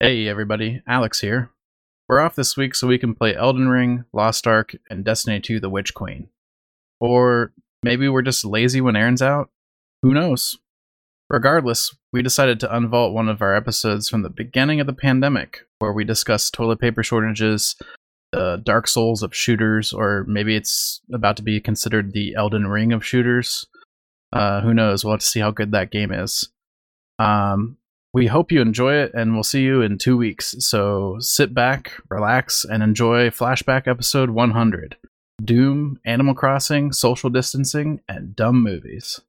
Hey everybody, Alex here. We're off this week so we can play Elden Ring, Lost Ark, and Destiny 2 The Witch Queen. Or maybe we're just lazy when Aaron's out? Who knows? Regardless, we decided to unvault one of our episodes from the beginning of the pandemic, where we discussed toilet paper shortages, the Dark Souls of shooters, or maybe it's about to be considered the Elden Ring of shooters. Uh, who knows? We'll have to see how good that game is. Um, we hope you enjoy it, and we'll see you in two weeks. So sit back, relax, and enjoy Flashback Episode 100 Doom, Animal Crossing, Social Distancing, and Dumb Movies.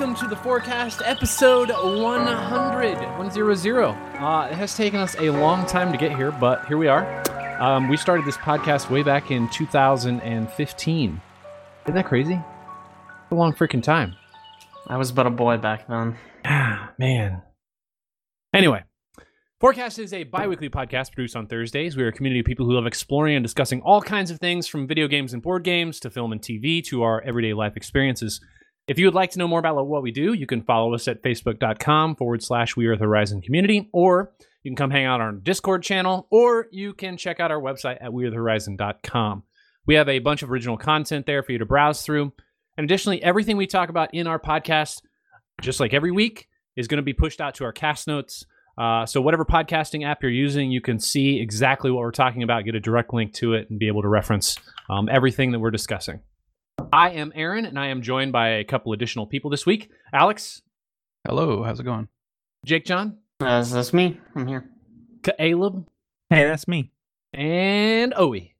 Welcome to the forecast episode 100. 100. Uh, it has taken us a long time to get here, but here we are. Um, we started this podcast way back in 2015. Isn't that crazy? It's a long freaking time. I was but a boy back then. Ah, man. Anyway, Forecast is a bi weekly podcast produced on Thursdays. We are a community of people who love exploring and discussing all kinds of things from video games and board games to film and TV to our everyday life experiences. If you would like to know more about what we do, you can follow us at facebook.com forward slash We Are the Horizon Community, or you can come hang out on our Discord channel, or you can check out our website at wearethehorizon.com. We have a bunch of original content there for you to browse through. And additionally, everything we talk about in our podcast, just like every week, is going to be pushed out to our cast notes. Uh, so, whatever podcasting app you're using, you can see exactly what we're talking about, get a direct link to it, and be able to reference um, everything that we're discussing. I am Aaron, and I am joined by a couple additional people this week Alex, Hello, how's it going? Jake John, Uh, that's me. I'm here. Caleb, Hey, that's me. and Owie.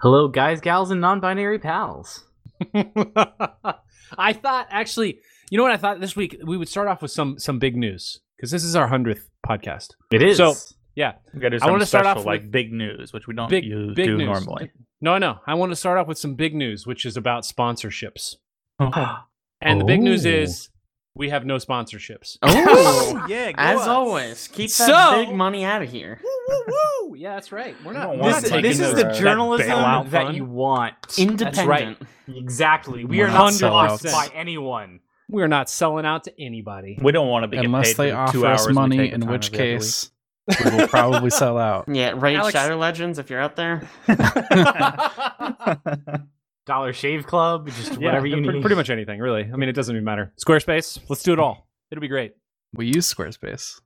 Hello, guys, gals, and non-binary pals. I thought actually, you know what I thought this week we would start off with some some big news because this is our hundredth podcast. It is. So, Yeah, We got to I wanna start special, off like with big news, which we don't big use, big do news. normally. No, no, I want to start off with some big news, which is about sponsorships. Oh, And the big news is we have no sponsorships. Oh, yeah. as always, keep that So- big money out of here. woo, woo, woo. Yeah, that's right. We're not. don't we're not This, taking this is the that journalism bailout that you want. Independent. That's right. Exactly. We We're are not not sellouts. bought by anyone. We're not selling out to anybody. We don't want to be Unless paid they for the two offer us money, in which every other case we will probably sell out. Yeah, Raid Alex- Shadow Legends if you're out there. Dollar Shave Club, just Yeah, whatever you pretty, need. pretty much anything, really. I mean, it doesn't even matter. Squarespace, let's do it all. It'll be great. We use Squarespace.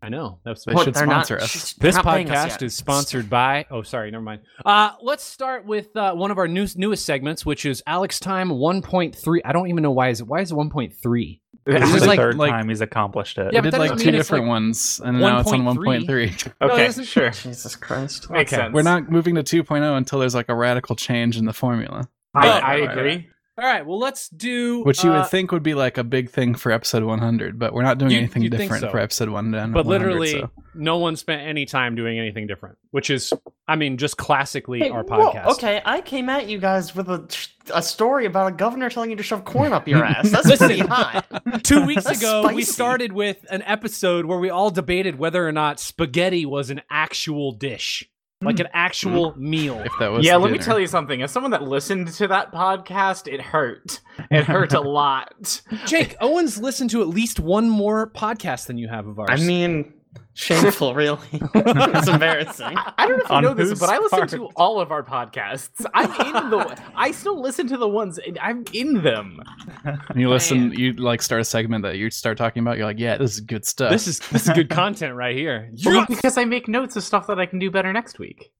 I know. That's They What, should they're not- sponsor us. This they're not paying us podcast is sponsored by. Oh, sorry, never mind. Uh, let's start with uh, one of our new, newest segments, which is Alex Time 1.3. I don't even know why is it. Why is it 1.3? This It's is just the like- third like- time he's accomplished it. Yeah, we but did that like doesn't two different like, ones, and now it's on 1.3. 1.3. No, okay, sure. Jesus Christ. Makes Okay. sense. We're not moving to 2.0 until there's like a radical change in the formula, I, Oh, I right, agree. right. All right, well, let's do. which you uh, would think would be like a big thing for episode 100, but we're not doing You- anything different so. for episode 1 and But literally, so. no one spent any time doing anything different, which is, I mean, just classically Hey, our whoa, podcast. okay, I came at you guys with a, a story about a governor telling you to shove corn up your ass. That's Listen. pretty hot. Two weeks That's ago, we started with an episode where we all debated whether or not spaghetti was an actual dish, like an actual mm. meal. if that was Yeah, let me tell you something. As someone that listened to that podcast, it hurt. It hurt a lot. Jake, Owens listened to at least one more podcast than you have of ours. I mean, shameful, really. it's embarrassing. I don't know if you On know this, but I listen to all of our podcasts. I'm in the. I still listen to the ones. I'm in them. And you listen, Man. you like start a segment that you start talking about. You're like, yeah, this is good stuff. this is this is good content right here. Well, because I make notes of stuff that I can do better next week.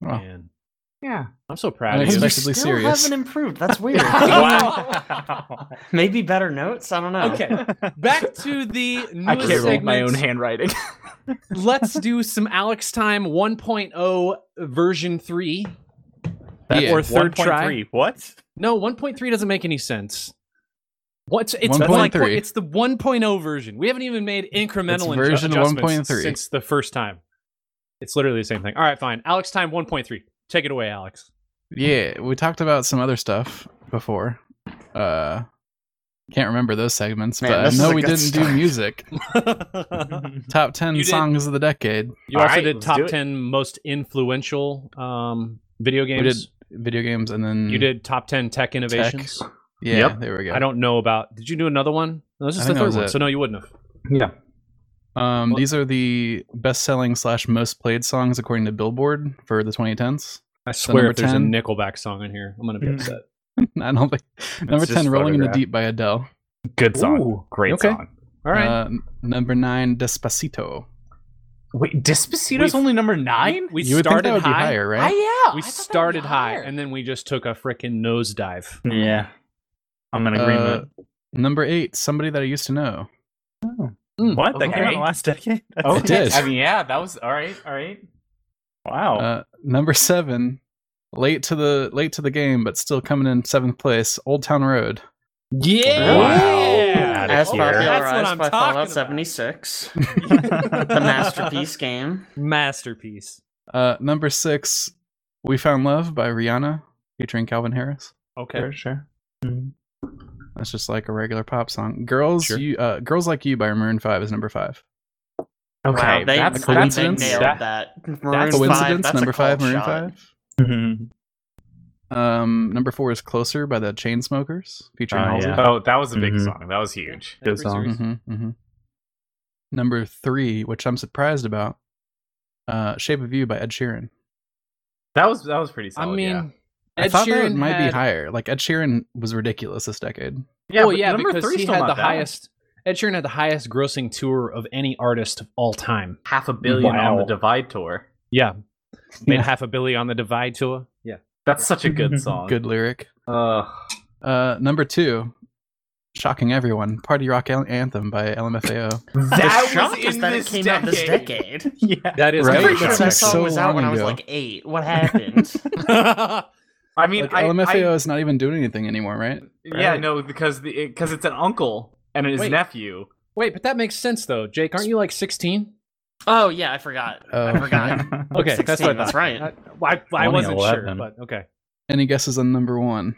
Well, Man, Yeah. I'm so proud of And you. you Unexpectedly still serious. haven't improved. That's weird. wow. Maybe better notes. I don't know. Okay, back to the I can't read my own handwriting. Let's do some Alex Time 1.0 version 3. Yeah. or third try. 1.3. What? No, 1.3 doesn't make any sense. What's it's 1.3. like it's the 1.0 version. We haven't even made incremental It's version adju- adjustments 1.3. since the first time. It's literally the same thing. All right, fine. Alex time 1.3. Take it away, Alex. yeah, we talked about some other stuff before. Uh, can't remember those segments, Man, but I know we didn't start. do music. Top ten You did- songs of the decade. You All also right, did top do it. ten most influential um, video We did games. video games, and then You did top ten tech innovations. Yeah, Yep. there we go. I don't know about. Did you do another one? No, this I is the third one. it. So no, you wouldn't have. Yeah. Um, Well- these are the best-selling slash most played songs according to Billboard for the 2010s. I swear, number if there's 10? a Nickelback song in here, I'm gonna be Mm. upset. I don't think number just ten, "Rolling in the Deep" by Adele. Good song. Ooh, Great okay. song. All right. Uh, number nine, "Despacito." Wait, Despacito's We've- only number nine? we you would think started that would be high. higher, right? Ah, yeah. We I thought that would be started high, higher. and then we just took a freaking nosedive. yeah, I'm in Uh, agreement. number eight, "Somebody That I Used to Know." What? That came out Okay. last decade? That's oh, it did. I mean, yeah, that was all right. All right. Wow. Uh, number seven, late to the late to the game, but still coming in seventh place. Old Town Road. Yeah. Wow. As Here. That's what popularized I'm by talking Fallout about. 76, the masterpiece game. Masterpiece. Uh, number six, "We Found Love" by Rihanna, featuring Calvin Harris. Okay. Sure, sure. Mhm. That's just like a regular pop song. "Girls," Sure. you, uh, "Girls Like You" by Maroon Five is number five. Okay, wow, they, that's I think they coincidence. nailed That- that. Maroon that's five, Coincidence. that's a number five, cult Maroon shot. Five. Mhm. Um, number four is "Closer" by the Chainsmokers, featuring Oh, Halsey. yeah. Oh, that was a big Mhm. song. That was huge. Good song. hmm hmm Number three, which I'm surprised about, uh, "Shape of You" by Ed Sheeran. That was that was pretty Solid, I mean, yeah. I Ed thought that Sheeran might had- be higher. Like Ed Sheeran was ridiculous this decade. yeah, well, but yeah, number because three's he still had not the bad. highest. Ed Sheeran had the highest grossing tour of any artist of all time. half a billion on the Divide tour. Yeah, made Yeah. half a billion on the Divide tour. Yeah, That's such a good song. Good lyric. Ugh. Uh, number two, shocking everyone, "Party Rock An- Anthem" by LMFAO. that the shock was is that this it came out this decade. Yeah. that is Right? Pretty That sure seems that song so was out when long I was like eight. What happened? I mean, Like, I, LMFAO I- is not even doing anything anymore, right? yeah, Right. no, because the because it's an uncle and his Wait. nephew. Wait, but that makes sense though. Jake, aren't you like 16? oh yeah, I forgot. Oh. I forgot. Okay, that's 16, what that's right. I, I, I wasn't sure, but okay. Any guesses on number one?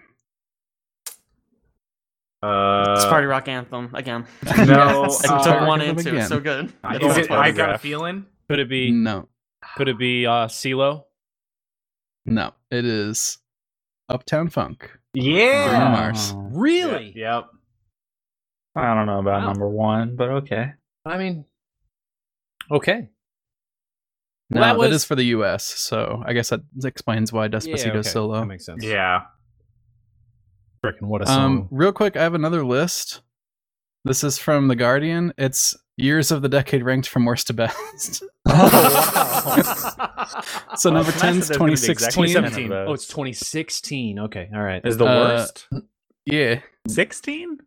Uh, it's Party Rock Anthem again. No, Yes. I uh, took one Anthem and two. again. It's so good. I is it? I got a feeling. Could it be? No, Could it be uh, CeeLo? no. It is Uptown Funk. Bruno Yeah. Mars. Really? Yep. I don't know about Wow. number one, but okay. I mean, okay. No, Well, that that was- is for the U.S. So I guess that explains why Despacito yeah, okay. is so low. That makes sense. Yeah. Freaking what a song. Um, real quick, I have another list. This is from the Guardian. It's years of the decade ranked from worst to best. oh, wow. so number 10 is 2016. Exactly oh, it's 2016. Okay. All right. Is the uh, worst? Yeah. 16?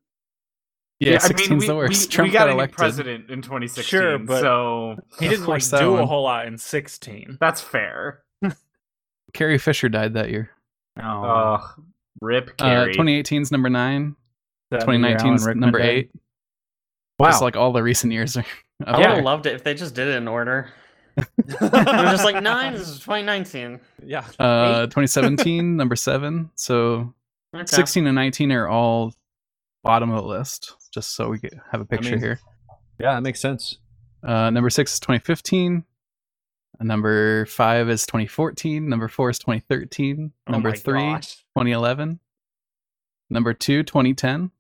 Yeah, yeah 16's I mean, the worst. We, Trump we got, got, a elected. new president in 2016. Sure, but so he didn't like, do one. a whole lot in 16. That's fair. Carrie Fisher died that year. Oh. rip uh, Carrie. Uh, 2018's number 9. 2019's number 8. Wow. Just like all the recent years are. I would have loved it if they just did it in order. They're just like nine. This is 2019. yeah. Uh, 2017, number seven. So Okay. 16 and 19 are all bottom of the list, just so we get, have a picture mean- here. Yeah, that makes sense. Uh, number six is 2015. Uh, Number five is 2014. Number four is 2013. Oh Number my three, gosh. 2011. Number two, 2010.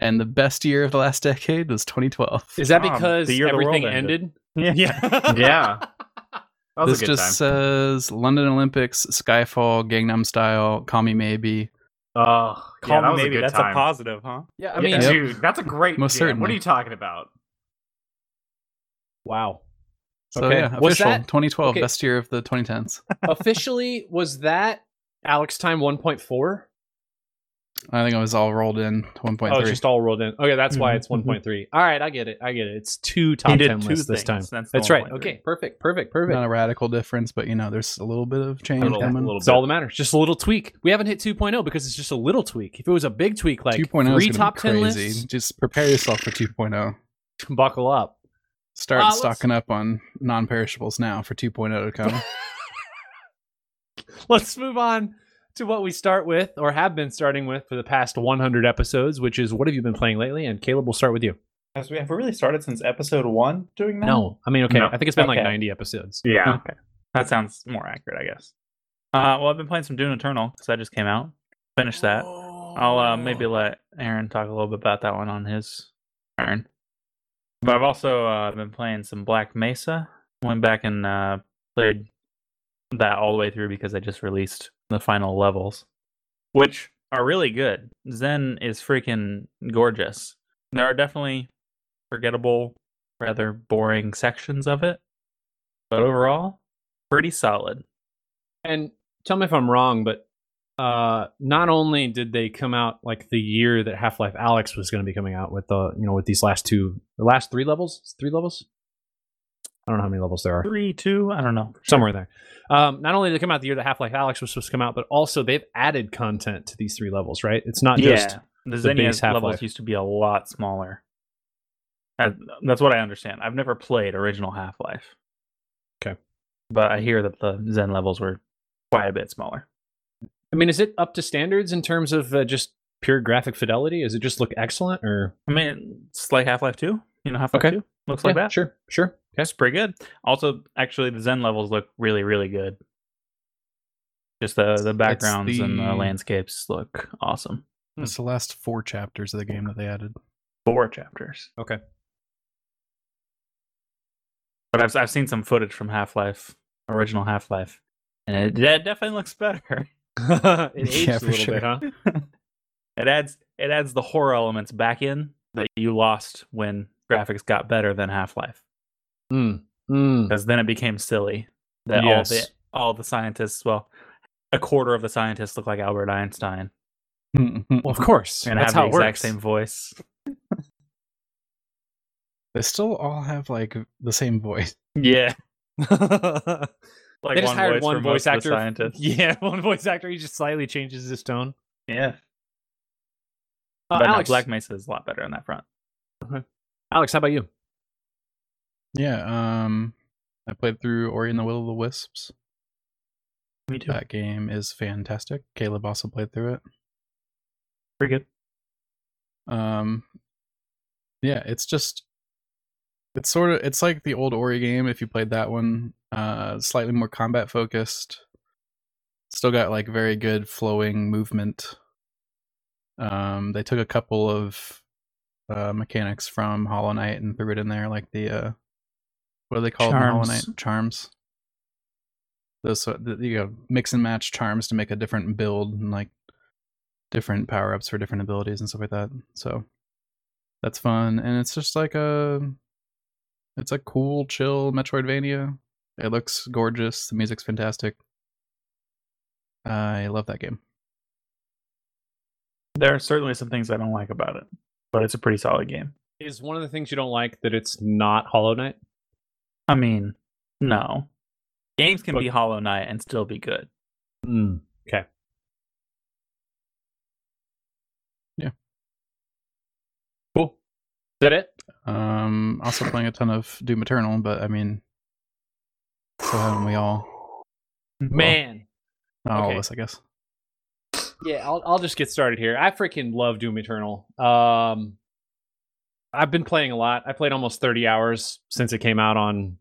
And the best year of the last decade was 2012. Is that Um, because the year everything ended. ended? Yeah. yeah. That was this a good just time. says London Olympics, Skyfall, Gangnam Style, Call Me Maybe. Oh, Call yeah, me was maybe. a That's time. a positive, huh? Yeah, I I mean, mean, Yep. dude, that's a great Most jam. What are you talking about? wow. So Okay. yeah, Was official that- 2012, okay. best year of the 2010s. Officially, was that Alex Time 1.4? I think it was all rolled in to 1.3. Oh, it's just all rolled in. Okay, that's why Mhm, it's 1.3. All right, I get it. I get it. It's two top He did 10 two lists this things. time. That's, the That's right. 1.3. Okay, perfect, perfect, perfect. Not a radical difference, but you know, there's a little bit of change A little, coming. little It's all bit. that matters. Just a little tweak. We haven't hit 2.0 because it's just a little tweak. If it was a big tweak, like 2.0 three is top gonna 10 be crazy. lists, Just prepare yourself for 2.0. buckle up. Start Uh, let's- stocking up on non-perishables now for 2.0 to come. Let's move on to what we start with, or have been starting with for the past 100 episodes, which is what have you been playing lately? And Caleb, we'll start with you. Has we have we really started since episode one doing that? No, I mean, okay, No. I think it's been like 90 episodes. Yeah. Okay. That sounds more accurate, I guess. Uh, well, I've been playing some Doom Eternal because that just came out. Finished that. I'll uh, maybe let Aaron talk a little bit about that one on his turn. But I've also uh, been playing some Black Mesa. Went back and uh, played that all the way through because I just released the final levels, which are really good. Xen is freaking gorgeous. There are definitely forgettable, rather boring sections of it, but overall, pretty solid. And tell me if I'm wrong, but uh, not only did they come out like the year that Half Life Alyx was going to be coming out with the you know with these last two, the last three levels, three levels. I don't know how many levels there are. Three, two, I don't know. somewhere there. Um, not only did they come out the year that Half Life Alyx was supposed to come out, but also they've added content to these three levels, right? It's not yeah, just the the Xenia base Half-Life. levels used to be a lot smaller. Uh, That's what I understand. I've never played original Half Life. Okay. but I hear that the Xen levels were quite a bit smaller. I mean, is it up to standards in terms of uh, just pure graphic fidelity? Does it just look excellent, or I mean, it's like Half Life Two. You know, Half Life Okay. Two looks like that. Sure, sure. That's pretty good. Also, actually, the Xen levels look really, really good. Just the the backgrounds and the the- landscapes look awesome. It's the last four chapters of the game that they added. Four chapters, Okay. but I've I've seen some footage from Half Life, original Half Life, and it, it definitely looks better. it aged Yeah, a little sure. bit, huh? it adds it adds the horror elements back in that you lost when graphics got better than Half Life, Mm. Mm. because then it became silly that Yes. all the all the scientists, well, a quarter of the scientists look like Albert Einstein Well, of course. and That's have the exact works. same voice. they still all have like the same voice. Yeah, they like just hired voice one for voice most actor. scientists. Yeah, one voice actor. He just slightly changes his tone. Yeah, Uh, but no, Black Mesa is a lot better on that front. Alex, how about you? Yeah, um I played through Ori and the Will of the Wisps. Me too. That game is fantastic. Caleb also played through it. Pretty good. Um yeah, it's just it's sort of it's like the old Ori game if you played that one. Uh slightly more combat focused. Still got like very good flowing movement. Um they took a couple of uh mechanics from Hollow Knight and threw it in there like the uh what do they call it Hollow Charms. Knight? Charms. Those so the, you know mix and match charms to make a different build and like different power ups for different abilities and stuff like that. So that's fun, and it's just like a it's a cool, chill Metroidvania. It looks gorgeous. The music's fantastic. I love that game. There are certainly some things I don't like about it, but it's a pretty solid game. Is one of the things you don't like that it's not Hollow Knight? I mean, no. Games can But- be Hollow Knight and still be good. Mm. Okay. Yeah. Cool. Is that it? Um, also playing a ton of Doom Eternal, but I mean, so haven't we all? Man. Not all Okay. of us, I guess. Yeah, I'll I'll just get started here. I freaking love Doom Eternal. Um I've been playing a lot. I played almost 30 hours since it came out on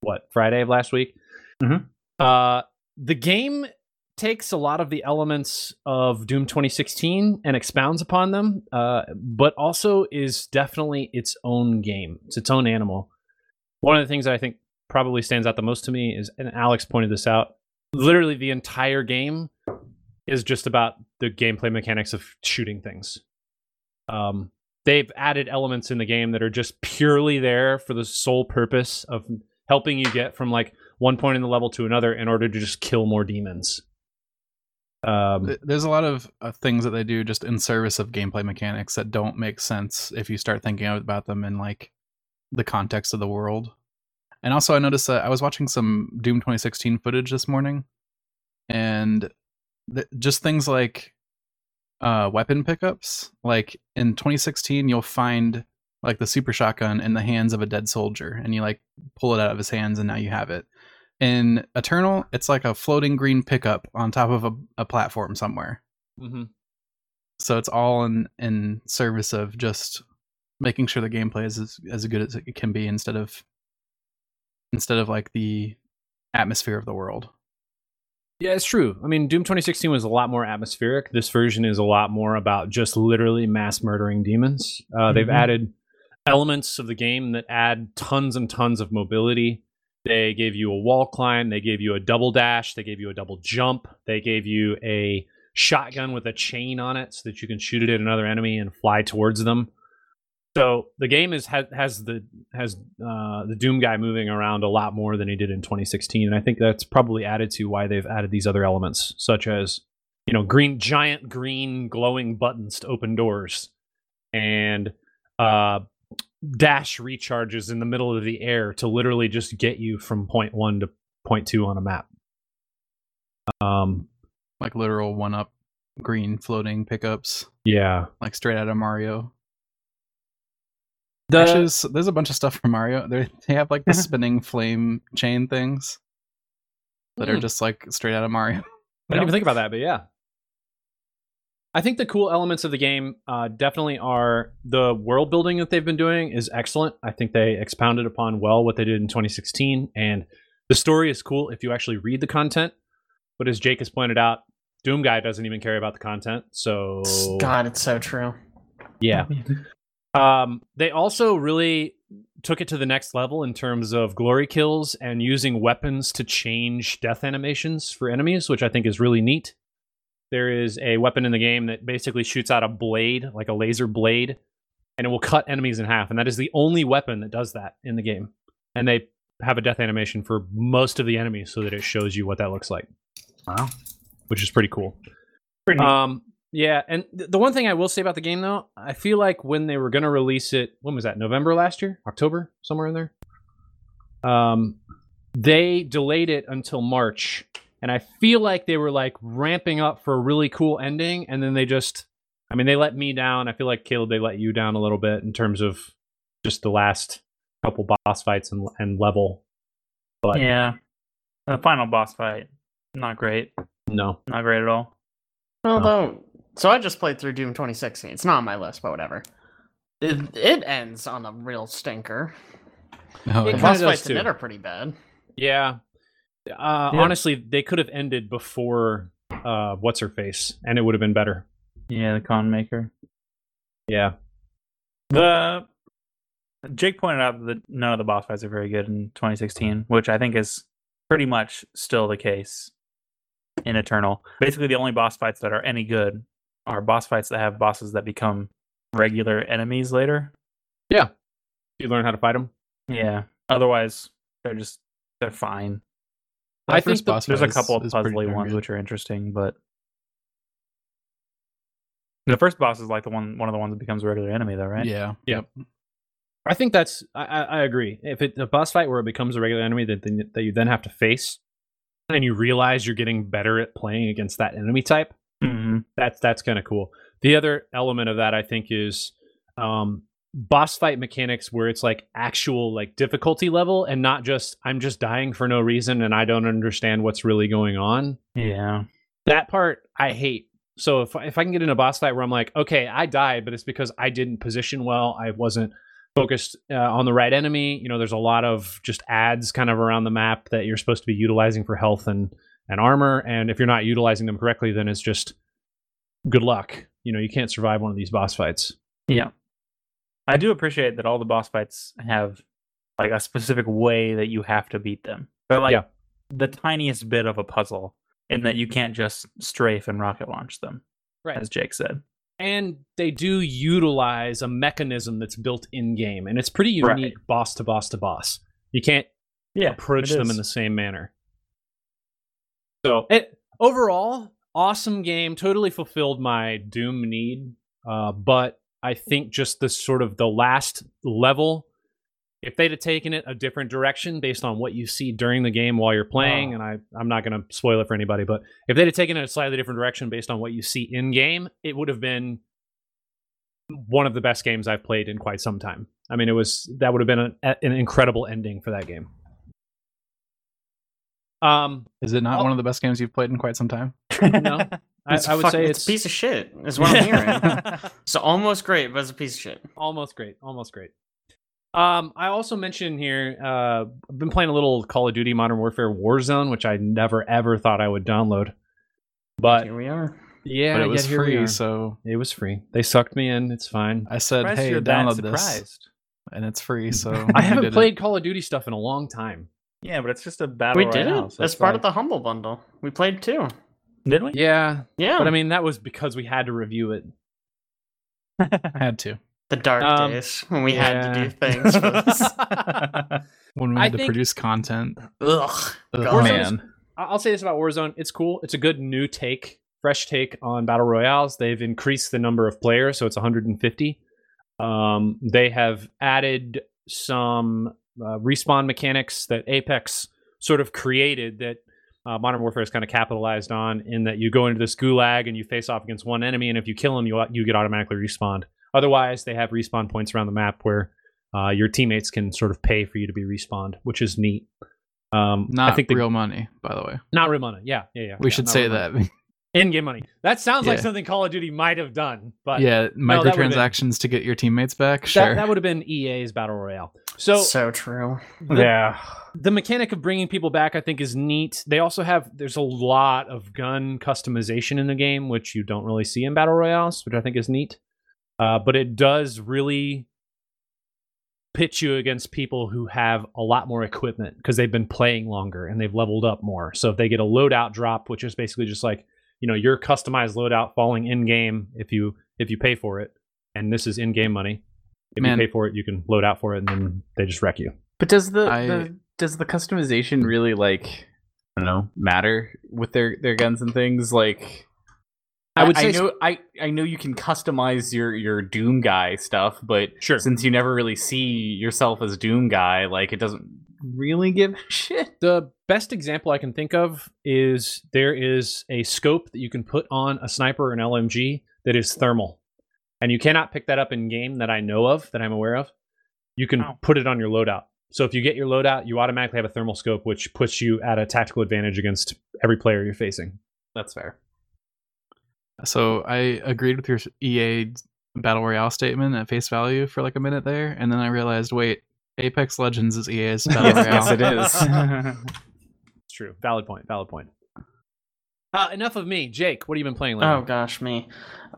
what, Friday of last week. Mhm. Uh the game takes a lot of the elements of Doom 2016 and expounds upon them, uh, but also is definitely its own game. It's its own animal. One of the things that I think probably stands out the most to me is, and Alex pointed this out, literally the entire game is just about the gameplay mechanics of shooting things. Um, they've added elements in the game that are just purely there for the sole purpose of helping you get from like one point in the level to another in order to just kill more demons. Um, There's a lot of uh, things that they do just in service of gameplay mechanics that don't make sense if you start thinking about them in like the context of the world. And also, I noticed that I was watching some Doom 2016 footage this morning, and th- just things like uh, weapon pickups. Like in 2016, you'll find like the super shotgun in the hands of a dead soldier, and you like pull it out of his hands, and now you have it. In Eternal, it's like a floating green pickup on top of a, a platform somewhere. Mm-hmm. So it's all in in service of just making sure the gameplay is as, as good as it can be instead of instead of like the atmosphere of the world. Yeah, it's true. I mean, Doom 2016 was a lot more atmospheric. This version is a lot more about just literally mass murdering demons. Uh, They've Mhm. added elements of the game that add tons and tons of mobility. They gave you a wall climb. They gave you a double dash. They gave you a double jump. They gave you a shotgun with a chain on it so that you can shoot it at another enemy and fly towards them. So the game is has, has the has uh, the Doom guy moving around a lot more than he did in 2016, and I think that's probably added to why they've added these other elements, such as you know green giant green glowing buttons to open doors, and uh, dash recharges in the middle of the air to literally just get you from point one to point two on a map. Um, Like literal one up green floating pickups, yeah. like straight out of Mario. The, Actually, there's, there's a bunch of stuff from Mario. They they have like the spinning flame chain things that are Hmm. just like straight out of Mario. I didn't even think about that, but yeah. I think the cool elements of the game uh, definitely are the world building that they've been doing is excellent. I think they expounded upon well what they did in 2016, and the story is cool if you actually read the content. But as Jake has pointed out, Doom Guy doesn't even care about the content, so God, it's so true. yeah. Um, they also really took it to the next level in terms of glory kills and using weapons to change death animations for enemies, which I think is really neat. There is a weapon in the game that basically shoots out a blade, like a laser blade, and it will cut enemies in half. And that is the only weapon that does that in the game. And they have a death animation for most of the enemies so that it shows you what that looks like. Wow. Which is pretty cool. Pretty neat. Um, yeah, and th- the one thing I will say about the game though, I feel like when they were gonna release it, when was that? November last year, October, somewhere in there. Um, they delayed it until March, and I feel like they were like ramping up for a really cool ending, and then they just, I mean, they let me down. I feel like Caleb, they let you down a little bit in terms of just the last couple boss fights and and level. But yeah. The final boss fight, not great. no, Not great at all. Although, so I just played through Doom 2016. It's not on my list, but whatever. It, it ends on a real stinker. No, It The kinda boss fights in too. it are pretty bad. Yeah. Uh, Yeah. Honestly, they could have ended before uh, what's her face, and it would have been better. Yeah, the Khan Maykr. Yeah. The Jake pointed out that none of the boss fights are very good in 2016, which I think is pretty much still the case in Eternal. Basically, the only boss fights that are any good are boss fights that have bosses that become regular enemies later. Yeah. You learn how to fight them. Yeah. Otherwise, they're just they're fine. that I think the- boss There's a couple of puzzly ones good. which are interesting, but the first boss is like the one one of the ones that becomes a regular enemy, though, right? Yeah. Yep. I think that's. I, I, I agree. If it's a boss fight where it becomes a regular enemy that that you then have to face, and you realize you're getting better at playing against that enemy type, hmm that's that's kind of cool. The other element of that I think is um, boss fight mechanics where it's like actual like difficulty level and not just I'm just dying for no reason and I don't understand what's really going on. Yeah. That part I hate. So if if I can get in a boss fight where I'm like, okay, I died, but it's because I didn't position well, I wasn't focused uh, on the right enemy. You know, there's a lot of just ads kind of around the map that you're supposed to be utilizing for health and and armor, and if you're not utilizing them correctly, then it's just good luck. You know, you can't survive one of these boss fights. Yeah. I do appreciate that all the boss fights have like a specific way that you have to beat them. They're like Yeah. the tiniest bit of a puzzle in that you can't just strafe and rocket launch them, Right. as Jake said. and they do utilize a mechanism that's built in game, and it's pretty Right. unique, boss to boss to boss. You can't Yeah. approach them in the same manner. So, it, overall, awesome game. Totally fulfilled my Doom need. Uh, but I think just the sort of the last level, if they'd have taken it a different direction based on what you see during the game while you're playing, Oh. and I, I'm not going to spoil it for anybody, but if they'd have taken it a slightly different direction based on what you see in game, it would have been one of the best games I've played in quite some time. I mean, it was that would have been an, an incredible ending for that game. Um, Is it not one of the best games you've played in quite some time? no, I, I would fuck- say it's, it's a piece of shit. Is what I'm hearing. so almost great, but it's a piece of shit. almost great, almost great. Um, I also mentioned here, uh, I've been playing a little Call of Duty Modern Warfare Warzone, which I never ever thought I would download. But Here we are. yeah, but it was yet here we free, so it was free. They sucked me in. It's fine. I said, Surprised "Hey, you're that download this," and it's free. So I haven't did it. played Call of Duty stuff in a long time. Yeah, but it's just a battle We did royale. it so as part like- of the Humble Bundle. We played too. Did we? Yeah, Yeah. but I mean that was because we had to review it. I Had to the dark um, days when we had to do things. For when we I had to think- produce content. Ugh. Ugh, man, I- I'll say this about Warzone: it's cool. It's a good new take, fresh take on battle royales. They've increased the number of players, so it's 150. Um, they have added some uh, respawn mechanics that Apex sort of created that uh, Modern Warfare has kind of capitalized on. In that you go into this gulag and you face off against one enemy, and if you kill him, you you get automatically respawned. Otherwise, they have respawn points around the map where uh, your teammates can sort of pay for you to be respawned, which is neat. Um, not I think the, real money, by the way. not real money. Yeah, yeah, yeah. We yeah, should say that. In-game money. That sounds like something Call of Duty might have done, but yeah, that would've microtransactions to get your teammates back. that, Sure. that would have been EA's battle royale. So, So true. the, yeah. the mechanic of bringing people back, I think, is neat. They also have there's a lot of gun customization in the game, which you don't really see in battle royales, which I think is neat. Uh, but it does really pitch you against people who have a lot more equipment because they've been playing longer and they've leveled up more. So if they get a loadout drop, which is basically just like you know your customized loadout falling in game if you if you pay for it, and this is in game money. If Man. you pay for it, you can load out for it, and then they just wreck you. But does the, I- the does the customization really like I don't know matter with their their guns and things? Like I would I say know I I know you can customize your your Doom guy stuff, but Sure. since you never really see yourself as Doom guy, like it doesn't really give a shit. The best example I can think of is there is a scope that you can put on a sniper or an LMG that is thermal. And you cannot pick that up in game that I know of, that I'm aware of. You can Oh. put it on your loadout. So if you get your loadout, you automatically have a thermal scope, which puts you at a tactical advantage against every player you're facing. That's fair. So I agreed with your EA battle royale statement at face value for like a minute there, and then I realized, wait, Apex Legends is EA's battle royale. yes, it is. It's true. Valid point. Valid point. Uh, enough of me. Jake, what have you been playing lately? Oh gosh, me.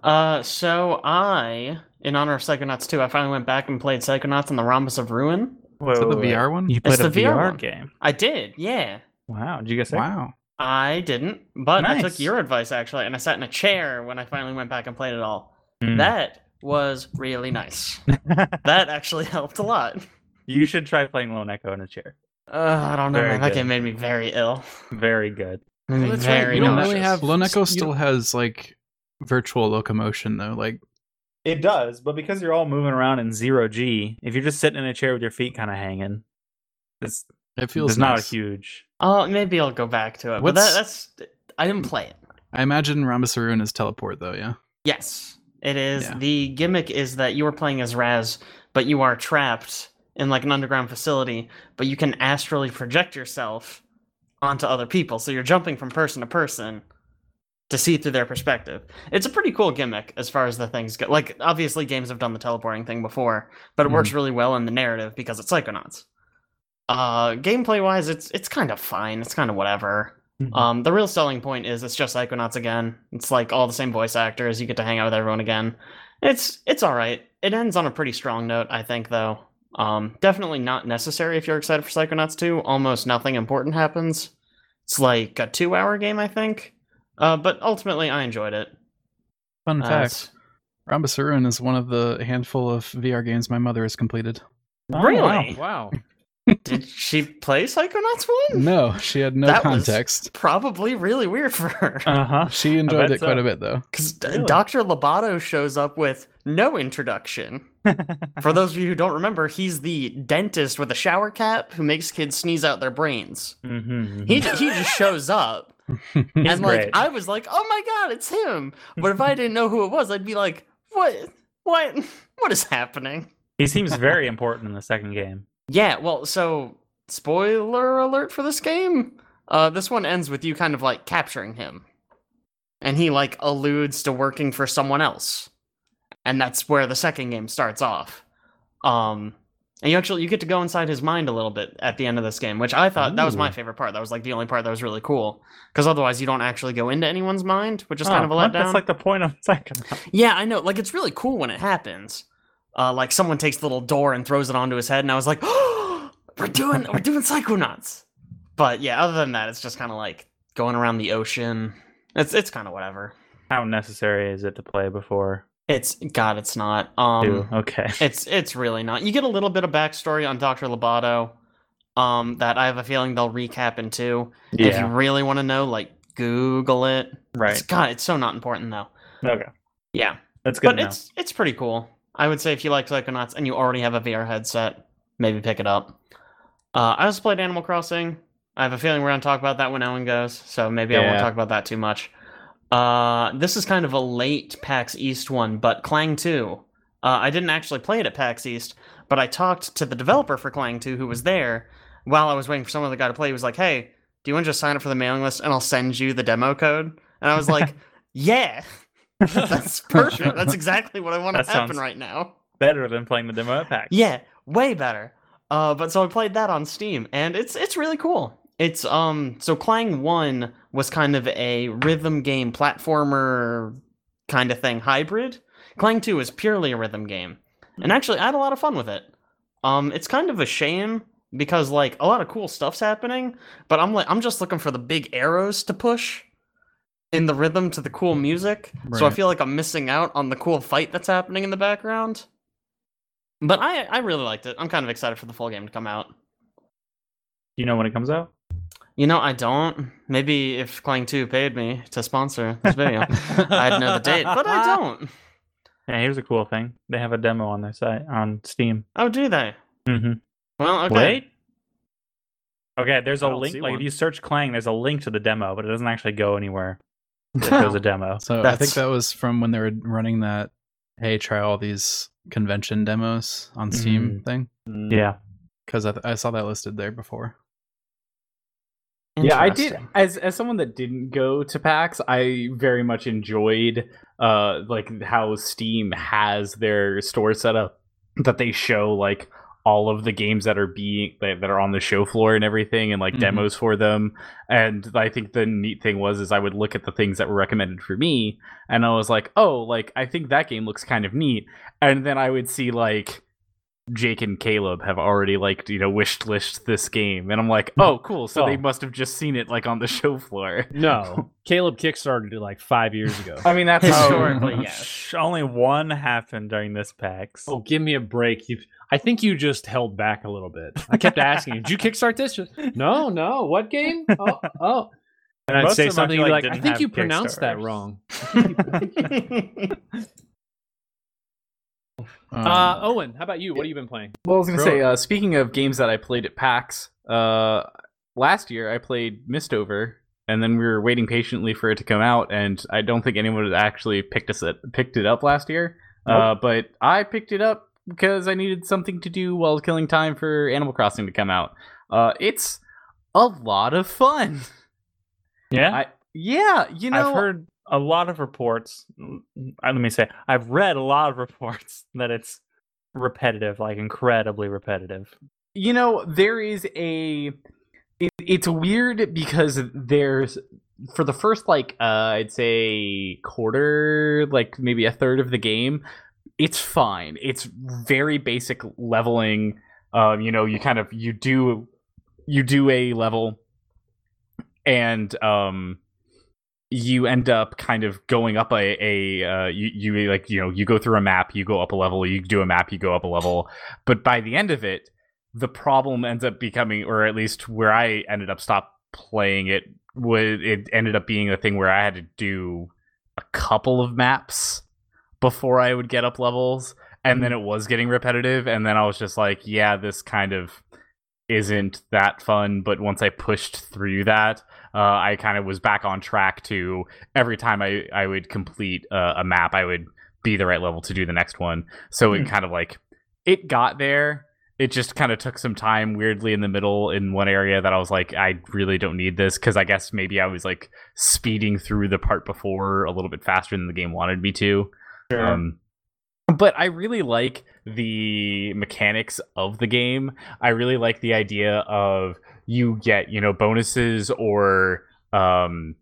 Uh, so I, in honor of Psychonauts 2, I finally went back and played Psychonauts and the Rhombus of Ruin. Wait, Is that the wait, wait. VR one? You played the a VR VR, game. I did, yeah. Wow. Did you get sick? Wow. I didn't, but I took your advice actually, and I sat in a chair when I finally went back and played it all. Mm. That was really nice. that actually helped a lot. you should try playing Lone Echo in a chair. Uh, I don't know, Very man. That game made me very ill. Very good. Made Well, that's right, very you don't nauseous. really have- Lone Echo you still has like virtual locomotion though. Like It does, but because you're all moving around in zero G, if you're just sitting in a chair with your feet kind of hanging, it's, it feels it's not a nice. huge. Oh, maybe I'll go back to it. But that, that's I didn't play it. I imagine Rhombus of Ruin is teleport though. Yeah. Yes, it is. Yeah. The gimmick is that you are playing as Raz, but you are trapped in like an underground facility, but you can astrally project yourself onto other people. So you're jumping from person to person to see through their perspective. It's a pretty cool gimmick as far as the things go. Like obviously games have done the teleporting thing before, but it works really well in the narrative because it's Psychonauts. Uh gameplay wise it's it's kind of fine. It's kind of whatever. Um, the real selling point is it's just Psychonauts again. It's like all the same voice actors. You get to hang out with everyone again. It's it's all right. It ends on a pretty strong note, I think, though. Um, definitely not necessary if you're excited for Psychonauts 2. Almost nothing important happens. It's like a two-hour game, I think. Uh, but ultimately, I enjoyed it. Fun Uh, fact: Rhombus Ruin is one of the handful of VR games my mother has completed. Oh, really? Wow. Did she play Psychonauts 1? No, she had no That was- context. Probably really weird for her. Uh huh. She enjoyed bet it quite a bit though. Because Really? Dr. Lobato shows up with no introduction. For those of you who don't remember, he's the dentist with a shower cap who makes kids sneeze out their brains. mm-hmm. He he just shows up, He's and like great. I was like, "Oh my god, it's him!" But if I didn't know who it was, I'd be like, "What? What? What is happening?" he seems very important in the second game. Yeah, well, so spoiler alert for this game. Uh, this one ends with you kind of like capturing him, and he like alludes to working for someone else, and that's where the second game starts off. Um, and you actually you get to go inside his mind a little bit at the end of this game, which I thought that was my favorite part. That was like the only part that was really cool, because otherwise you don't actually go into anyone's mind, which is Oh, kind of a letdown. That's like the point of second. Yeah, I know. Like it's really cool when it happens. Uh, like someone takes the little door and throws it onto his head, and I was like, "Oh, we're doing we're doing Psychonauts." But yeah, other than that, it's just kind of like going around the ocean. It's it's kind of whatever. How necessary is it to play before It's God, it's not. Um, two? Okay. it's it's really not. You get a little bit of backstory on Doctor Lobato. Um, that I have a feeling they'll recap in two. If you really want to know, like Google it. It's, Right. God, it's so not important though. Okay. Yeah. That's good. but it's it's pretty cool. I would say if you like Psychonauts and you already have a VR headset, maybe pick it up. Uh, I also played Animal Crossing. I have a feeling we're gonna talk about that when Ellen goes, so maybe I won't talk about that too much. Uh, this is kind of a late PAX East one, but Klang 2. Uh, I didn't actually play it at PAX East, but I talked to the developer for Klang 2 who was there while I was waiting for some other guy to play. He was like, "Hey, do you want to just sign up for the mailing list and I'll send you the demo code?" And I was like, "Yeah." That's perfect. That's exactly what I want to happen right now. better than playing the demo pack. Yeah, way better. Uh, but so I played that on Steam, and it's it's really cool. It's um so Klang One was kind of a rhythm game platformer kind of thing hybrid. Klang Two is purely a rhythm game, and actually I had a lot of fun with it. Um, it's kind of a shame because like a lot of cool stuff's happening, but I'm like I'm just looking for the big arrows to push in the rhythm to the cool music. So I feel like I'm missing out on the cool fight that's happening in the background. But I I really liked it. I'm kind of excited for the full game to come out. Do you know when it comes out? You know, I don't. Maybe if Klang 2 paid me to sponsor this video, I'd know the date, but I don't. Yeah, here's a cool thing. They have a demo on their site on Steam. Oh, do they? Mm-hmm. Well, okay. Wait. Okay, there's a I don't link. Like one. if you search Klang, there's a link to the demo, but it doesn't actually go anywhere. It shows a demo. So I think that was from when they were running that hey, try all these convention demos on Steam Mm. thing. Yeah. Because I, th- I saw that listed there before. Yeah, I did. As as someone that didn't go to PAX, I very much enjoyed uh like how Steam has their store set up that they show like all of the games that are being that, that are on the show floor and everything and like Mhm. demos for them and i think the neat thing was is i would look at the things that were recommended for me and i was like oh like i think that game looks kind of neat and then i would see like Jake and Caleb have already like you know wished list this game, and I'm like, oh, cool. So they Oh. must have just seen it like on the show floor. No, Caleb kickstarted it like five years ago. I mean, that's Historically, Oh, yes. Only one happened during this PAX. Oh, give me a break! You, I think you just held back a little bit. I kept asking, "Did you kickstart this?" Just, no, no. What game? Oh, oh. And I'd Most say of them I something. feel You'd be like like, "I think you pronounced that wrong." Um, Uh, Owen, how about you? What have you been playing? Well, I was gonna say, uh, speaking of games that I played at PAX, uh, last year I played Mistover, and then we were waiting patiently for it to come out, and I don't think anyone had actually picked us it, picked it up last year. Uh, but I picked it up because I needed something to do while killing time for Animal Crossing to come out. Uh, it's a lot of fun. yeah, I, yeah, you know, I've heard a lot of reports. Let me say, I've read a lot of reports that it's repetitive, like incredibly repetitive. you know there is a it, it's weird because there's for the first like uh i'd say quarter like maybe a third of the game it's fine it's very basic leveling um you know you kind of you do you do a level and um you end up kind of going up a, a uh, you, you like you know you go through a map you go up a level you do a map you go up a level. But by the end of it the problem ends up becoming or at least where i ended up stop playing it was it ended up being a thing where i had to do a couple of maps before i would get up levels and then it was getting repetitive and then i was just like yeah this kind of isn't that fun. But once i pushed through that uh, i kind of was back on track to every time i, I would complete uh, a map i would be the right level to do the next one so it Hmm. kind of like it got there it just kind of took some time weirdly in the middle in one area that I was like, I really don't need this because I guess maybe I was like speeding through the part before a little bit faster than the game wanted me to. Um, but I really like the mechanics of the game. I really like the idea of you get you know bonuses or um,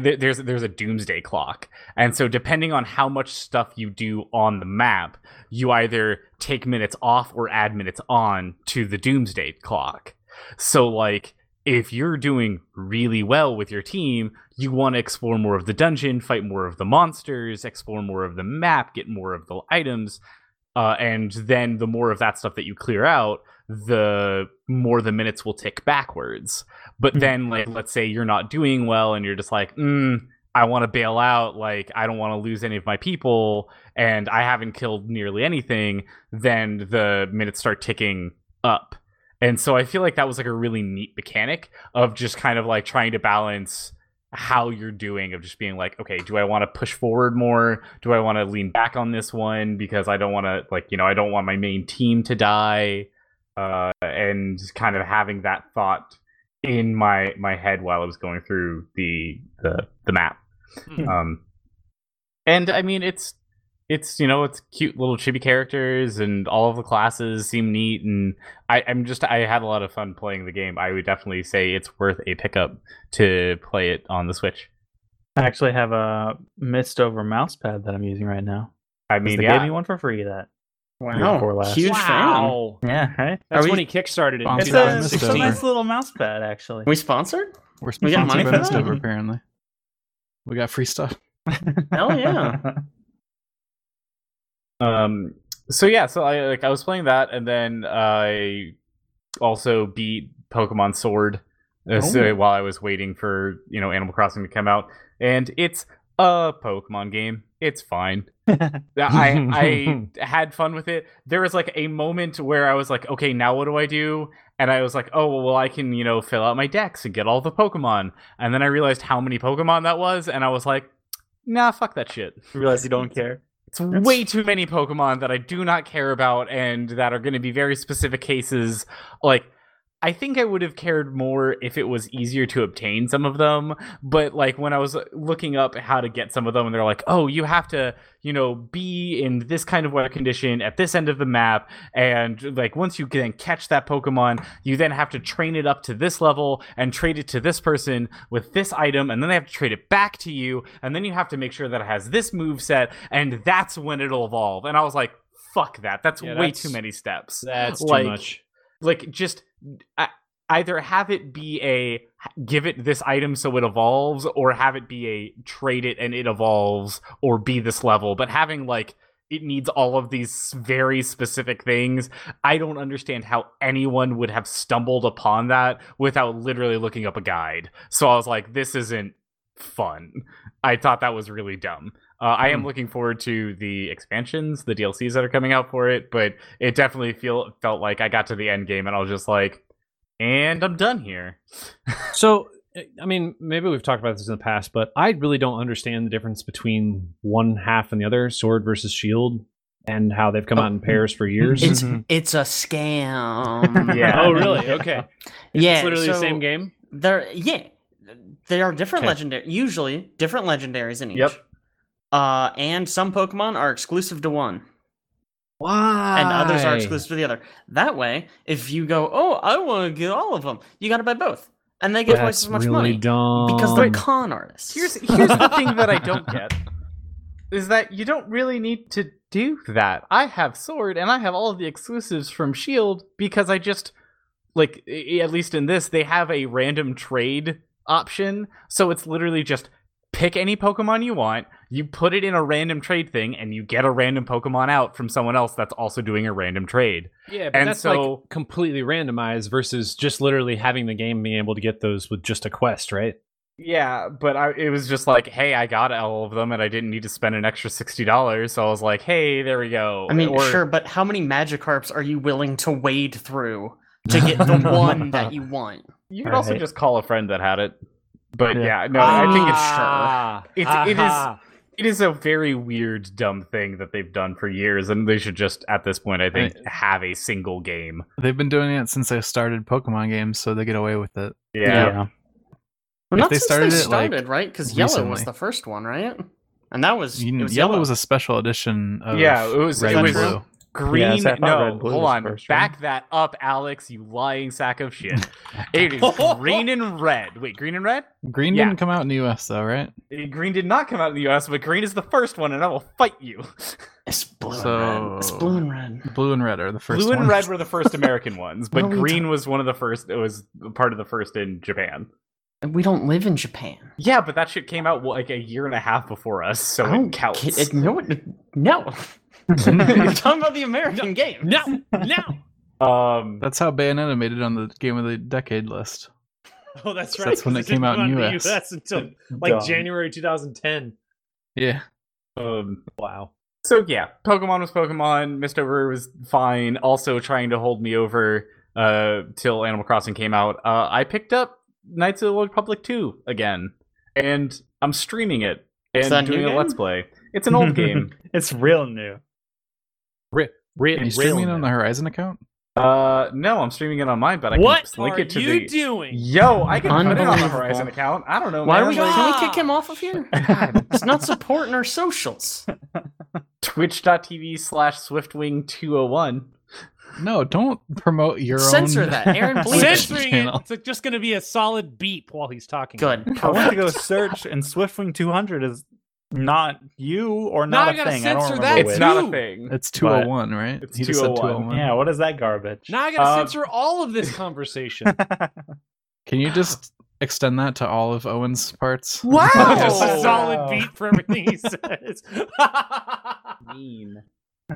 there's there's a doomsday clock, and so depending on how much stuff you do on the map, you either take minutes off or add minutes on to the doomsday clock. So like if you're doing really well with your team, you want to explore more of the dungeon, fight more of the monsters, explore more of the map, get more of the items, uh, and then the more of that stuff that you clear out, the more the minutes will tick backwards. But Mhm. then, like, let's say you're not doing well, and you're just like, mm, I want to bail out. Like, I don't want to lose any of my people, and I haven't killed nearly anything. Then the minutes start ticking up. And so I feel like that was like a really neat mechanic of just kind of like trying to balance how you're doing of just being like, okay, do I want to push forward more? Do I want to lean back on this one because I don't want to like, you know, I don't want my main team to die. Uh, and kind of having that thought in my my head while I was going through the the the map. Hmm. Um, and I mean, it's it's you know it's cute little chibi characters and all of the classes seem neat and I, I'm just I had a lot of fun playing the game. I would definitely say it's worth a pickup to play it on the Switch. I actually have a Mistover mouse pad that I'm using right now. I mean, they yeah, gave me one for free. That Wow, before last. huge fan. wow. yeah, right. That's Are we- when he kickstarted it. It's a, it's a nice little mouse pad actually. We sponsored? We're We got money sponsored by for that? Mistover, apparently. We got free stuff. Hell yeah. Um. So yeah, so I like I was playing that, and then I also beat Pokemon Sword uh, so while I was waiting for you know Animal Crossing to come out, and it's a Pokemon game. It's fine. I I had fun with it. There was like a moment where I was like, okay, now what do I do? And I was like, oh well, I can you know fill out my dex and get all the Pokemon. And then I realized how many Pokemon that was, and I was like, nah, fuck that shit. Realize you don't care. It's way too many Pokemon that I do not care about and that are going to be very specific cases. Like, I think I would have cared more if it was easier to obtain some of them. But, like, when I was looking up how to get some of them, and they're like, oh, you have to, you know, be in this kind of weather condition at this end of the map. And, like, once you can catch that Pokemon, you then have to train it up to this level and trade it to this person with this item. And then they have to trade it back to you. And then you have to make sure that it has this move set. And that's when it'll evolve. And I was like, fuck that. That's Yeah, way that's- too many steps That's too much. Like just uh, either have it be a give it this item so it evolves or have it be a trade it and it evolves or be this level. But having like it needs all of these very specific things i don't understand how anyone would have stumbled upon that without literally looking up a guide. So i was like this isn't fun. I thought that was really dumb uh, I am looking forward to the expansions, the DLCs that are coming out for it, but it definitely feel felt like I got to the end game and I was just like, and I'm done here. So, I mean, maybe we've talked about this in the past, but I really don't understand the difference between one half and the other, sword versus shield, and how they've come out in pairs for years. It's Mhm. it's a scam. Yeah. oh, really? Okay. yeah. it's literally the same game. They're yeah. They are different Okay. legendary usually different legendaries in each. Yep. Uh and some Pokemon are exclusive to one. Why? and others are exclusive to the other. That way, if you go, oh, I want to get all of them, you got to buy both, and they get twice as much really money dumb. because they're con artists. Here's here's the thing that I don't get is that you don't really need to do that. I have Sword and I have all of the exclusives from Shield because I just like at least in this they have a random trade option, so it's literally just pick any Pokemon you want, you put it in a random trade thing, and you get a random Pokemon out from someone else that's also doing a random trade. yeah, but and that's so- like completely randomized versus just literally having the game being able to get those with just a quest, right? Yeah, but I, it was just like, hey, I got all of them, and I didn't need to spend an extra sixty dollars. So I was like, hey, there we go. I mean, Or- sure, but how many Magikarps are you willing to wade through to get the one that you want? You could also just call a friend that had it. But Yeah. yeah, no, I think it's Ah, It's- it is- aha. it is a very weird, dumb thing that they've done for years, and they should just, at this point, I think, Right. have a single game. They've been doing it since they started Pokemon games, so they get away with it. Yeah. Well, If not they since started they it, like, started, right? Because Yellow was the first one, right? And that was, You know, was yellow, yellow. was a special edition of Yeah, it was- red it and was- blue. Green, so no, Blue hold on, first, right? back that up, Alex, you lying sack of shit. it is green and red. Wait, green and red? Green Yeah. didn't come out in the US though, right? Uh, Green did not come out in the U.S., but green is the first one, and I will fight you. It's blue So- and red. It's blue and red. Blue and red are the first Blue and red were the first American ones, but No, green was one of the first. It was part of the first in Japan. And we don't live in Japan. Yeah, but that shit came out like a year and a half before us, so I it counts. ki- it- no, no. You're talking about the American game. No, no. um, That's how Bayonetta made it on the Game of the Decade list. Oh, that's right. That's when 'cause it came out in didn't US. the US until like Dumb. January 2010. Yeah. um, Wow. so yeah, Pokemon was Pokemon. Mistover was fine. Also trying to hold me over uh, till Animal Crossing came out. Uh, I picked up Knights of the Old Republic 2 again, and I'm streaming it and that a doing a game? let's play. It's an old game. It's real new. Re- re- Are you streaming it on the Horizon account? Uh, no, I'm streaming it on mine, but I What can link are it to the What are you the. doing? Yo, I can put it on the Horizon account. I don't know. Why do man. we? Like, Can we kick him off of here? God, It's not supporting our socials. Twitch.tv slash Swiftwing201. No, don't promote your Censor own Censor that. Aaron, bleep it. Censoring it. channel. It's like just going to be a solid beep while he's talking. Good. I want to go search, and Swiftwing 200 is not you or not I a gotta thing. I don't remember that It's which. not a thing. It's 201, right? It's He just said 201. 201. Yeah, what is that garbage? Now I got to Uh, censor all of this conversation. Can you just extend that to all of Owen's parts? Wow! just a solid wow. beep for everything he says. mean.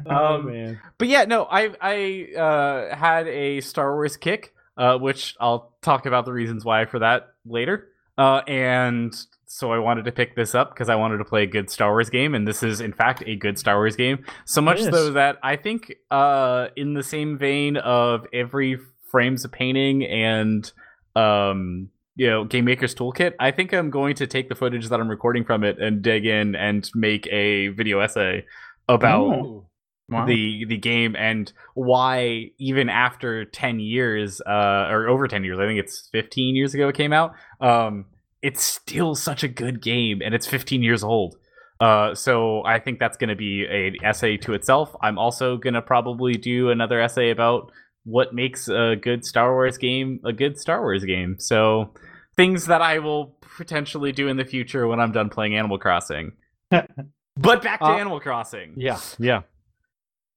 oh Um, man. But yeah, no, I I uh, had a Star Wars kick, uh, which I'll talk about the reasons why for that later. Uh, and so I wanted to pick this up because I wanted to play a good Star Wars game, and this is in fact a good Star Wars game. So much so that I think, uh, in the same vein of every frames of painting and um, you know, Game Maker's Toolkit, I think I'm going to take the footage that I'm recording from it and dig in and make a video essay about Oh. Wow. the the game and why even after 10 years uh or over 10 years i think it's 15 years ago it came out um it's still such a good game and it's 15 years old uh so i think that's going to be a essay to itself i'm also going to probably do another essay about what makes a good star wars game a good star wars game so things that i will potentially do in the future when i'm done playing animal crossing but back to Uh, animal crossing Yeah. Yeah.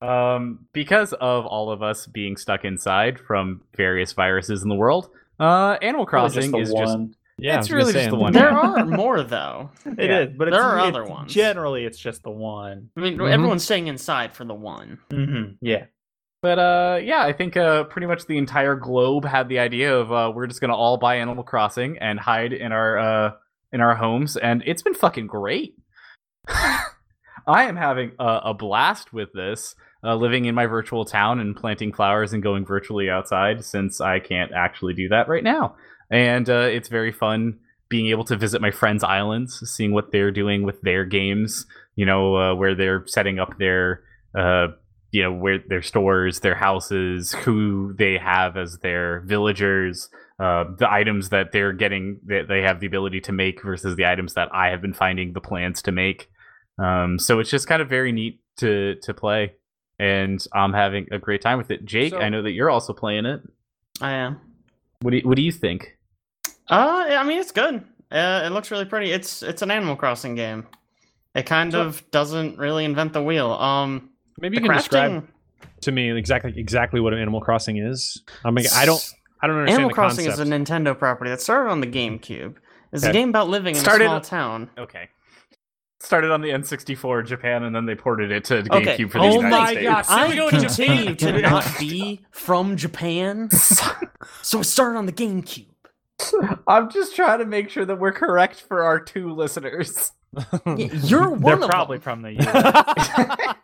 um, because of all of us being stuck inside from various viruses in the world, uh, Animal Crossing Probably is the just one. Yeah. It's really say, just the one. There are more though. It Yeah. is, but There it's, are it's- other ones. Generally, it's just the one. I mean, Mhm. everyone's staying inside for the one. Mm-hmm. Yeah. But uh, yeah, I think uh, pretty much the entire globe had the idea of uh, we're just gonna all buy Animal Crossing and hide in our uh, in our homes, and it's been fucking great. I am having a, a blast with this, uh, living in my virtual town and planting flowers and going virtually outside since I can't actually do that right now. And uh, it's very fun being able to visit my friends' islands, seeing what they're doing with their games. You know, uh, where they're setting up their uh, you know where their stores their houses who they have as their villagers uh, the items that they're getting that they have the ability to make versus the items that i have been finding the plans to make um, so it's just kind of very neat to to play and i'm having a great time with it jake So- i know that you're also playing it I am. what do you, what do you think Uh, I mean, it's good. Uh, it looks really pretty. It's it's an Animal Crossing game. It kind So- of doesn't really invent the wheel. Um, Maybe you the can describe to me exactly exactly what an Animal Crossing is. I mean, I don't I don't understand Animal the Crossing concept. is a Nintendo property that started on the GameCube. It's a game about living in Started- a small town. okay started on the n64 in japan and then they ported it to Okay. gamecube for the Oh united my states God. I we go to continue to not be from Japan, so it started on the GameCube. i'm just trying to make sure that we're correct for our two listeners You're one They're of probably them. from the U.S.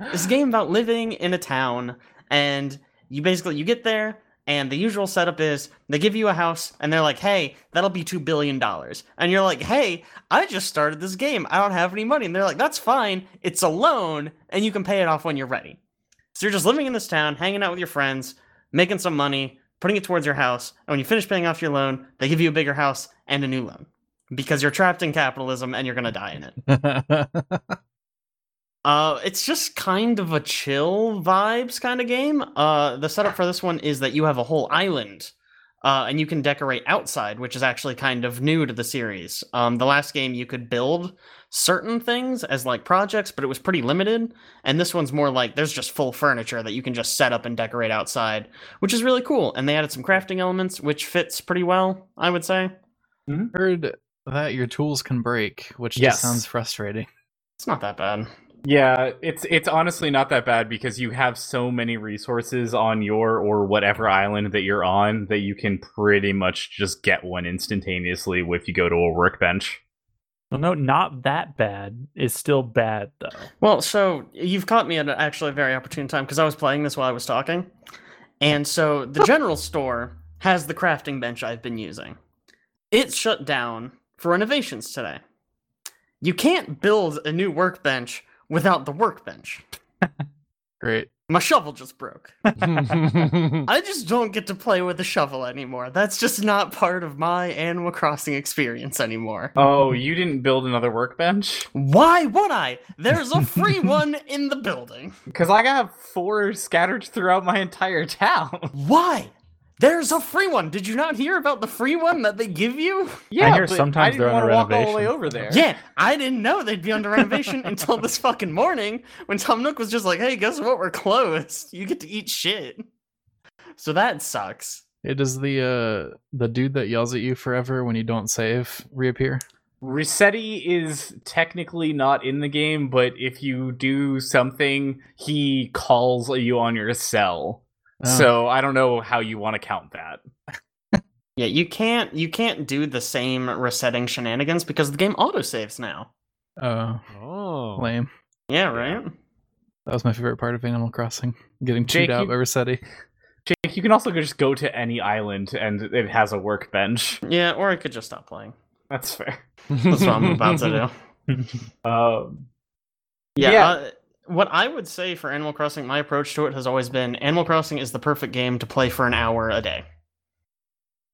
It's a game about living in a town, and you basically you get there, And the usual setup is they give you a house and they're like, hey, that'll be $2 billion. And you're like, hey, I just started this game. I don't have any money. And they're like, that's fine. It's a loan and you can pay it off when you're ready. So you're just living in this town, hanging out with your friends, making some money, putting it towards your house. And when you finish paying off your loan, they give you a bigger house and a new loan because you're trapped in capitalism and you're going to die in it. Uh, it's just kind of a chill vibes kind of game. Uh, the setup for this one is that you have a whole island, uh, and you can decorate outside, which is actually kind of new to the series. Um, the last game you could build certain things as like projects, but it was pretty limited. And this one's more like there's just full furniture that you can just set up and decorate outside, which is really cool. And they added some crafting elements, which fits pretty well, I would say. Heard that your tools can break, which Yes. just sounds frustrating. It's not that bad. Yeah, it's it's honestly not that bad because you have so many resources on your or whatever island that you're on that you can pretty much just get one instantaneously if you go to a workbench. Well, no, not that bad. It's still bad though. Well, so you've caught me at a- actually a very opportune time because I was playing this while I was talking. And so the general store has the crafting bench I've been using. It's shut down for renovations today. You can't build a new workbench without the workbench. Great. My shovel just broke. I just don't get to play with a shovel anymore. That's just not part of my Animal Crossing experience anymore. Oh, you didn't build another workbench? Why would I? There's a free one in the building. Because I got four scattered throughout my entire town. Why? There's a free one. Did you not hear about the free one that they give you? Yeah, I hear but sometimes I didn't they're want under to walk all the way renovation. over there. Yeah, I didn't know they'd be under renovation until this fucking morning when Tom Nook was just like, hey, guess what? We're closed. You get to eat shit. So that sucks. It does the uh the dude that yells at you forever when you don't save reappear? Resetti is technically not in the game, but if you do something, he calls you on your cell. Oh. So I don't know how you want to count that. Yeah, you can't you can't do the same resetting shenanigans because the game autosaves now. Oh, oh. lame. Yeah, right? That was my favorite part of Animal Crossing. Getting chewed Jake, out you- by Resetti. Jake, you can also just go to any island and it has a workbench. Yeah, or I could just stop playing. That's fair. That's what I'm about to do. Um, Yeah. Yeah. Uh, what I would say for Animal Crossing, my approach to it has always been Animal Crossing is the perfect game to play for an hour a day.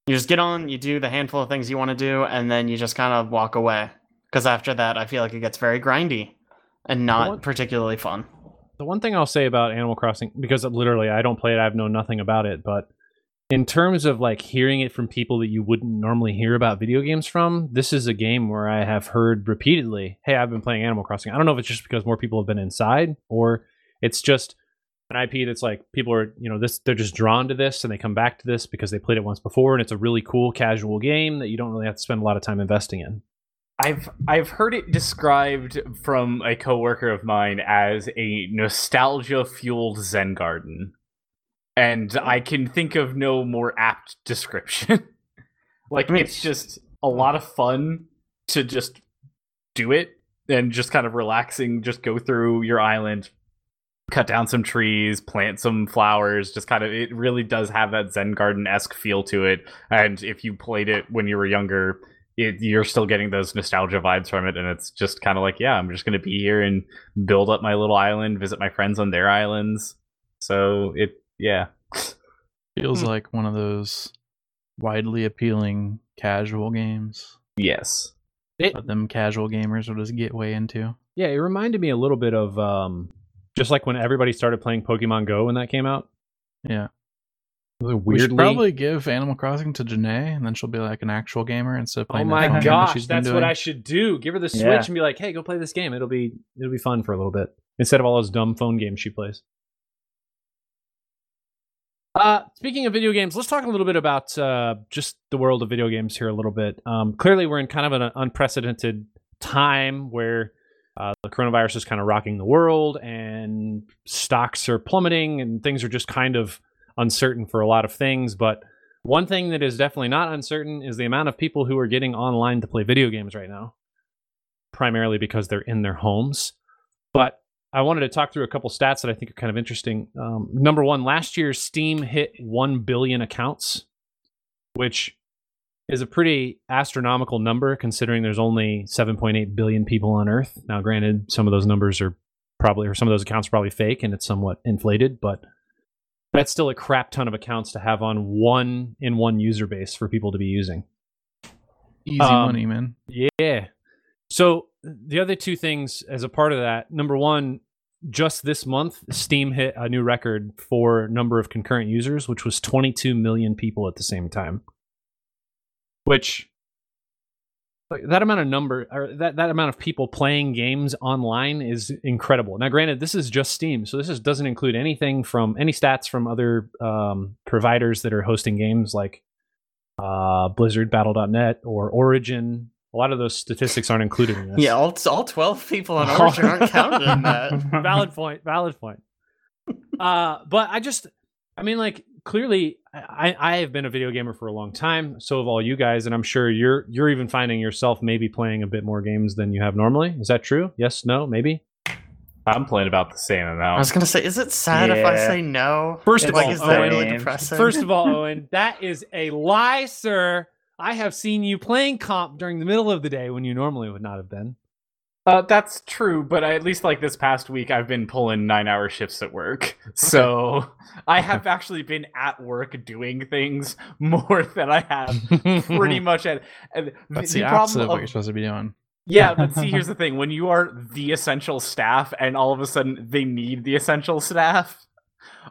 You just get on, you do the handful of things you want to do, and then you just kind of walk away. Because after that, I feel like it gets very grindy and not What? particularly fun. The one thing I'll say about Animal Crossing, because literally I don't play it, I've known nothing about it, but in terms of like hearing it from people that you wouldn't normally hear about video games from, this is a game where I have heard repeatedly, hey, I've been playing Animal Crossing. I don't know if it's just because more people have been inside or it's just an IP that's like people are, you know, this they're just drawn to this and they come back to this because they played it once before and it's a really cool casual game that you don't really have to spend a lot of time investing in. I've I've heard it described from a coworker of mine as a nostalgia fueled Zen garden. And I can think of no more apt description. like I mean- it's just a lot of fun to just do it and just kind of relaxing, just go through your island, cut down some trees, plant some flowers, just kind of it really does have that Zen garden esque feel to it. And if you played it when you were younger, it, you're still getting those nostalgia vibes from it, and it's just kind of like, yeah, I'm just gonna be here and build up my little island, visit my friends on their islands. So it, yeah, Feels Hmm. like one of those widely appealing casual games yes, that them casual gamers will just get way into. Yeah, it reminded me a little bit of um, just like when everybody started playing Pokemon Go when that came out. Yeah. Weirdly, We should probably give Animal Crossing to Janae, and then she'll be like an actual gamer instead of Oh playing. that my phone that gosh, she's been that's what. I should do. Give her the Switch Yeah. and be like, "Hey, go play this game. It'll be it'll be fun for a little bit instead of all those dumb phone games she plays." Uh, speaking of video games, let's talk a little bit about uh, just the world of video games here a little bit. Um, clearly, we're in kind of an unprecedented time where uh, the coronavirus is kind of rocking the world, and stocks are plummeting, and things are just kind of uncertain for a lot of things. But one thing that is definitely not uncertain is the amount of people who are getting online to play video games right now, primarily because they're in their homes. But I wanted to talk through a couple stats that I think are kind of interesting. Um, number one, last year Steam hit 1 billion accounts, which is a pretty astronomical number considering there's only 7.8 billion people on Earth. Now, granted, some of those numbers are probably, or some of those accounts are probably fake and it's somewhat inflated, but that's still a crap ton of accounts to have on one in one user base for people to be using. Easy Um, money, man. Yeah. So the other two things as a part of that, number one, just this month, Steam hit a new record for number of concurrent users, which was 22 million people at the same time. Which that amount of number or that, that amount of people playing games online is incredible. Now, granted, this is just Steam, so this is, doesn't include anything from any stats from other um, providers that are hosting games like uh, Blizzard, Battle.net, or Origin. A lot of those statistics aren't included in this. Yeah, all, all 12 people on Origin aren't counted in that. valid point. Valid point. Uh, but I just, I mean, like clearly, I, I have been a video gamer for a long time. So have all you guys, and I'm sure you're you're even finding yourself maybe playing a bit more games than you have normally. Is that true? Yes, no, maybe. I'm playing about the same amount. I was gonna say, is it sad if I say no? First of like, all, is that Owen, really depressing? First of all, Owen, that is a lie, sir. I have seen you playing comp during the middle of the day when you normally would not have been. Uh, that's true, but I, at least like this past week, I've been pulling nine-hour shifts at work, so I have actually been at work doing things more than I have pretty much at. and That's the the, problem opposite of what you're supposed to be doing. Yeah, but see, here's the thing: when you are the essential staff, and all of a sudden they need the essential staff,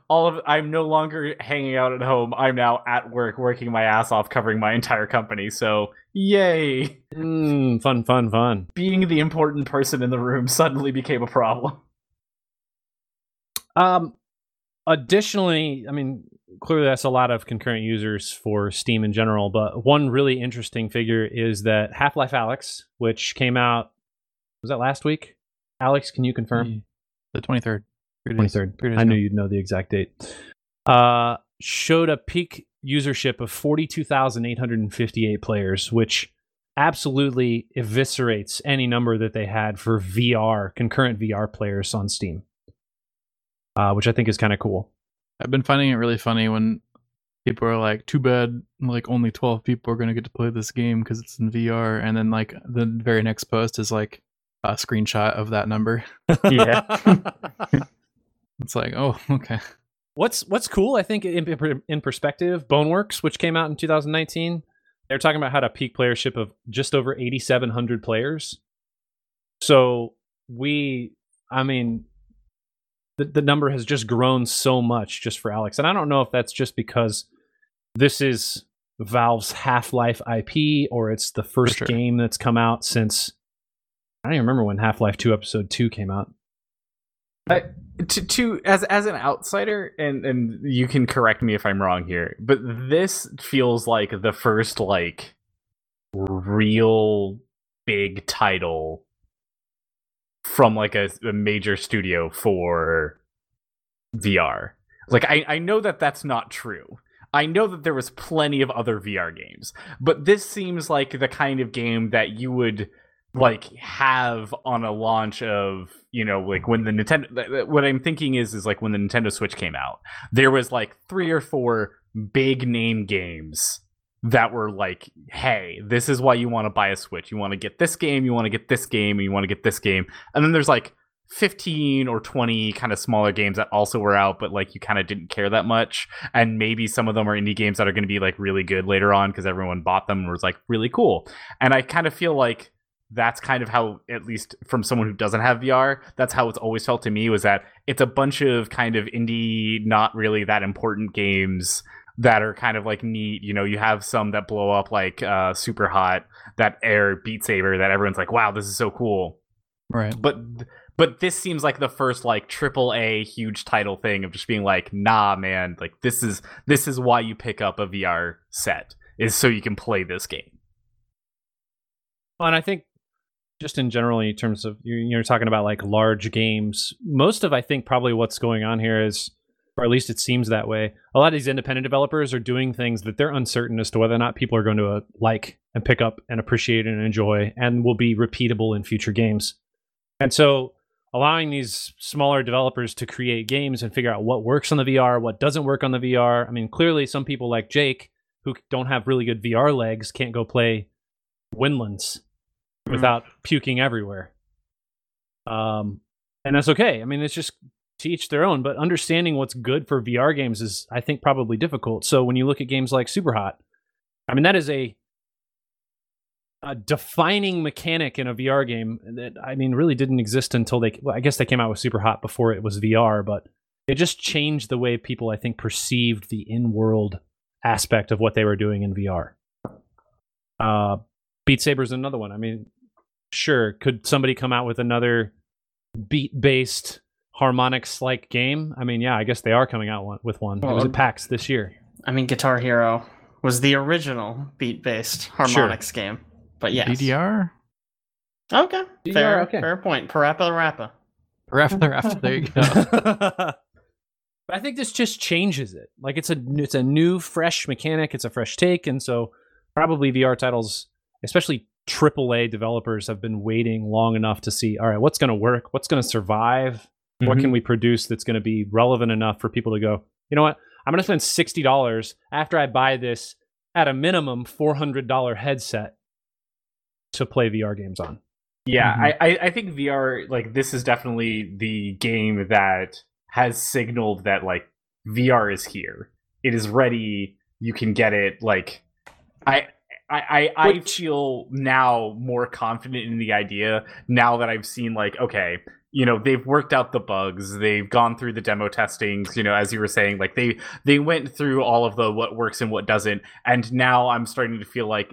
all of I'm no longer hanging out at home. I'm now at work, working my ass off, covering my entire company. So, yay! Mm, fun, fun, fun. Being the important person in the room suddenly became a problem. Um, additionally, I mean, clearly that's a lot of concurrent users for Steam in general. But one really interesting figure is that Half Life Alyx, which came out, was that last week? Alex, can you confirm? The 23rd. Three days- Twenty third. three I knew you'd know the exact date. Uh, showed a peak usership of forty two thousand eight hundred and fifty eight players, which absolutely eviscerates any number that they had for VR concurrent VR players on Steam. Uh, which I think is kind of cool. I've been finding it really funny when people are like, "Too bad, like only 12 people are going to get to play this game because it's in VR," and then like the very next post is like a screenshot of that number. Yeah. It's like, oh, okay. What's what's cool, I think, in, in perspective, Boneworks, which came out in 2019, they're talking about how to peak playership of just over 8,700 players. So we, I mean, the the number has just grown so much just for Alyx, and I don't know if that's just because this is Valve's Half Life IP or it's the first sure. game that's come out since I don't even remember when Half Life Two Episode Two came out. To, to as as an outsider, and and you can correct me if I'm wrong here, but this feels like the first like real big title from like a, a major studio for VR. Like I I know that that's not true. I know that there was plenty of other VR games, but this seems like the kind of game that you would like have on a launch of you know like when the Nintendo. What I'm thinking is is like when the Nintendo Switch came out, there was like three or four big name games that were like, hey, this is why you want to buy a Switch. You want to get this game, you want to get this game, and you want to get this game, and then there's like 15 or 20 kind of smaller games that also were out but like you kind of didn't care that much and maybe some of them are indie games that are going to be like really good later on because everyone bought them and was like really cool and i kind of feel like that's kind of how at least from someone who doesn't have vr that's how it's always felt to me was that it's a bunch of kind of indie not really that important games that are kind of like neat you know you have some that blow up like uh Superhot that air beat saber that everyone's like wow this is so cool Right. but but this seems like the first like triple A huge title thing of just being like, nah, man, like this is this is why you pick up a VR set is so you can play this game. Well, and I think just in general, in terms of you- you're talking about like large games, most of I think probably what's going on here is, or at least it seems that way. A lot of these independent developers are doing things that they're uncertain as to whether or not people are going to uh, like and pick up and appreciate and enjoy, and will be repeatable in future games. And so, allowing these smaller developers to create games and figure out what works on the VR, what doesn't work on the VR. I mean, clearly, some people like Jake who don't have really good VR legs can't go play Windlands Mhm. without puking everywhere. Um, and that's okay. I mean, it's just to each their own. But understanding what's good for VR games is, I think, probably difficult. So when you look at games like Superhot, I mean, that is a a defining mechanic in a VR game that I mean really didn't exist until they. Well, I guess they came out with Superhot before it was VR, but it just changed the way people I think perceived the in-world aspect of what they were doing in VR. Uh, Beat Saber is another one. I mean, sure, could somebody come out with another beat-based harmonics-like game? I mean, yeah, I guess they are coming out one, with one. it was Well, at PAX this year. I mean, Guitar Hero was the original beat-based harmonics game. But yes. DDR? Okay. DDR, Fair, okay. fair point. Parappa the Rappa. Rapper after there you go. but I think this just changes it. Like it's a it's a new, fresh mechanic. It's a fresh take, and so probably VR titles, especially AAA developers, have been waiting long enough to see. All right, what's going to work? What's going to survive? What can we produce that's going to be relevant enough for people to go? You know what? I'm going to spend sixty dollars after I buy this at a minimum four hundred dollar headset to play VR games on. Yeah, Mhm. I, I I think VR like this is definitely the game that has signaled that like VR is here. It is ready. You can get it. Like I I I, I feel now more confident in the idea now that I've seen like okay, you know they've worked out the bugs. They've gone through the demo testings. You know, as you were saying, like they they went through all of the what works and what doesn't. And now I'm starting to feel like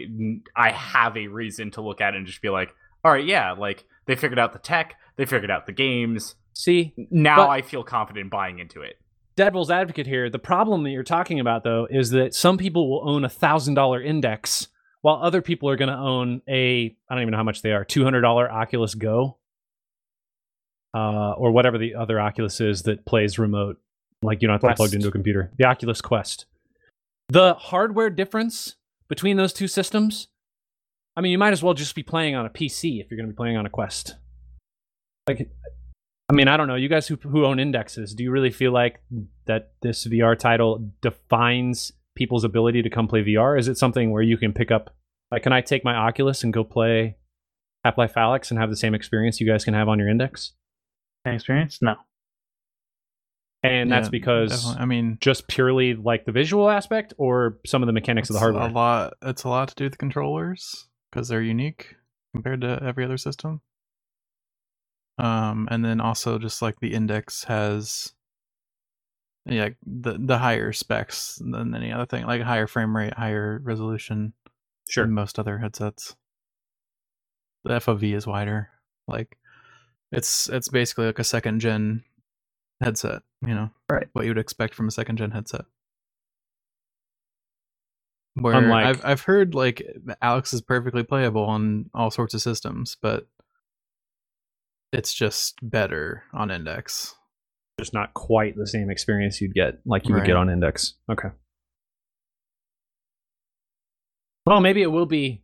I have a reason to look at it and just be like all right, yeah, like they figured out the tech, they figured out the games. See, Now I feel confident buying into it. devil's advocate here. The problem that you're talking about, though, is that some people will own a thousand dollar index, while other people are going to own a I don't even know how much they are two hundred dollar Oculus Go, uh, or whatever the other Oculus is that plays remote, like you don't have to be plugged into a computer. The Oculus Quest. The hardware difference between those two systems. I mean, you might as well just be playing on a PC if you're going to be playing on a Quest. Like, I mean, I don't know. You guys who who own indexes, do you really feel like that this VR title defines people's ability to come play VR? Is it something where you can pick up, like, can I take my Oculus and go play Half Life Alyx and have the same experience you guys can have on your index? Any experience? No. And that's Yeah, because definitely. I mean, just purely like the visual aspect, or some of the mechanics of the hardware. A lot. It's a lot to do with the controllers because they're unique compared to every other system. Um, and then also just like the index has, yeah, the the higher specs than any other thing, like higher frame rate, higher resolution. Sure. than most other headsets. The FOV is wider. Like, it's it's basically like a second gen headset. You know, Right. What you would expect from a second gen headset. Where Unlike- I've I've heard like Alyx is perfectly playable on all sorts of systems, but it's just better on Index. Just not quite the same experience you'd get like you would get on index okay well maybe it will be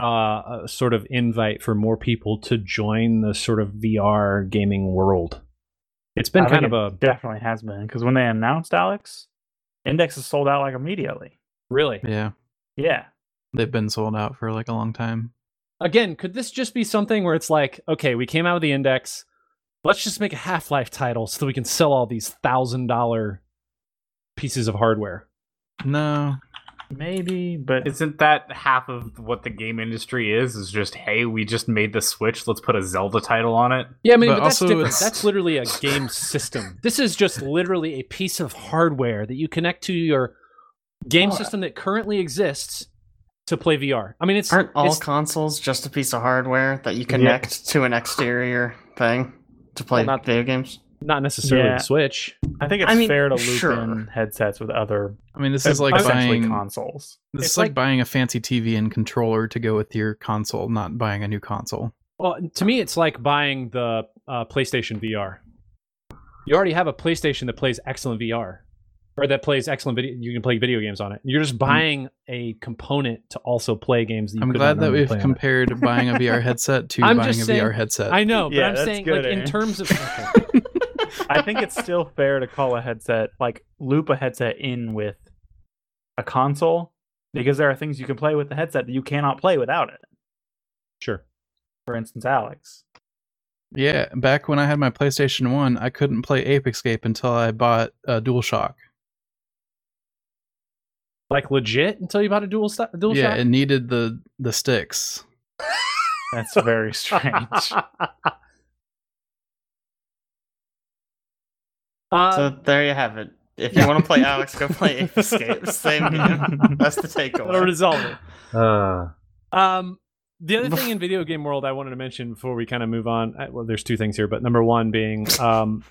uh, a sort of invite for more people to join the sort of vr gaming world it's been I kind of a definitely has been because when they announced Alyx, Index is sold out like immediately. really Yeah, Yeah. they've been sold out for like a long time. again could this just be something where it's like okay we came out with the index let's just make a half-life title so that we can sell all these thousand dollar pieces of hardware No, Maybe, but Isn't that half of what the game industry is? Is just hey, we just made the Switch. Let's put a Zelda title on it. Yeah, I mean, But but, that's different. it's- That's literally a game system. This is just literally a piece of hardware that you connect to your game system that currently exists to play VR. I mean, it's Aren't all it's- consoles just a piece of hardware that you connect to an exterior thing to play Well, not- video games? not necessarily Yeah. the Switch. I think it's I mean, fair to loop sure. in headsets with other I mean this is like essentially buying consoles. This It's is like, like- buying a fancy TV and controller to go with your console, not buying a new console. Well, to me, it's like buying the uh, PlayStation VR. You already have a PlayStation that plays excellent VR. Or that plays excellent video. You can play video games on it. You're just mm. buying a component to also play games. That you I'm glad that we've play on it. compared buying a VR headset to I'm buying a saying- VR headset. I know, but Yeah, I'm saying good, like in terms of I think it's still fair to call a headset like loop a headset in with a console because there are things you can play with the headset that you cannot play without it. sure. For instance, Alyx. Yeah, back when I had my PlayStation 1, I couldn't play Ape Escape until I bought a DualShock. Like legit until you bought a dual st- dual yeah, shock. it needed the the sticks. That's very strange. Uh, So there you have it. If you want to play Alyx, go play Ape Escape. Same game. That's the that'll takeaway. resolve it. Uh, Um, the other thing in video game world I wanted to mention before we kind of move on. Well, there's two things here, but number one being, um,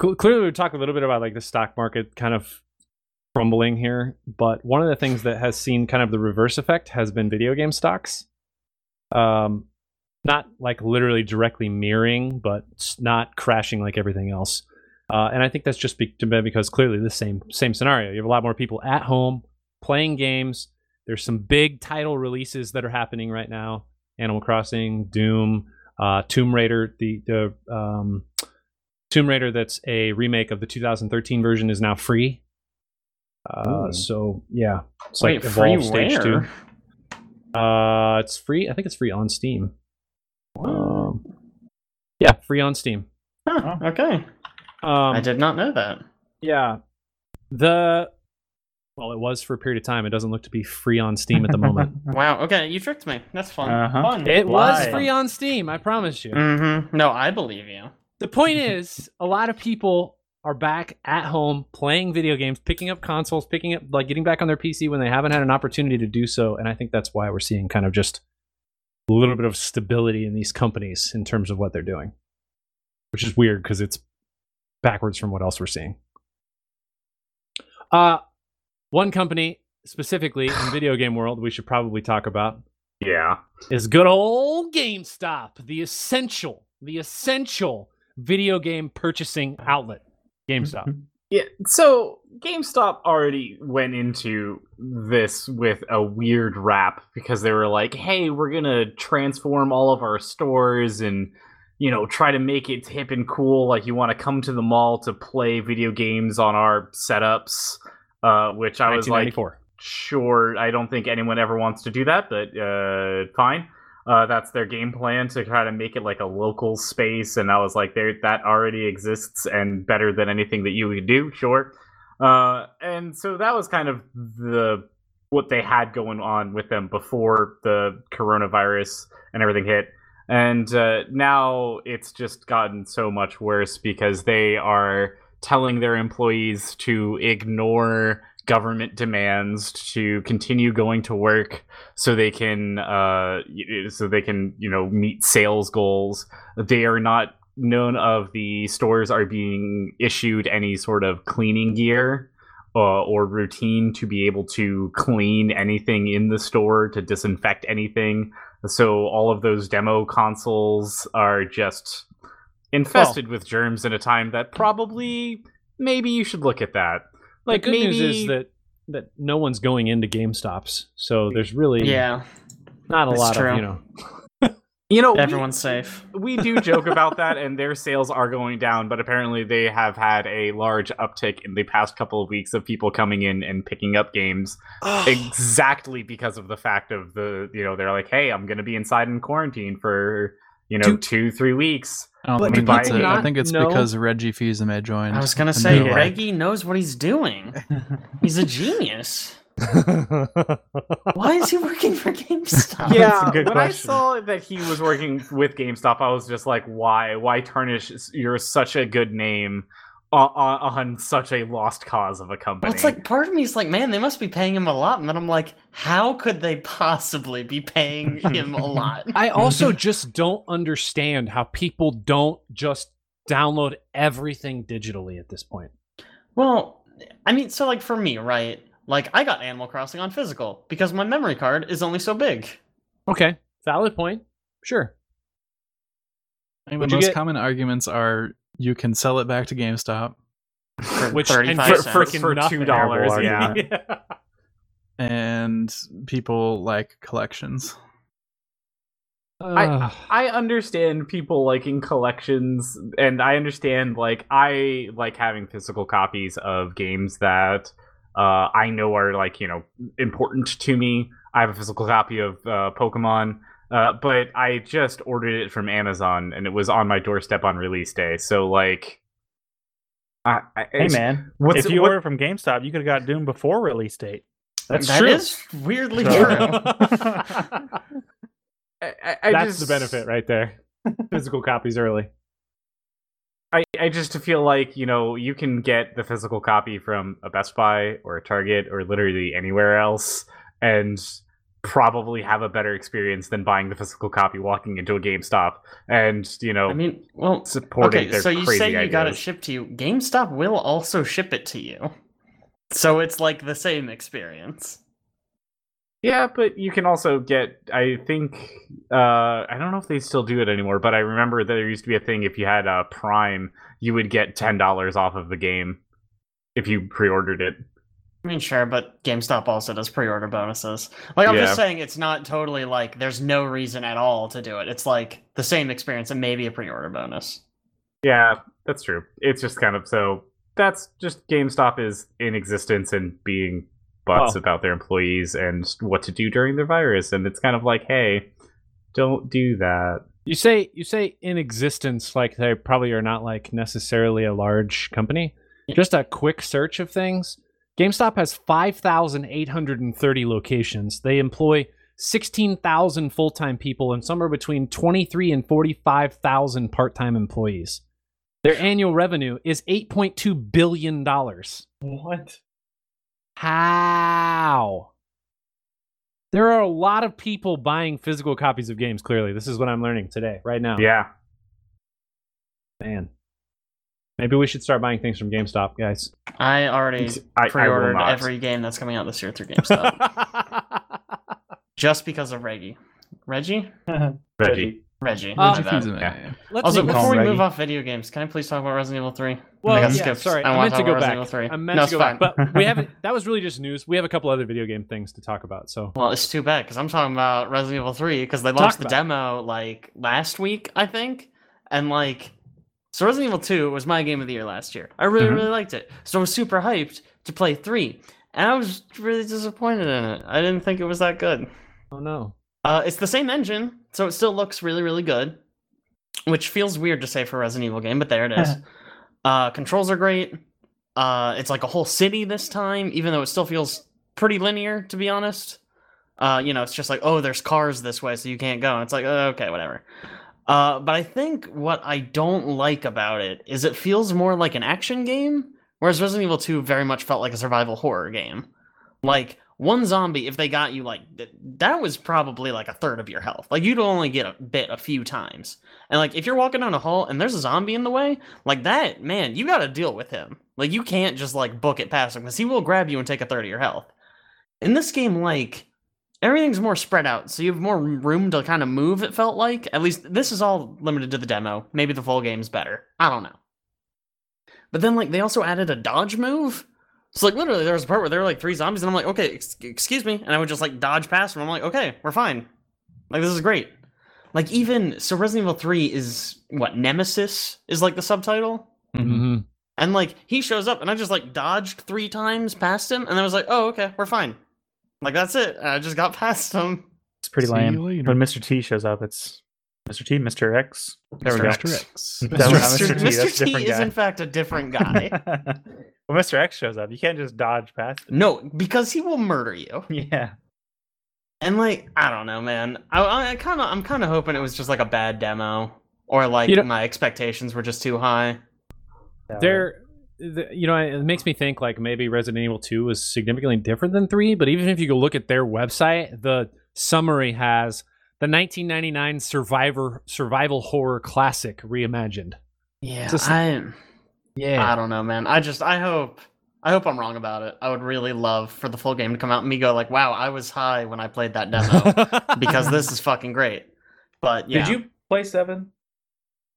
cl- clearly we talked a little bit about like the stock market kind of crumbling here, but one of the things that has seen kind of the reverse effect has been video game stocks. Um, not like literally directly mirroring, but not crashing like everything else. Uh, and I think that's just be- because clearly the same same scenario. You have a lot more people at home playing games. There's some big title releases that are happening right now: Animal Crossing, Doom, uh, Tomb Raider. The the um, Tomb Raider that's a remake of the 2013 version is now free. Uh, Ooh. so yeah, it's Wait, like free Evolve Stage where? Two. Uh, it's free. I think it's free on Steam. Um, yeah, free on Steam. Huh, okay. Um, I did not know that. Yeah. The well, it was for a period of time. It doesn't look to be free on Steam at the moment. Wow. Okay, you tricked me. That's fun. Uh-huh. Fun. it was free on Steam, I promise you. Mm-hmm. No, I believe you. The point is, a lot of people are back at home playing video games, picking up consoles, picking up like getting back on their PC when they haven't had an opportunity to do so, and I think that's why we're seeing kind of just a little bit of stability in these companies in terms of what they're doing. Which is weird because it's backwards from what else we're seeing. Uh one company specifically in video game world we should probably talk about yeah. is good old GameStop, the essential, the essential video game purchasing outlet. GameStop. Yeah, so GameStop already went into this with a weird rap because they were like, "Hey, we're going to transform all of our stores and you know, try to make it hip and cool like you want to come to the mall to play video games on our setups." Uh, which I was like, 1994. sure i don't think anyone ever wants to do that but uh fine uh that's their game plan to try to make it like a local space and i was like there that already exists and better than anything that you would do sure. Uh and so that was kind of the what they had going on with them before the coronavirus and everything hit. And uh, now it's just gotten so much worse because they are telling their employees to ignore government demands to continue going to work so they can uh so they can you know meet sales goals. They are not none of the stores are being issued any sort of cleaning gear uh, or routine to be able to clean anything in the store to disinfect anything. So all of those demo consoles are just infested with germs in a time that probably maybe you should look at that like the good maybe news is that that no one's going into GameStops, so there's really Yeah, not a That's lot true. of you know. you know we- everyone's safe. we do joke about that and their sales are going down but apparently they have had a large uptick in the past couple of weeks of people coming in and picking up games exactly because of the fact of the you know they're like hey i'm gonna be inside in quarantine for you know Do- two three weeks I don't But think that's it. I think it's know- because Reggie Fils-Aimé joined. I was gonna say, they're Reggie knows what he's doing. He's a genius. Why is he working for GameStop? yeah a good when i saw that he was working with gamestop i was just like why why tarnish you're such a good name on, on such a lost cause of a company Well, it's like part of me is like, man, they must be paying him a lot, and then I'm like, how could they possibly be paying him a lot? I also just don't understand how people don't just download everything digitally at this point. Well, I mean, so like for me, right? Like I got Animal Crossing on physical because my memory card is only so big. Okay, valid point. Sure. I mean, the most get- common arguments are you can sell it back to GameStop, For Which and for cents. freaking For nothing. $2, yeah. and people like collections. Ugh. I understand people liking collections, and I understand like I like having physical copies of games that uh, I know are like you know important to me. I have a physical copy of uh, Pokemon, uh, but I just ordered it from Amazon, and it was on my doorstep on release day. So like, I, I, Hey man, what's- if you what- order from GameStop, you could have got Doom before release date. That's That true. is weirdly So- true. I, I, I That's just, the benefit right there. Physical copies early. I, I just feel like you know you can get the physical copy from a Best Buy or a Target or literally anywhere else, and probably have a better experience than buying the physical copy walking into a GameStop and you know I mean, well, supporting okay, their so you crazy say you got it shipped to you. GameStop will also ship it to you. So it's like the same experience. Yeah, but you can also get. I think uh, I don't know if they still do it anymore, but I remember that there used to be a thing. If you had uh, Prime, you would get ten dollars off of the game if you pre-ordered it. I mean, sure, but GameStop also does pre-order bonuses. Like, I'm Yeah. just saying, it's not totally like there's no reason at all to do it. It's like the same experience and maybe a pre-order bonus. Yeah, that's true. It's just kind of so. That's just GameStop is in existence and being butts Oh. about their employees and what to do during the virus, and it's kind of like, hey, don't do that. You say you say in existence like they probably are not like necessarily a large company. Just a quick search of things. GameStop has 5,830 locations. They employ 16,000 full-time people and somewhere between 23 and 45,000 part-time employees. Their annual revenue is 8.2 billion dollars. What? How? There are a lot of people buying physical copies of games, clearly. This is what I'm learning today, right now. Yeah, Man. Maybe we should start buying things from GameStop, guys. I already I, I pre-ordered not. every game that's coming out this year through GameStop just because of Reggie. Reggie? Reggie. Reggie. Uh, my bad. He's an Yeah. Let's Also, before we him move off video games, can I please talk about Resident Evil 3? well, I got yeah, skipped. sorry, I I, meant to go about back. 3. I meant No, to it's go back, fine. but we haven't. That was really just news. We have a couple other video game things to talk about. So Well, it's too bad because I'm talking about Resident Evil 3 because they Talk launched the about it. demo like last week, I think. And like, so Resident Evil 2 was my game of the year last year. I really, Mhm. really liked it. So I was super hyped to play 3. And I was really disappointed in it. I didn't think it was that good. oh no, Uh, it's the same engine, so it still looks really, really good. Which feels weird to say for a Resident Evil game, but there it is. uh, controls are great. Uh, it's like a whole city this time, even though it still feels pretty linear, to be honest. Uh, you know, it's just like, oh, there's cars this way, so you can't go. And it's like, uh, okay, whatever. Uh, but I think what I don't like about it is it feels more like an action game, whereas Resident Evil 2 very much felt like a survival horror game. Like, one zombie, if they got you, like, th- that was probably like a third of your health. Like, you'd only get a bit a few times. And, like, if you're walking down a hall and there's a zombie in the way, like that, man, you gotta deal with him. Like, you can't just, like, book it past him, because he will grab you and take a third of your health. In this game, like, everything's more spread out, so you have more room to kind of move, it felt like. At least, this is all limited to the demo. Maybe the full game's better. I don't know. But then, like, they also added a dodge move. So, like, literally, there was a part where there were, like, three zombies, and I'm like, okay, ex- excuse me. And I would just, like, dodge past them. I'm like, okay, we're fine. Like, this is great. Like, even, so Resident Evil 3 is, what, Nemesis is, like, the subtitle? Mm-hmm. And, like, he shows up, and I just, like, dodged three times past him, and I was like, oh, okay, we're fine. Like, that's it. I just got past him. It's pretty See lame. When Mr. T shows up, it's Mr. T, Mr. X. There we go. Mr. X. That was not Mr. Mr. T, Mr. T is, guy. in fact, a different guy. when Mr. X shows up, you can't just dodge past him. no, because he will murder you. Yeah. And like, I don't know, man. I, I kind of, I'm kind of hoping it was just like a bad demo, or like my expectations were just too high. there the, you know, it makes me think like maybe Resident Evil 2 was significantly different than 3, but even if you go look at their website, the summary has the 1999 survivor survival horror classic reimagined. Yeah, just, I yeah, I don't know, man. I just I hope I hope I'm wrong about it. I would really love for the full game to come out and me go like, "Wow, I was high when I played that demo because this is fucking great." But yeah. Did you play 7?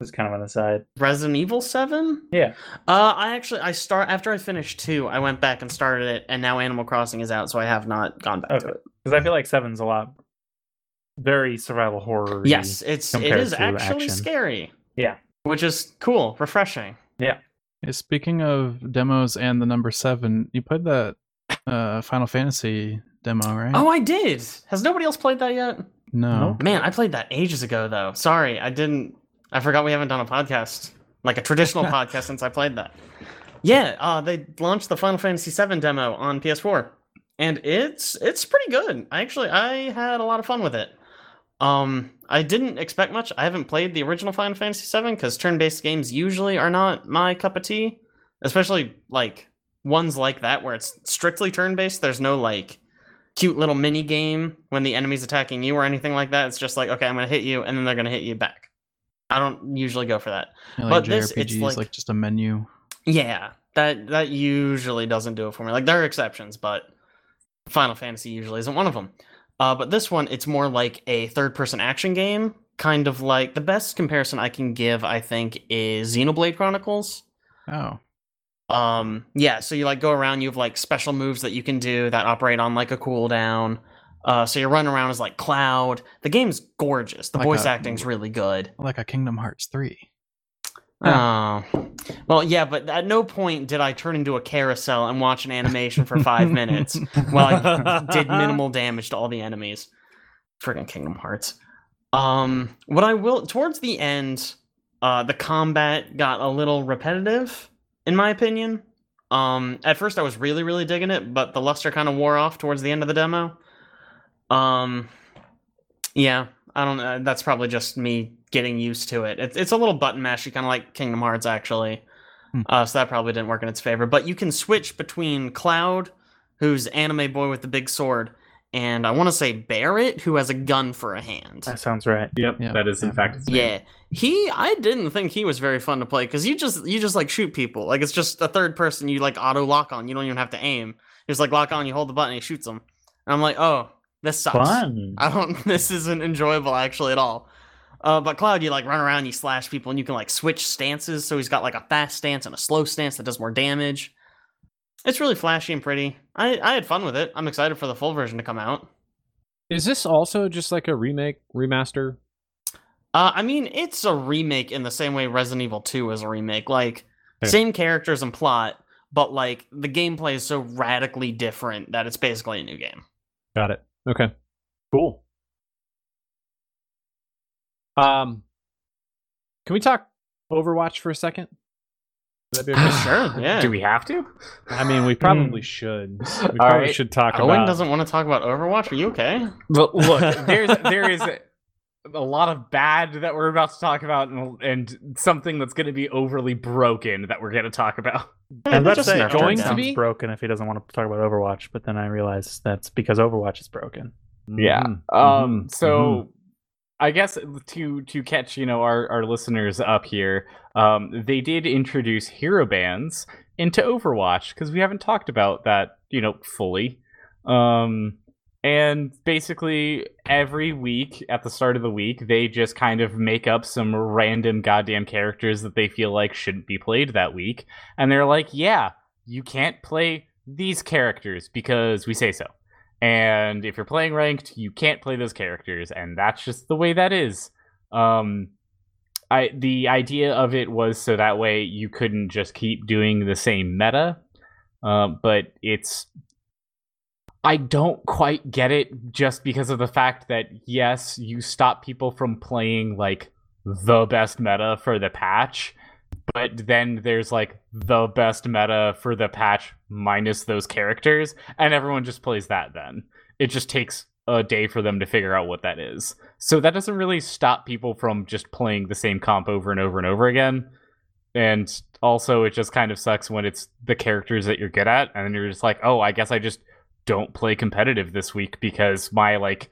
was kind of on the side. Resident Evil Seven. Yeah. Uh, I actually I start after I finished two. I went back and started it, and now Animal Crossing is out, so I have not gone back okay. to it. Because I feel like Seven's a lot very survival horror. Yes, it's it is actually action. scary. Yeah. Which is cool, refreshing. Yeah. Speaking of demos and the number seven, you played that uh, Final Fantasy demo, right? Oh, I did. Has nobody else played that yet? No. Man, I played that ages ago though. Sorry, I didn't I forgot we haven't done a podcast, like a traditional podcast, since I played that. Yeah, uh, they launched the Final Fantasy VII demo on PS4, and it's it's pretty good. I actually I had a lot of fun with it. Um, I didn't expect much. I haven't played the original Final Fantasy VII because turn-based games usually are not my cup of tea, especially like ones like that where it's strictly turn-based. There's no like cute little mini game when the enemy's attacking you or anything like that. It's just like, okay, I'm gonna hit you, and then they're gonna hit you back. I don't usually go for that. Yeah, but like this, it's like- like just a menu. Yeah, that that usually doesn't do it for me. Like there are exceptions, but Final Fantasy usually isn't one of them. Uh, but this one, it's more like a third-person action game, kind of like the best comparison I can give, I think, is Xenoblade Chronicles. Oh, Um, yeah, so you like go around, you have like special moves that you can do that operate on like a cooldown. Uh, so you're running around as like Cloud. The game's gorgeous. The Like voice a- acting's really good. like a Kingdom Hearts three. Oh, well, yeah, but at no point did I turn into a carousel and watch an animation for five minutes while I did minimal damage to all the enemies. Friggin' Kingdom Hearts. Um, what I will towards the end, uh, the combat got a little repetitive, in my opinion. Um, at first I was really, really digging it, but the luster kind of wore off towards the end of the demo. Um, yeah, I don't know. That's probably just me getting used to it. It's it's a little button mashy, kind of like Kingdom Hearts, actually. Hmm. Uh, so that probably didn't work in its favor. But you can switch between Cloud, who's anime boy with the big sword, and I want to say Barrett, who has a gun for a hand. That sounds right. Yep, Yeah. that is in fact. Yeah, he. I didn't think he was very fun to play because you just you just like shoot people. Like it's just a third person you like auto lock on. You don't even have to aim. It's like lock on. You hold the button. And he shoots them. And I'm like, oh, this sucks. Fun. I don't. This isn't enjoyable actually at all. Uh, but Cloud, you like run around, you slash people, and you can like switch stances. So he's got like a fast stance and a slow stance that does more damage. It's really flashy and pretty. I I had fun with it. I'm excited for the full version to come out. Is this also just like a remake, remaster? Uh, I mean, it's a remake in the same way Resident Evil 2 is a remake. Like, Okay. same characters and plot, but like the gameplay is so radically different that it's basically a new game. Got it. Okay. Cool. Um, can we talk Overwatch for a second? Would that be okay? Sure, yeah. Do we have to? I mean, we probably should. We All probably right. should talk about. Owen about. doesn't want to talk about Overwatch. Are you okay? But look, there's there is a lot of bad that we're about to talk about, and, and something that's going to be overly broken that we're going to talk about. I was about to Just say, nerfed it going to be? broken if he doesn't want to talk about Overwatch, but then I realize that's because Overwatch is broken. Yeah. Mhm, Um. mhm, So, mhm. I guess to to catch you know our our listeners up here, um, they did introduce hero bans into Overwatch because we haven't talked about that you know fully. Um. And basically, every week at the start of the week, they just kind of make up some random goddamn characters that they feel like shouldn't be played that week. And they're like, yeah, you can't play these characters because we say so. And if you're playing ranked, you can't play those characters, and that's just the way that is. Um, I the idea of it was so that way you couldn't just keep doing the same meta. Um, but it's I don't quite get it just because of the fact that yes, you stop people from playing like the best meta for the patch, but then there's like the best meta for the patch minus those characters, and everyone just plays that then. It just takes a day for them to figure out what that is. So that doesn't really stop people from just playing the same comp over and over and over again. And also, it just kind of sucks when it's the characters that you're good at, and then you're just like, oh, I guess I just don't play competitive this week because my like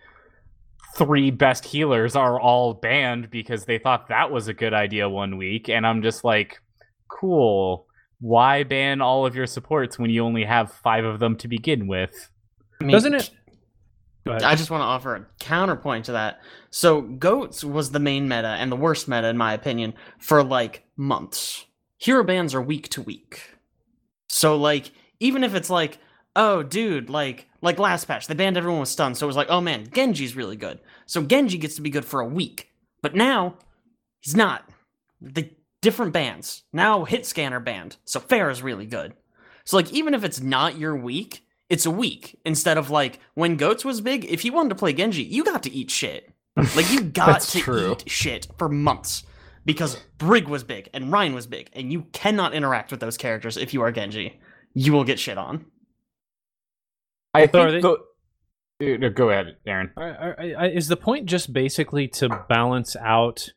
three best healers are all banned because they thought that was a good idea one week and I'm just like cool why ban all of your supports when you only have 5 of them to begin with I mean, Doesn't it- I just want to offer a counterpoint to that. So goats was the main meta and the worst meta in my opinion for like months. Hero bans are week to week. So like even if it's like, oh dude, like like last patch, they banned everyone with stun, so it was like, oh man, Genji's really good. So Genji gets to be good for a week. But now he's not. The different bans. Now hit scanner banned. So fair is really good. So like even if it's not your week, it's a week instead of like when goats was big if you wanted to play genji you got to eat shit like you got to true. eat shit for months because brig was big and ryan was big and you cannot interact with those characters if you are genji you will get shit on I So are think the, uh, no, go ahead, Aaron. Are- are- are- is the point just basically to balance out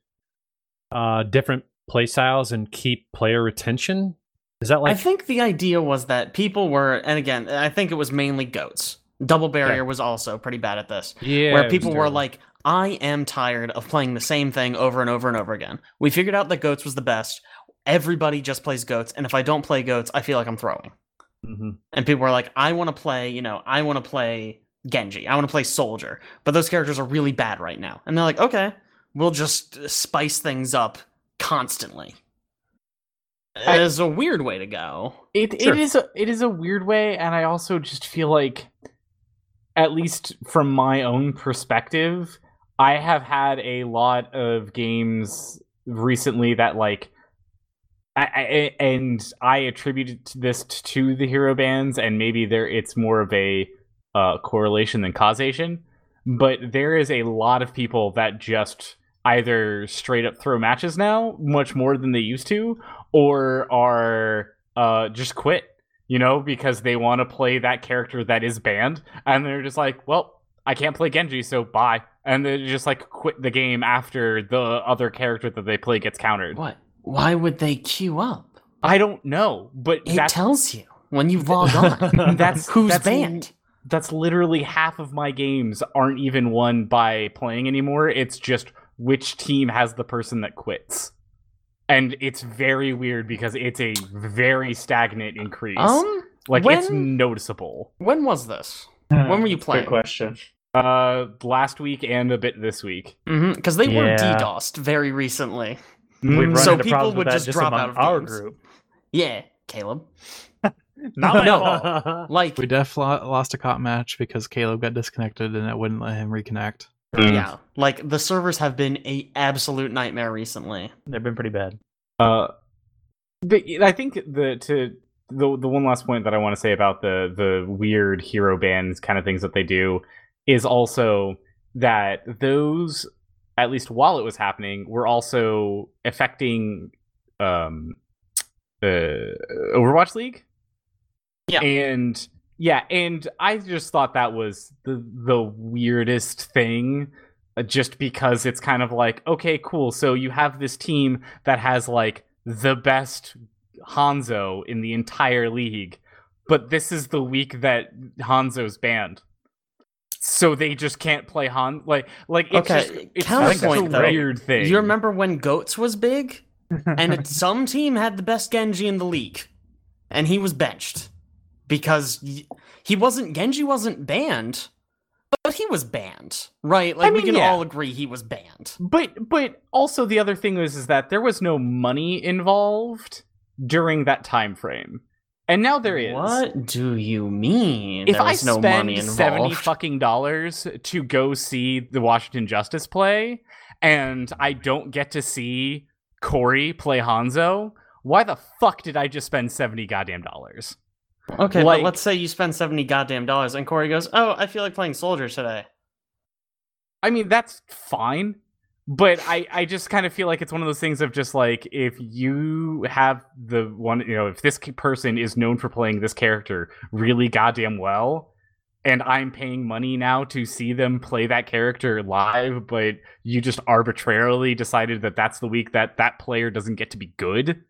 uh, different playstyles and keep player retention? Is that like? i think the idea was that people were and again i think it was mainly goats double barrier was also pretty bad at this yeah, where people were like, I am tired of playing the same thing over and over and over again. We figured out that goats was the best. Everybody just plays goats, and if I don't play goats, I feel like I'm throwing. Mhm. And people were like, I want to play, you know, I want to play Genji. I want to play Soldier. But those characters are really bad right now. And they're like, okay, we'll just spice things up constantly. I- It is a weird way to go. It Sure. it is a it is a weird way, and I also just feel like, at least from my own perspective, I have had a lot of games recently that like, I, I and I attributed this to the hero bans, and maybe there it's more of a uh, correlation than causation, but there is a lot of people that just either straight up throw matches now much more than they used to or are uh just quit you know because they want to play that character that is banned and they're just like well i can't play genji so bye and they just like quit the game after the other character that they play gets countered What? Why would they queue up? i don't know but It that's tells you when you log on. that's Who's that's banned? that's literally half of my games aren't even won by playing anymore. It's just which team has the person that quits. And it's very weird because it's a very stagnant increase. Um, like it's noticeable. when was this? When were you Good playing? question. Uh last week and a bit this week. Because they were Yeah. DDoSed very recently. We've Mm, run So into people problems would with that just drop out of our games. group. Yeah, Caleb. Not No. Like, We def lost a cop match because Caleb got disconnected and it wouldn't let him reconnect. Mm. yeah, like the servers have been a absolute nightmare recently. They've been pretty bad. Uh, but I think the to the the one last point that I want to say about the the weird hero bans kind of things that they do is also that those at least while it was happening were also affecting um uh Overwatch League. Yeah. And yeah, and I just thought that was the the weirdest thing uh, just because it's kind of like okay cool so you have this team that has like the best hanzo in the entire league but this is the week that hanzo's banned so they just can't play han like like it's Okay, just it's counterpoint, such a weird thing You remember when Goats was big? and it, some team had the best Genji in the league, and he was benched because he wasn't Genji wasn't banned, but he was banned, right? Like we mean, can yeah. all agree he was banned. But but also the other thing was is that there was no money involved during that time frame. And now there is. What do you mean? If there I no spend. 70 fucking dollars to go see the Washington Justice play and I don't get to see Corey play Hanzo, why the fuck did I just spend 70 goddamn dollars? Okay, Like- but let's say you spend seventy goddamn dollars, and Corey goes, "Oh, I feel like playing Soldier today." I mean, that's fine. But I, I just kind of feel like it's one of those things of just like if you have the one you know if this person is known for playing this character really goddamn well, and I'm paying money now to see them play that character live, but you just arbitrarily decided that that's the week that that player doesn't get to be good.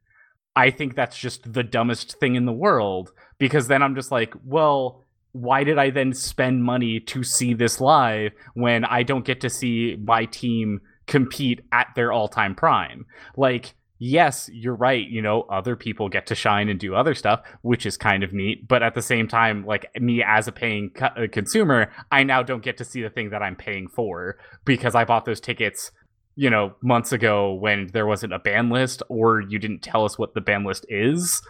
I think that's just the dumbest thing in the world because then I'm just like, well, why did I then spend money to see this live when I don't get to see my team compete at their all-time prime? Like yes, you're right. You know, other people get to shine and do other stuff, which is kind of neat. But at the same time, like me as a paying co- consumer, I now don't get to see the thing that I'm paying for because I bought those tickets, you know, months ago when there wasn't a ban list or you didn't tell us what the ban list is.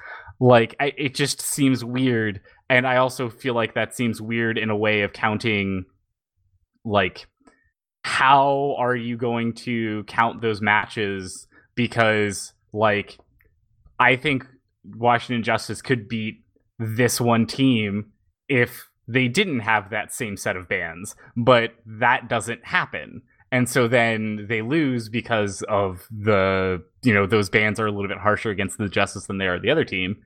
Like, I, it just seems weird. And I also feel like that seems weird in a way of counting, like, how are you going to count those matches? Because, like, I think Washington Justice could beat this one team if they didn't have that same set of bans, but that doesn't happen. And so then they lose because of the, you know, those bans are a little bit harsher against the Justice than they are the other team.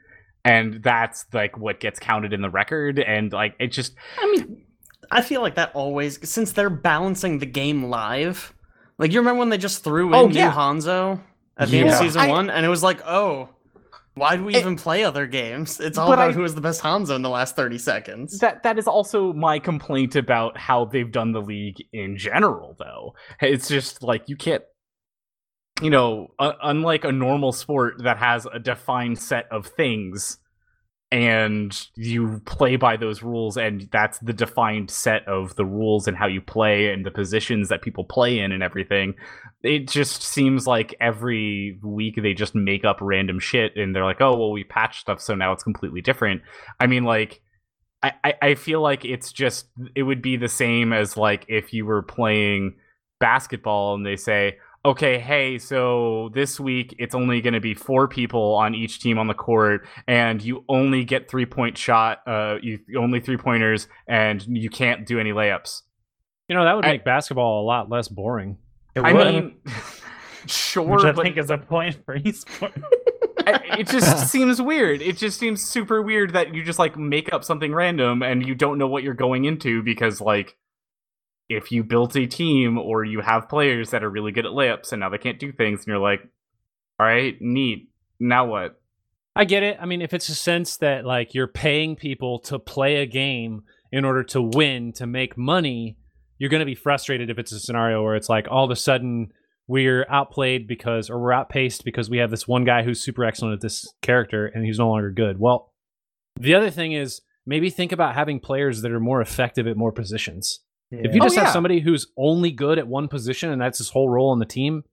And that's like what gets counted in the record. And like, it just, I mean, I feel like that always since they're balancing the game live. Like you remember when they just threw in Oh, new. Hanzo at the end of season I- one, and it was like, oh, why do we It- even play other games? It's all about I- who has the best Hanzo in the last thirty seconds. that that is also my complaint about how they've done the league in general though it's just like you can't you know uh, unlike a normal sport that has a defined set of things and you play by those rules and that's the defined set of the rules and how you play and the positions that people play in and everything. It just seems like every week they just make up random shit and they're like oh well we patched stuff so now it's completely different. I mean like I, I feel like it's just it would be the same as like if you were playing basketball and they say, okay, hey, so this week it's only going to be four people on each team on the court, and you only get three point shot, uh, you only three pointers, and you can't do any layups. You know, that would I- make basketball a lot less boring. It I would, mean, sure, which I but think is a point for esports. It just seems weird. It just seems super weird that you just like make up something random and you don't know what you're going into because like if you built a team or you have players that are really good at layups and now they can't do things and you're like, all right, neat. Now what? I get it. I mean, if it's a sense that like you're paying people to play a game in order to win, to make money, you're going to be frustrated if it's a scenario where it's like all of a sudden we're outplayed because or we're outpaced because we have this one guy who's super excellent at this character and he's no longer good. Well, the other thing is maybe think about having players that are more effective at more positions. If you Oh, just have yeah. somebody who's only good at one position and that's his whole role on the team,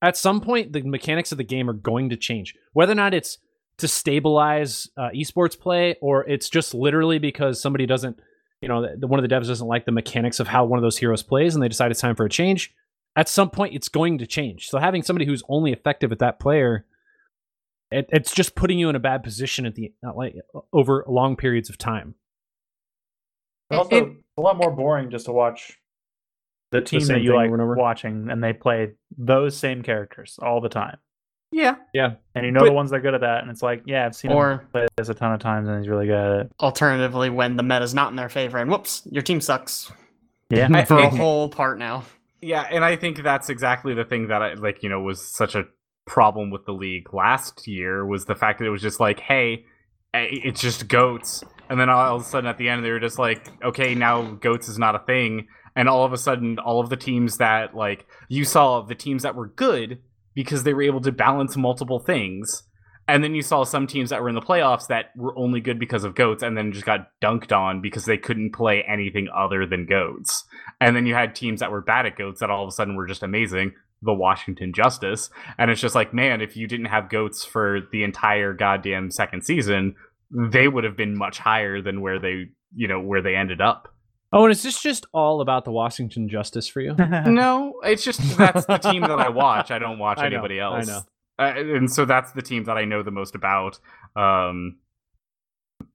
at some point the mechanics of the game are going to change. Whether or not it's to stabilize uh, esports play or it's just literally because somebody doesn't, you know, the, one of the devs doesn't like the mechanics of how one of those heroes plays and they decide it's time for a change. At some point, it's going to change. So having somebody who's only effective at that player, it, it's just putting you in a bad position at the uh, like over long periods of time. Also, It- it's a lot more boring just to watch the team same that you thing like over watching, and they play those same characters all the time, Yeah. Yeah. And you know But- the ones that are good at that, and it's like, yeah, I've seen him Or play this a ton of times, and he's really good at it. alternatively, when the meta's not in their favor, and whoops, your team sucks Yeah, I- for a whole part now. Yeah, and I think that's exactly the thing that I like, you know, was such a problem with the league last year was the fact that it was just like, hey, it's just goats. And then all of a sudden at the end they were just like, okay, now goats is not a thing. And all of a sudden all of the teams that like you saw the teams that were good because they were able to balance multiple things. And then you saw some teams that were in the playoffs that were only good because of goats and then just got dunked on because they couldn't play anything other than goats. And then you had teams that were bad at goats that all of a sudden were just amazing. The Washington Justice. And it's just like, man, if you didn't have goats for the entire goddamn second season, they would have been much higher than where they, you know, where they ended up. Oh, and is this just all about the Washington Justice for you? No, it's just that's the team that I watch. I don't watch I know, anybody I else. know. Uh, and so that's the team that I know the most about. Um,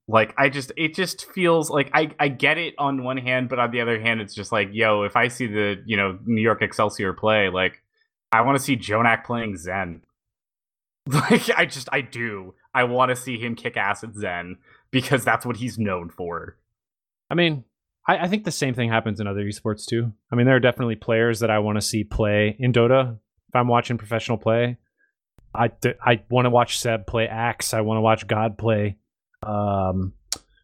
like I just, it just feels like I, I get it on one hand, but on the other hand, it's just like, yo, if I see the, you know, New York Excelsior play, like, I want to see JJoNak playing Zen. Like, I just, I do. I want to see him kick ass at Zen because that's what he's known for. I mean, I, I think the same thing happens in other esports too. I mean, there are definitely players that I want to see play in Dota. If I'm watching professional play, I I want to watch Ceb play Axe. I want to watch God play um,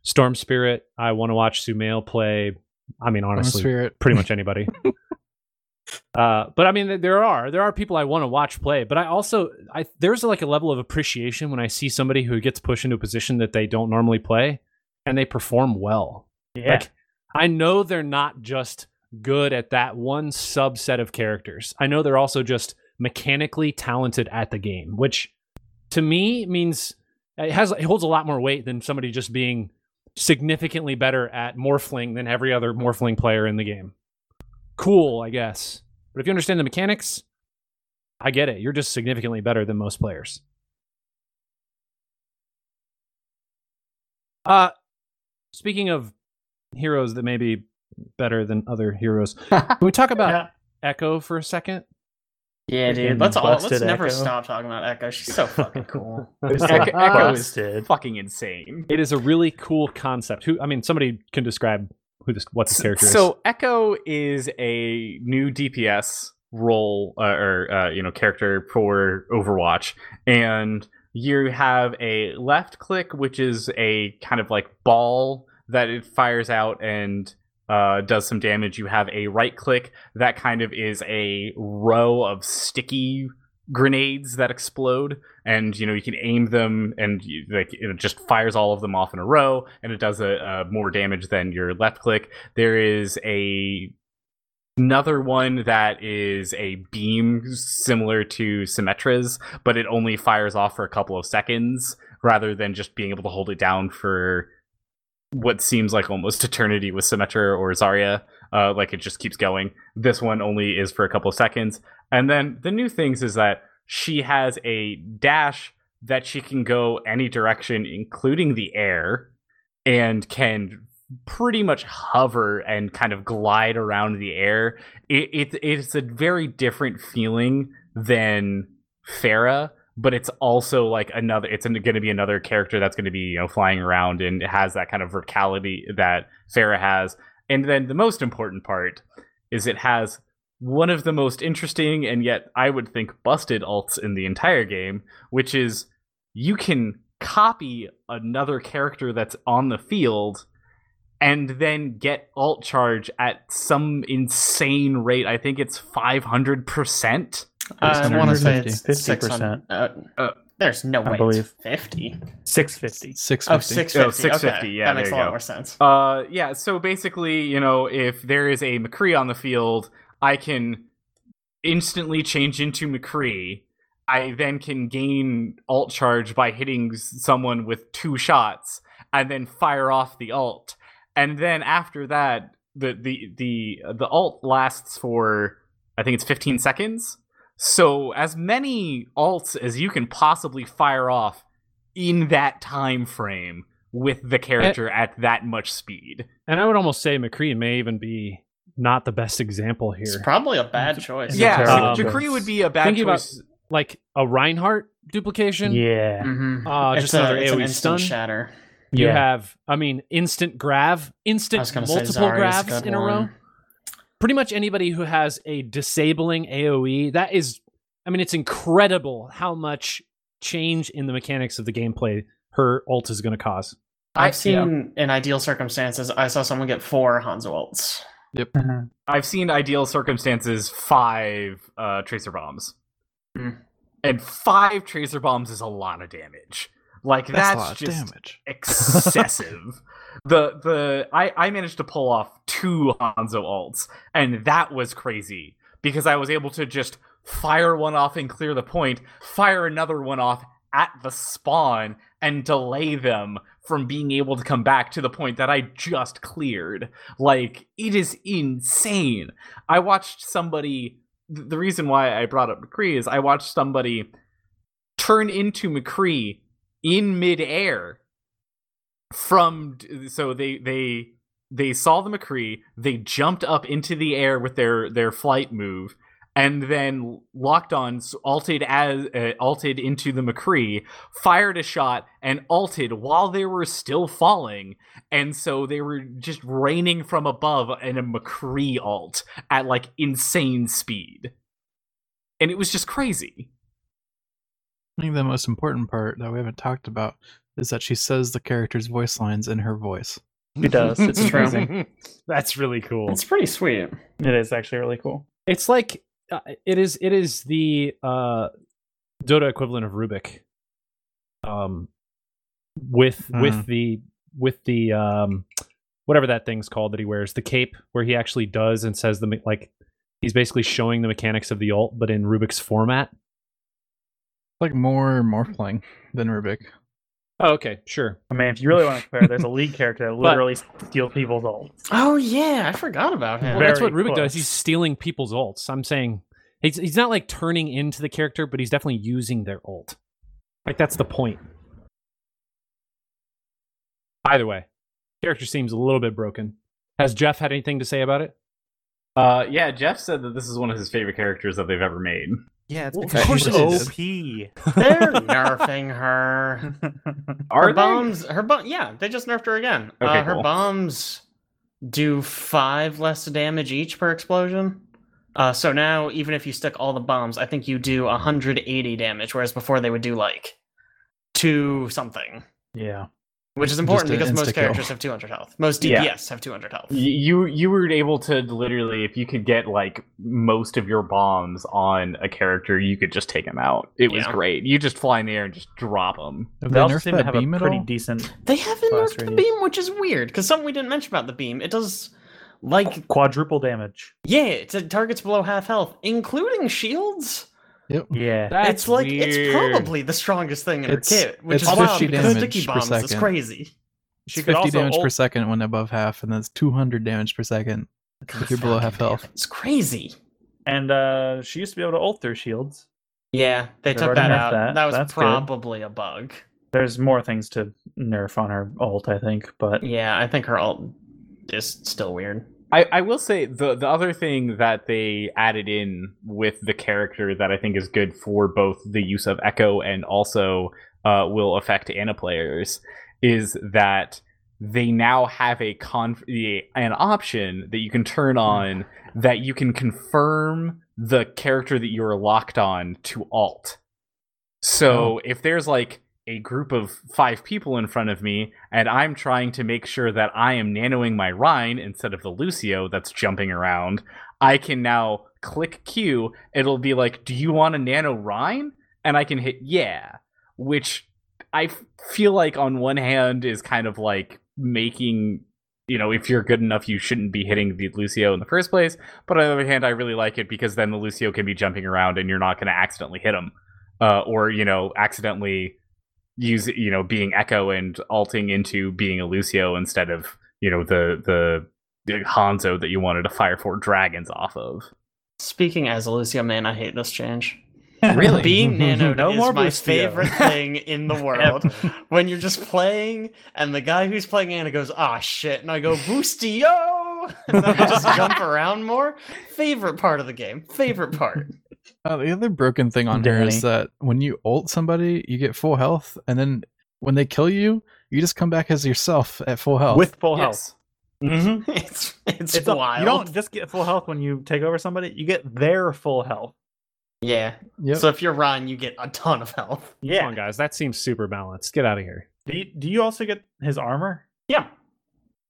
Storm Spirit. I want to watch Sumail play. I mean, honestly, pretty much anybody. Uh, but I mean, there are there are people I want to watch play, but I also I there's like a level of appreciation when I see somebody who gets pushed into a position that they don't normally play, and they perform well. Yeah. Like I know they're not just good at that one subset of characters. I know they're also just mechanically talented at the game, which to me means it has it holds a lot more weight than somebody just being significantly better at morphling than every other morphling player in the game. Cool, I guess. But if you understand the mechanics, I get it. You're just significantly better than most players. Uh speaking of heroes that may be better than other heroes, can we talk about Yeah. Echo for a second? Yeah, dude. Let's all let's never Echo. stop talking about Echo. She's so fucking cool. Echo, Echo is Busted. fucking insane. It is a really cool concept. Who I mean, somebody can describe who this what this character is. So Echo is a new DPS role uh, or uh, you know character for Overwatch, and you have a left click, which is a kind of like ball that it fires out and uh, does some damage. You have a right click that kind of is a row of sticky grenades that explode and you know you can aim them and you, like it just fires all of them off in a row and it does a, a more damage than your left click. There is a another one that is a beam similar to symmetra's but it only fires off for a couple of seconds rather than just being able to hold it down for what seems like almost eternity with symmetra or zarya. Uh, like it just keeps going. This one only is for a couple of seconds and then the new things is that she has a dash that she can go any direction, including the air, and can pretty much hover and kind of glide around the air. It, it it's a very different feeling than Pharah, but it's also like another. It's going to be another character that's going to be you know flying around and has that kind of verticality that Pharah has. And then the most important part is it has one of the most interesting and yet I would think busted alts in the entire game, which is you can copy another character that's on the field and then get alt charge at some insane rate. I think it's 500%. I want to say it's 50%. Uh, Uh, there's no I way believe. it's 50. 650. Six Oh, fifty. 650. Oh, 650, okay. yeah, that makes a lot go. more sense. Uh, yeah. So basically, you know, if there is a McCree on the field, I can instantly change into McCree. I then can gain alt charge by hitting someone with two shots, and then fire off the alt. And then after that, the the the the alt lasts for I think it's 15 seconds. So as many alts as you can possibly fire off in that time frame with the character at that much speed. and I would almost say McCree may even be not the best example It's here. probably a bad choice. It's Yeah, terrible so Um, McCree would be a bad thinking about- choice. like a Reinhardt duplication. Yeah. Mm-hmm. Uh, just another it's an AoE instant stun. shatter. You Yeah. have, I mean, instant grav, instant was going to say multiple Zarya's a grabs in a row. Pretty much anybody who has a disabling AoE, that is, I mean, it's incredible how much change in the mechanics of the gameplay her ult is going to cause. I've seen in ideal circumstances, I saw someone get four Hanzo ults. Mhm. I've seen ideal circumstances five uh, tracer bombs, Hmm. and five tracer bombs is a lot of damage. Like that's, That's, a lot of just damage. excessive. the the I I managed to pull off two Hanzo ults, and that was crazy because I was able to just fire one off and clear the point, fire another one off at the spawn, and delay them from being able to come back to the point that I just cleared. Like it is insane. I watched somebody. The reason why I brought up McCree is I watched somebody turn into McCree in midair from so they they they saw the McCree, they jumped up into the air with their their flight move, and then locked on, s- alted as uh, alted into the McCree, fired a shot, and alted while they were still falling, and so they were just raining from above in a McCree alt at like insane speed, and it was just crazy. I think the most important part that we haven't talked about is that she says the character's voice lines in her voice. She does. It's true. amazing. That's really cool. It's pretty sweet. It is actually really cool. It's like uh, it is. It is the uh, Dota equivalent of Rubik. Um, with Hmm. with the with the um, whatever that thing's called that he wears, the cape, where he actually does and says the me- like he's basically showing the mechanics of the ult, but in Rubik's format. Like more Morphling than Rubik. Oh, okay, sure. I mean, if you really want to compare, there's a league character that literally steals people's ults. Oh yeah, I forgot about him. Well, that's what Very Rubik does. He's stealing people's ults. I'm saying he's he's not like turning into the character, but he's definitely using their ult. Like that's the point. Either way, character seems a little bit broken. Has Jeff had anything to say about it? Uh, yeah, Jeff said that this is one of his favorite characters that they've ever made. Yeah, it's Well, because of course she's it is. OP. They're nerfing her. Are her they? bombs, her bomb, yeah, they just nerfed her again. Okay, uh, her cool. bombs do five less damage each per explosion. Uh, so now, even if you stick all the bombs, I think you do 180 damage, whereas before they would do like two something, yeah. Which is important because most insta-kill. characters have 200 health. Most DPS Yeah. have 200 health. You you were able to literally, if you could get like most of your bombs on a character, you could just take him out. It was Yeah. great. You just fly in the air and just drop them. Have They they also seem to have a beam at pretty all? decent They haven't Blast nerfed the beam, which is weird because something we didn't mention about the beam. It does like quadruple damage. yeah, it it targets below half health, including shields. Yep. Yeah. That's it's like it's probably the strongest thing in It's- her kit, which is wild 50 because damage sticky per bombs is crazy. She It's could 50 also damage per second when above half, and that's 200 damage per second. If you're below half health. It's crazy. and uh, she used to be able to ult through shields. Yeah, they They've took that out. that. That, was That's good. probably a bug. There's more things to nerf on her ult, I think, but Yeah, I think her ult is still weird. I, I will say the the other thing that they added in with the character that I think is good for both the use of Echo and also uh, will affect Ana players is that they now have a a- an option that you can turn on that you can confirm the character that you're locked on to alt. So if there's like a group of five people in front of me, and I'm trying to make sure that I am nanoing my Rein instead of the Lucio that's jumping around, I can now click Q. It'll be like, Do you want a nano Rein? And I can hit yeah, which I feel like on one hand is kind of like making. You know, if you're good enough, you shouldn't be hitting the Lucio in the first place. But on the other hand, I really like it because then the Lucio can be jumping around and you're not going to accidentally hit him. Uh, or, you know, accidentally use you know being echo and alting into being a lucio instead of you know the the, the hanzo that you wanted to fire four dragons off of Speaking as a Lucio man, I hate this change. Really? Being nanoed No is more my Lucio. favorite thing in the world. when you're just playing and the guy who's playing Ana goes, ah shit, and I go, boostio! And then I just jump around more. Favorite part of the game. Favorite part. Uh, the other broken thing on here is that when you ult somebody, you get full health, and then when they kill you, you just come back as yourself at full health. with full health. Mm-hmm. It's it's, It's a- wild. you don't just get full health when you take over somebody; you get their full health. Yeah. Yep. So if you're Ryan, you get a ton of health. Come on, guys. That seems super balanced. Get out of here. Do you, do you also get his armor? Yeah.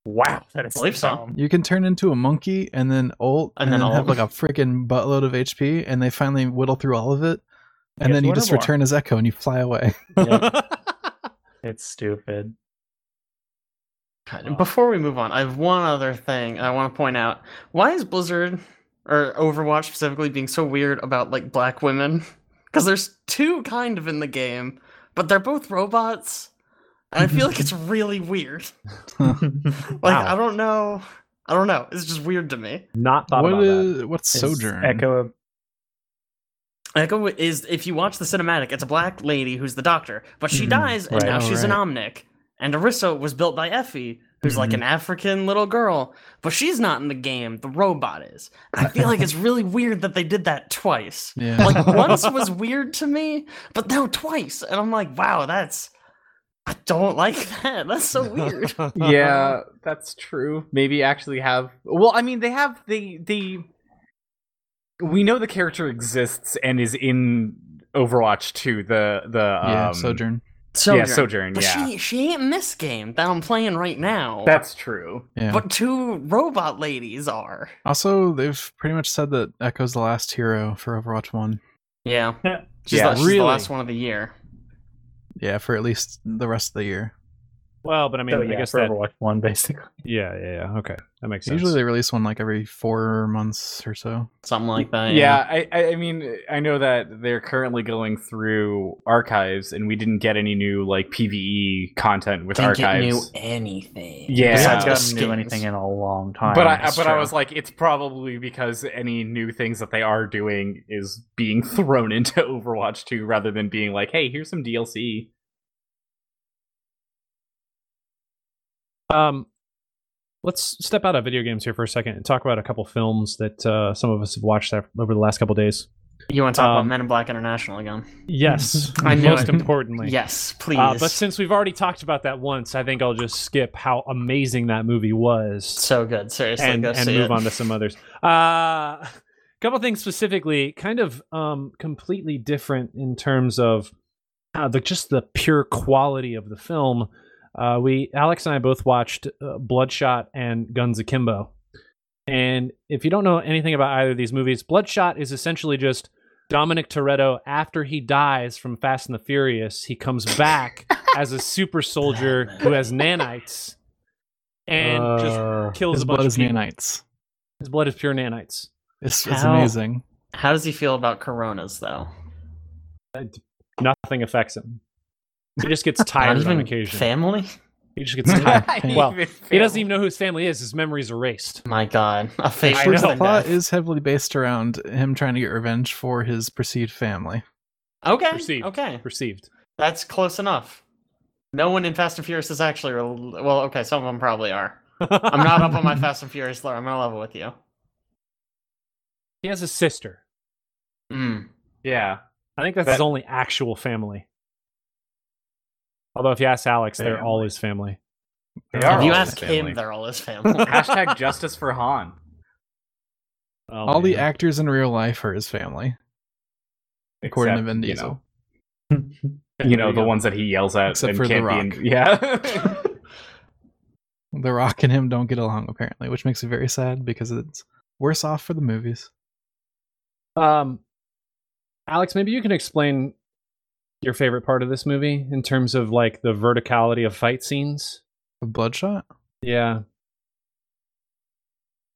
Wow, that is Believe so. dumb. you can turn into a monkey and then ult, And and, then then, have like a freaking buttload of HP, and they finally whittle through all of it, and Get then you just Wintermore. return as Echo and you fly away. It's stupid. God, and Before we move on, I have one other thing I want to point out. Why is Blizzard or Overwatch specifically being so weird about like black women? Because there's two kind of in the game, but they're both robots. And I feel like it's really weird. Like Wow. I don't know. I don't know. It's just weird to me. Not thought What about that. is what's Is Sojourn? Echo. Echo is if you watch the cinematic, it's a black lady who's the doctor, but she Mhm, dies and right. now Oh, she's an. Omnic. And Orisa was built by Efi, who's like Mhm. an African little girl, but she's not in the game. The robot is. I feel like it's really weird that they did that twice. Yeah. Like once was weird to me, but now twice, and I'm like, wow, that's. I don't like that. That's so weird. yeah that's true maybe actually have well i mean they have the the we know the character exists and is in overwatch 2 the the yeah, um, Sojourn. Sojourn. Yeah, Sojourn, But yeah. she she ain't in this game that I'm playing right now. That's true. Yeah. But two robot ladies are. Also, they've pretty much said that Echo's the last hero for Overwatch 1. Yeah. She's, Yeah, the, she's really. the last one of the year. Yeah, for at least the rest of the year. Well, but I mean, So, I yeah, guess for that. Overwatch one basically. Yeah, yeah, yeah. Okay, that makes sense. Usually they release one like every four months or so. Something like that. Yeah, I, I I mean, I know that they're currently going through archives, and we didn't get any new like PVE content with Didn't get archives. new anything. Yeah. I besides haven't the gotten new anything in a long time. but I that's but I was like, it's probably because any new things that they are doing is being thrown into Overwatch 2 rather than being like, hey, here's some DLC. Um, let's step out of video games here for a second and talk about a couple films that uh, some of us have watched over the last couple days. You want to talk Um, about Men in Black International again? Yes, I knew most importantly. Yes, please. Uh, but since we've already talked about that once, I think I'll just skip how amazing that movie was so good. Seriously, and, go and move it. on to some others. A uh, couple things specifically, kind of um, completely different in terms of uh, the just the pure quality of the film. Uh, we Alex and I both watched uh, Bloodshot and Guns Akimbo, and if you don't know anything about either of these movies, Bloodshot is essentially just Dominic Toretto after he dies from Fast and the Furious. He comes back as a super soldier who has nanites and just Uh, kills His a bunch blood of is people. nanites. His blood is pure nanites. It's, it's How- amazing. How does he feel about Coronas, though? Nothing affects him. He just gets tired Not on occasion. family. he just gets tired. Well, he doesn't even know who his family is. His memory's erased. My God, a fake I Which know. the plot is heavily based around him trying to get revenge for his perceived family. okay. Perceived. Okay, Perceived. that's close enough. No one in Fast and Furious is actually rel- well. Okay, some of them probably are. I'm not up on my Fast and Furious lore. I'm gonna level with you. He has a sister. Mm. Yeah. I think that's That- his only actual family. Although, if you ask Alex, they're all his family. They If are If you ask family. him, they're all his family. Hashtag justice for Han. Oh, All the actors in real life are his family, according Except, to Vin you Diesel. know, You know, the ones that he yells at Except and for The can't Rock. be in- Yeah. The Rock and him don't get along apparently, which makes me very sad because it's worse off for the movies. Um, Alex, maybe you can explain your favorite part of this movie in terms of like the verticality of fight scenes. Of Bloodshot. Yeah.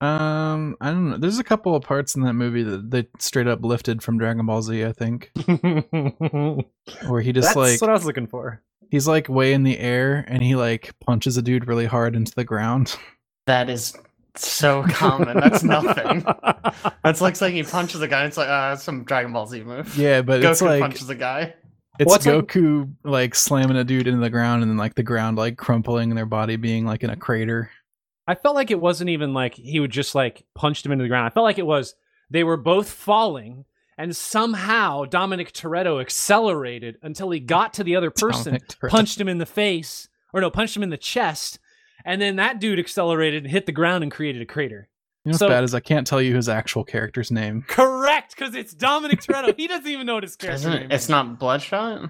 Um, I don't know. There's a couple of parts in that movie that they straight up lifted from Dragon Ball Z. I think, where he just That's like what I was looking for. he's like way in the air and he like punches a dude really hard into the ground. that is so common. That's nothing. That's like saying he punches a guy. It's like, that's some Dragon Ball Z move. Yeah, but Goku it's like punches a guy. It's Well, it's like- Goku like, slamming a dude into the ground and then like the ground like crumpling and their body being like in a crater. I felt like it wasn't even like he would just like punched him into the ground. I felt like it was they were both falling and somehow Dominic Toretto accelerated until he got to the other person, punched him in the face, or no, punched him in the chest, and then that dude accelerated and hit the ground and created a crater. You know what's So- bad is I can't tell you his actual character's name. Correct, because it's Dominic Toretto. he doesn't even know what his character Isn't name? It's is. not Bloodshot.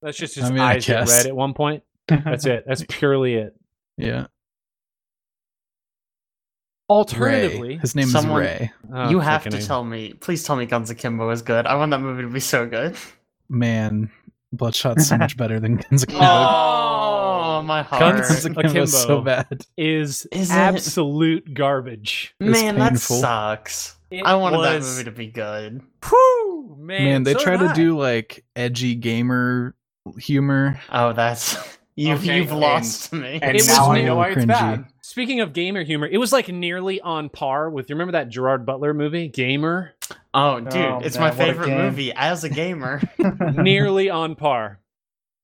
That's just I his mean, eyes get red at one point. That's it. That's purely it. Yeah, Alternatively, Ray. His name Someone- is Ray. Oh, you have to A. tell me. Please tell me Guns Akimbo is good. I want that movie to be so good. Man, Bloodshot's so much better than Guns oh. Akimbo. Oh, my heart. Guns- Guns Akimbo is so bad. is Is it? absolute garbage. It's Man, that sucks. It I wanted that movie to be good. Whew, man. Man, they so try to do like edgy gamer humor. Oh, that's you've Okay, you've and- lost me. And It now was I know why it's cringy. bad. Speaking of gamer humor, it was like nearly on par with. You remember that Gerard Butler movie, Gamer? oh, dude, Oh, it's man, my favorite movie as a gamer. nearly on par.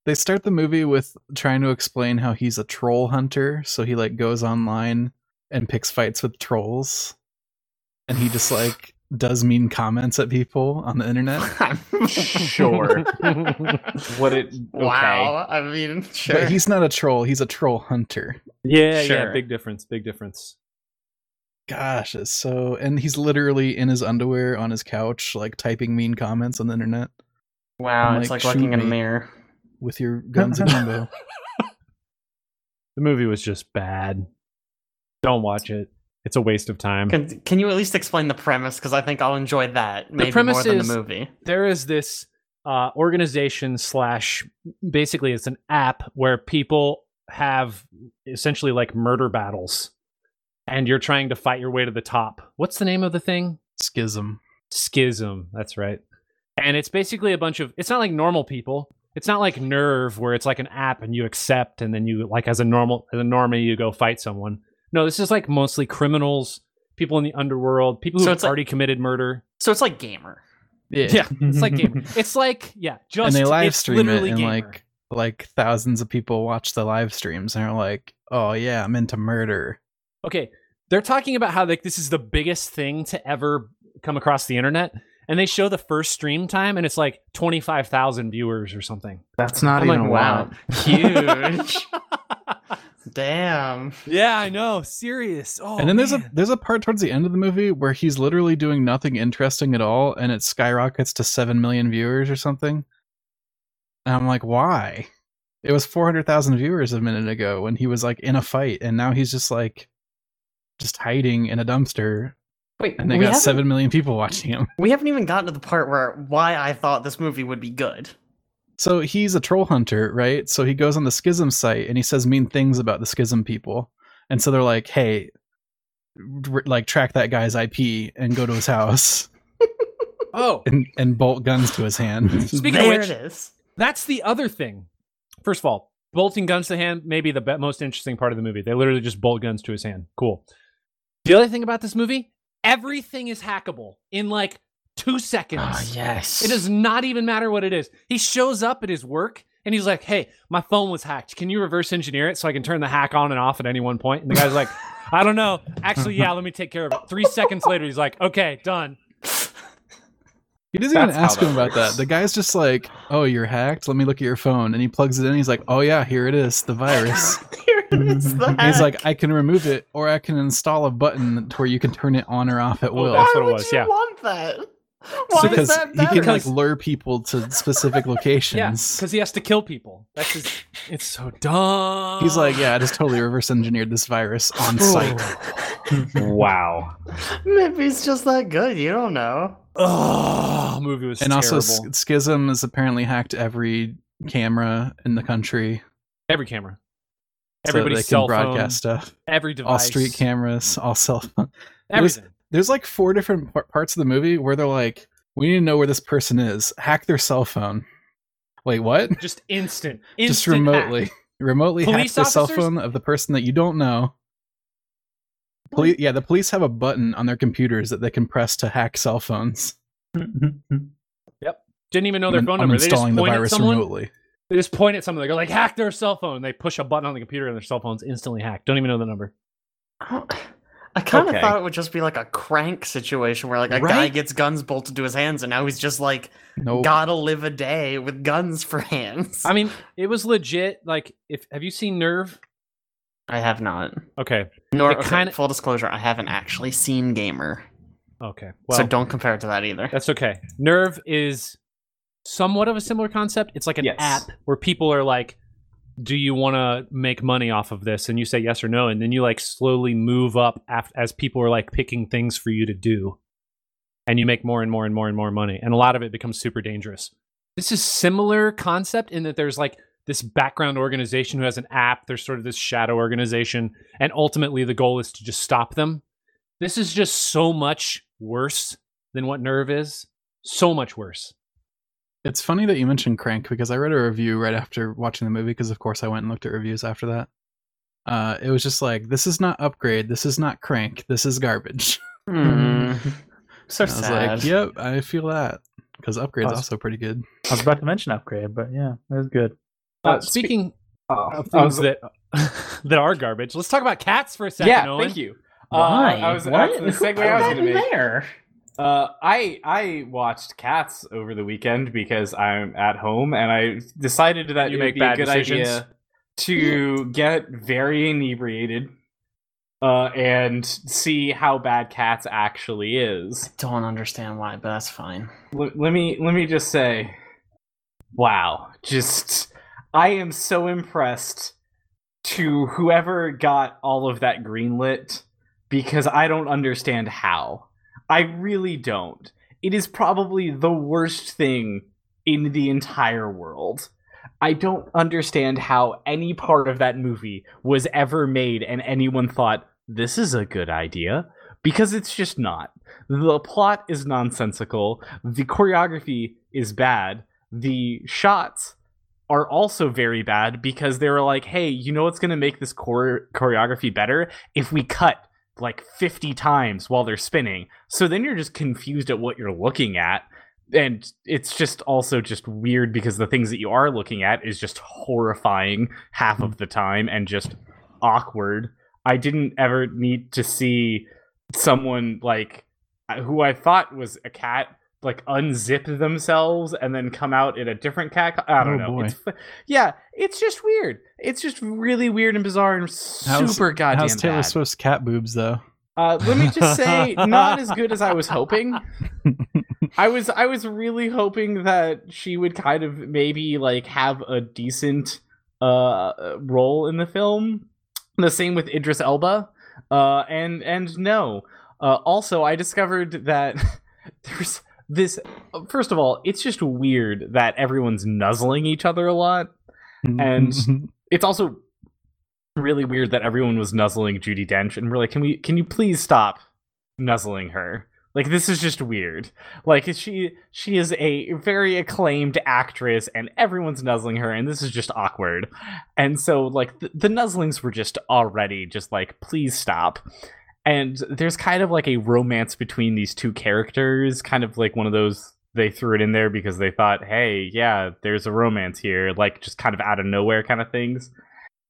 They start the movie with trying to explain how he's a troll hunter, so he like goes online and picks fights with trolls. And he just like does mean comments at people on the internet. Sure. What it? Okay. Wow. I mean, sure. But he's not a troll, he's a troll hunter. yeah, yeah. Big difference. Big difference. Gosh, it's so and he's literally in his underwear on his couch, like typing mean comments on the internet. wow, I'm it's like, like looking shoot in a mirror. With your guns akimbo. The movie was just bad. Don't watch it. It's a waste of time. Can, can you at least explain the premise? Because I think I'll enjoy that maybe premise more than is- the movie. there is this uh, organization slash basically it's an app where people have essentially like murder battles and you're trying to fight your way to the top what's the name of the thing Skizm. Skizm that's right and it's basically a bunch of it's not like normal people it's not like nerve where it's like an app and you accept and then you like as a normal as a normie you go fight someone no this is like mostly criminals people in the underworld people who So have it's like- already committed murder So it's like Gamer. Yeah. yeah it's like game it's like yeah just and they live it's stream it literally and gamer. like like thousands of people watch the live streams and are like, "Oh yeah, I'm into murder." okay they're talking about how like this is the biggest thing to ever come across the internet and they show the first stream time and it's like 25,000 viewers or something That's not I'm even like, wow, huge. Damn. yeah i know serious oh and then there's a there's a part towards the end of the movie where he's literally doing nothing interesting at all, and it skyrockets to seven million viewers or something. And I'm like, why? It was four hundred thousand viewers a minute ago when he was like in a fight, and now he's just like just hiding in a dumpster, Wait, and they got seven million people watching him. we haven't even gotten to the part where why I thought this movie would be good. So he's a troll hunter, right? So he goes on the Skizm site and he says mean things about the Skizm people. And so they're like, "Hey, r- like track that guy's IP and go to his house oh and and bolt guns to his hand." Speaking of which- it is. that's the other thing first of all bolting guns to hand may be the be- most interesting part of the movie they literally just bolt guns to his hand cool the other thing about this movie everything is hackable in like two seconds Ah, yes. It does not even matter what it is. He shows up at his work and he's like, "Hey, my phone was hacked. Can you reverse engineer it so I can turn the hack on and off at any one point?" And the guy's like, "I don't know. Actually, yeah, let me take care of it." 3 seconds later, he's like, "Okay, done." He doesn't even That's how ask him that about that. The guy's just like, "Oh, you're hacked. Let me look at your phone." And he plugs it in. He's like, "Oh yeah, here it is, the virus." Here it is, the he's like, "I can remove it, or I can install a button to where you can turn it on or off at will." that's why what it would was, you yeah. want that? Why is because that he can like lure people to specific locations. Yeah, locations. because he has to kill people. That's his. It's so dumb. He's like, yeah, I just totally reverse engineered this virus on site. wow. Maybe it's just that good. You don't know. oh, movie was and also, terrible. S- Skizm has apparently hacked every camera in the country, every camera, so everybody's they can cell broadcast phone, stuff. every device, All street cameras, all cell phone. everything. There's like four different par- parts of the movie where they're like, "We need to know where this person is. Hack their cell phone." Wait, what? Just instant, instant just hack. remotely, remotely hack Police the cell phone of the person that you don't know. Police, yeah, the police have a button on their computers that they can press to hack cell phones. Yep. Didn't even know their I'm, phone I'm number. They just installing the point at virus someone. remotely. They just point at someone. They go like, "Hack their cell phone." They push a button on the computer, and their cell phone's instantly hacked. Don't even know the number. Oh, I kind of Okay. thought it would just be like a crank situation where like a guy gets guns bolted to his hands and now he's just like Nope. gotta live a day with guns for hands. I mean, it was legit. Like, if have you seen Nerve? I have not. Okay, Nor okay, kinda- full disclosure, I haven't actually seen Gamer, okay. Well, so don't compare it to that either. that's okay. Nerve is somewhat of a similar concept. It's like an Yes. app where people are like, "Do you want to make money off of this?" And you say yes or no, and then you like slowly move up af- as people are like picking things for you to do, and you make more and more and more and more money, and a lot of it becomes super dangerous. This is similar concept in that there's like this background organization who has an app. There's sort of this shadow organization, and ultimately the goal is to just stop them. This is just so much worse than what Nerve is. So much worse. It's funny that you mentioned Crank because I read a review right after watching the movie because of course I went and looked at reviews after that. Uh, it was just like this is not upgrade, this is not Crank, this is garbage. Hmm. So I was sad. like, yep, I feel that because upgrade's Us. also pretty good. I was about to mention upgrade, but yeah, it was good. Uh, Uh, speaking Oh, of things was- that that are garbage, let's talk about cats for a second. yeah, Owen. thank you. Why? Uh, I was What? actually the segue I was that going to in make. there? Uh, I I watched Cats over the weekend because I'm at home, and I decided that You it make would be bad a good decisions. idea to get very inebriated, uh, and see how bad Cats actually is. Don't understand why, but that's fine. L- let me let me just say, wow, just I am so impressed to whoever got all of that greenlit because I don't understand how. I really don't. It is probably the worst thing in the entire world. I don't understand how any part of that movie was ever made and anyone thought, this is a good idea. Because it's just not. The plot is nonsensical. The choreography is bad. The shots are also very bad because they were like, hey, you know what's going to make this chore- choreography better? If we cut like 50 times while they're spinning. So then you're just confused at what you're looking at. And it's just also just weird because the things that you are looking at is just horrifying half of the time and just awkward. I didn't ever need to see someone like uh, who I thought was a cat like unzip themselves and then come out in a different cat. I don't Oh, know. It's, yeah, it's just weird. It's just really weird and bizarre and How's- super goddamn How's Taylor bad. Swift's cat boobs though? Uh, let me just say, not as good as I was hoping. I was I was really hoping that she would kind of maybe like have a decent uh role in the film. The same with Idris Elba. Uh and and no. Uh also I discovered that there's this first of all, it's just weird that everyone's nuzzling each other a lot. Mm-hmm. And- mm-hmm. It's also really weird that everyone was nuzzling Judi Dench and we're like, can we can you please stop nuzzling her? Like this is just weird. Like she she is a very acclaimed actress and everyone's nuzzling her and this is just awkward. And so like the, the nuzzlings were just already just like please stop. And there's kind of like a romance between these two characters, kind of like one of those they threw it in there because they thought, "Hey, yeah, there's a romance here," like just kind of out of nowhere kind of things.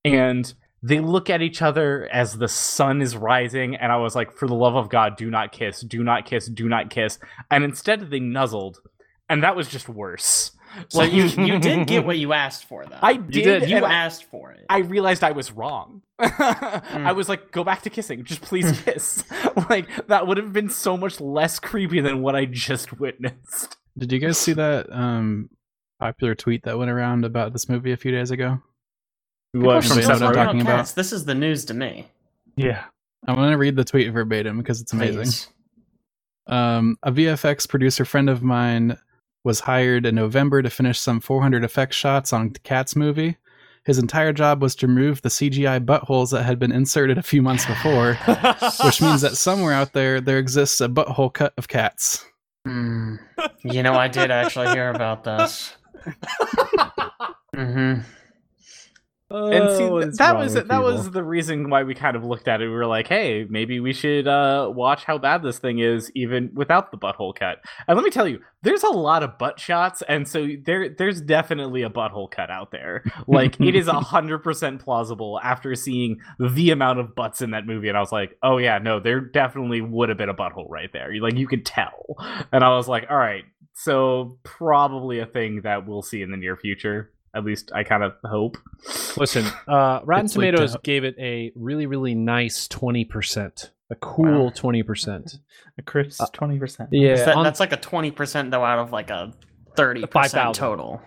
And they look at each other as the sun is rising and i was like for the love of god do not kiss do not kiss do not kiss and instead they nuzzled and that was just worse So you you did get what you asked for, though. i you did, You and I, asked for it. I realized i was wrong i was like go back to kissing just please kiss like that would have been so much less creepy than what i just witnessed Did you guys see that um popular tweet that went around about this movie a few days ago? What, from still I'm talking talking about about? cats. This is the news to me. Yeah. I'm gonna read the tweet verbatim because it's amazing. Please. Um, a VFX producer friend of mine was hired in November to finish some 400 effect shots on Cats movie. His entire job was to remove the CGI buttholes that had been inserted a few months before, which means that somewhere out there there exists a butthole cut of cats. Hmm. You know, I did actually hear about this. and see Oh, that was that was the reason why we kind of looked at it. We were like hey maybe we should uh watch how bad this thing is even without the butthole cut. And let me tell you there's a lot of butt shots and so there there's definitely a butthole cut out there. Like it is a hundred percent plausible after seeing the amount of butts in that movie and i was like oh yeah no there definitely would have been a butthole right there. Like you could tell. And i was like all right so probably a thing that we'll see in the near future at least i kind of hope Listen, uh, Rotten It's Tomatoes gave it a really, really nice twenty percent, a cool Wow. twenty percent. A crisp twenty percent. Yeah, that, on- that's like a twenty percent though out of like a thirty 5,000. percent total.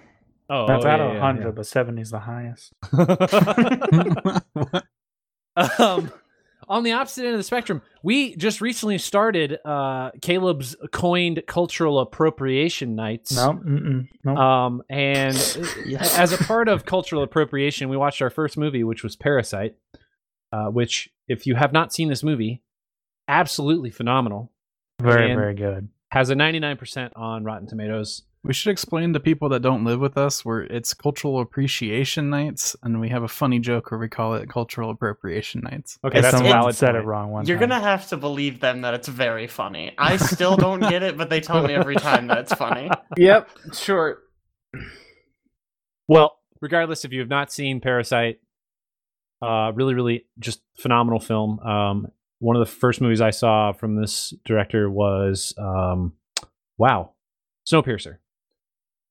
oh, That's oh, out yeah, of yeah, hundred, but is the highest. um, on the opposite end of the spectrum, we just recently started uh, Caleb's coined cultural appropriation nights. No, mm-mm, no. Um, and as a part of cultural appropriation, we watched our first movie, which was Parasite. Uh, which, if you have not seen this movie, absolutely phenomenal. very, very good. Has a 99% on Rotten Tomatoes. We should explain to people that don't live with us where it's cultural appreciation nights, and we have a funny joke where we call it cultural appropriation nights. Okay, If that's a someone valid said it wrong one You're time. gonna have to believe them that it's very funny. I still don't get it, but they tell me every time that it's funny. yep sure Well, regardless, if you have not seen Parasite, uh, really, really just phenomenal film. Um, one of the first movies I saw from this director was, um, wow, Snowpiercer,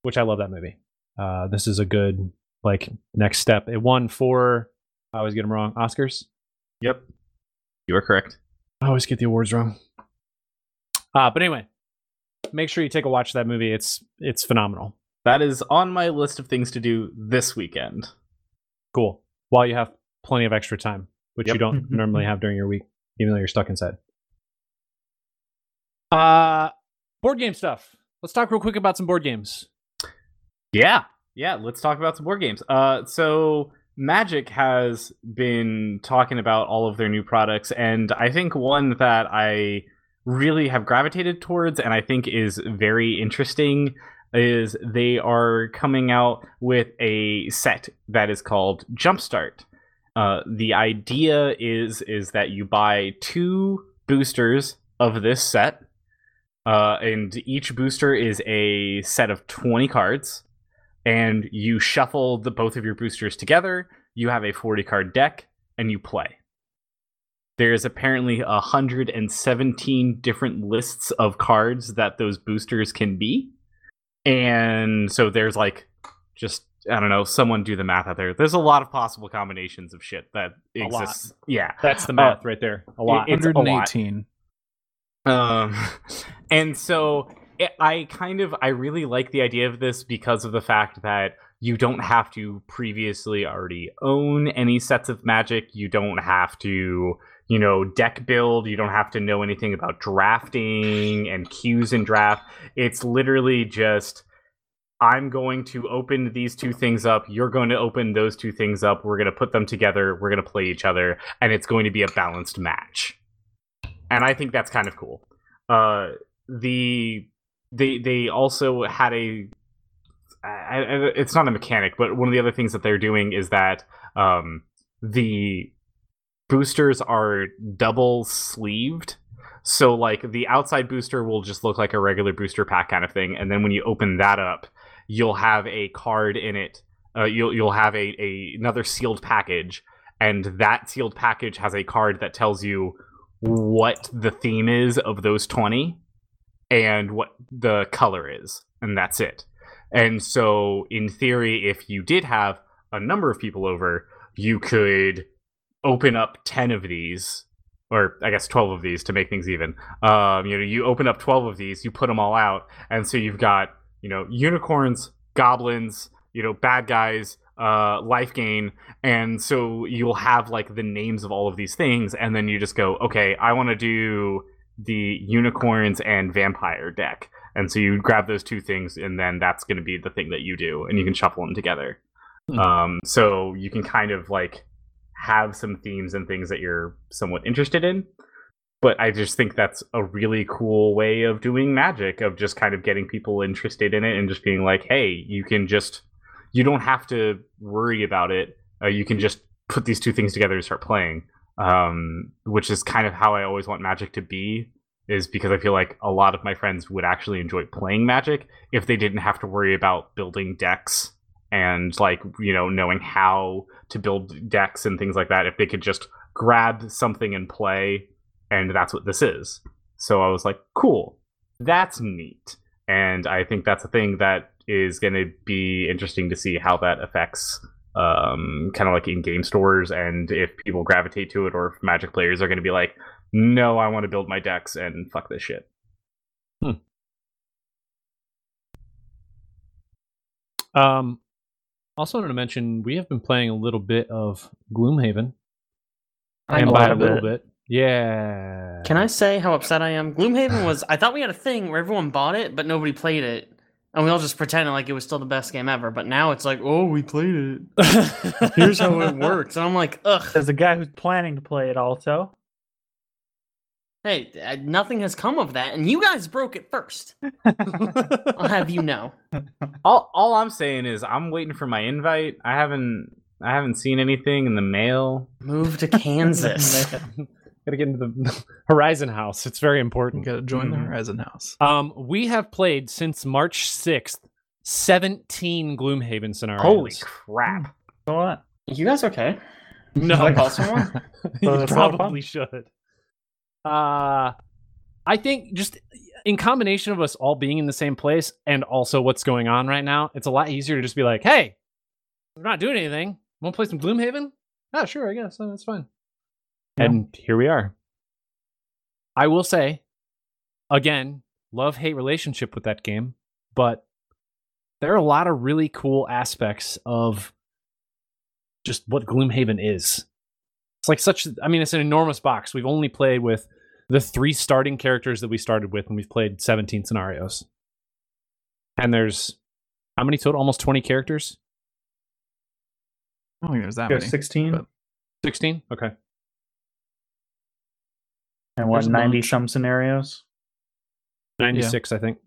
which I love that movie. Uh, this is a good like next step. It won four. I always get them wrong. Oscars. Yep. You are correct. I always get the awards wrong. Uh, but anyway, make sure you take a watch of that movie. It's it's phenomenal. that is on my list of things to do this weekend. Cool. While you have plenty of extra time, which you don't normally have during your week, even though you're stuck inside. Uh board game stuff. Let's talk real quick about some board games. Yeah, yeah. Let's talk about some board games. Uh, so Magic has been talking about all of their new products, and I think one that I really have gravitated towards, and I think is very interesting, is they are coming out with a set that is called Jumpstart. Uh, the idea is is that you buy two boosters of this set, uh, and each booster is a set of twenty cards and you shuffle the both of your boosters together. You have a 40 card deck and you play. There's apparently 117 different lists of cards that those boosters can be. And so there's like just I don't know, someone do the math out there. There's a lot of possible combinations of shit that exists. Yeah. That's the math right there. A lot. It's a lot. 118. Um, and so I kind of I really like the idea of this because of the fact that you don't have to previously already own any sets of magic. You don't have to, you know, deck build. You don't have to know anything about drafting and cues in draft. It's literally just I'm going to open these two things up. You're going to open those two things up. We're going to put them together. We're going to play each other, and it's going to be a balanced match. And I think that's kind of cool. Uh, the they they also had a I, I, it's not a mechanic, but one of the other things that they're doing is that um, the boosters are double sleeved. So like the outside booster will just look like a regular booster pack kind of thing, and then when you open that up, you'll have a card in it. Uh, you'll you'll have a, a another sealed package, and that sealed package has a card that tells you what the theme is of those twenty, and what the color is, and that's it. And so, in theory, if you did have a number of people over, you could open up 10 of these, or I guess 12 of these to make things even. Um, you know, you open up 12 of these, you put them all out, and so you've got, you know, unicorns, goblins, you know, bad guys, uh, life gain, and so you'll have like the names of all of these things, and then you just go, okay, I want to do the unicorns and vampire deck. And so you grab those two things, and then that's going to be the thing that you do, and you can shuffle them together. Hmm. Um, so you can kind of like have some themes and things that you're somewhat interested in. But I just think that's a really cool way of doing magic, of just kind of getting people interested in it and just being like, hey, you can just, you don't have to worry about it. Uh, you can just put these two things together and start playing. Um, which is kind of how I always want magic to be is because I feel like a lot of my friends would actually enjoy playing Magic if they didn't have to worry about building decks and like you know knowing how to build decks and things like that. If they could just grab something and play, and that's what this is. So I was like, cool, that's neat, and I think that's a thing that is going to be interesting to see how that affects um, kind of like in game stores and if people gravitate to it or if magic players are going to be like no, I want to build my decks and fuck this shit. Um, also wanted to mention we have been playing a little bit of Gloomhaven. I and know by a a little bit. bit, yeah. Can I say how upset I am? Gloomhaven was. I thought we had a thing where everyone bought it, but nobody played it, and we all just pretended like it was still the best game ever. But now it's like, oh, we played it. Here's how it works, and I'm like, ugh. There's a guy who's planning to play it also. Hey, uh, nothing has come of that, and you guys broke it first. I'll have you know. All all I'm saying is I'm waiting for my invite. I haven't I haven't seen anything in the mail. Move to Kansas. Gotta get into the Horizon House. It's very You important. gotta join the Mhm. Horizon House. Um, we have played since March sixth, seventeen Gloomhaven scenarios. Holy crap. What? you guys okay? No, Should I call someone? you So that's a lot of fun. probably should. Uh, I think just in combination of us all being in the same place and also what's going on right now, it's a lot easier to just be like, "Hey, we're not doing anything. Want to play some Gloomhaven? Ah, sure, I guess uh, that's fine." And here we are. I will say, again, love hate relationship with that game, but there are a lot of really cool aspects of just what Gloomhaven is. It's like such I mean it's an enormous box. We've only played with the three starting characters that we started with and we've played 17 scenarios. And there's how many total? Almost 20 characters? I don't think there's that Yeah, many. 16 16? Okay. And what there's 90 bunch. some scenarios. 96, I think.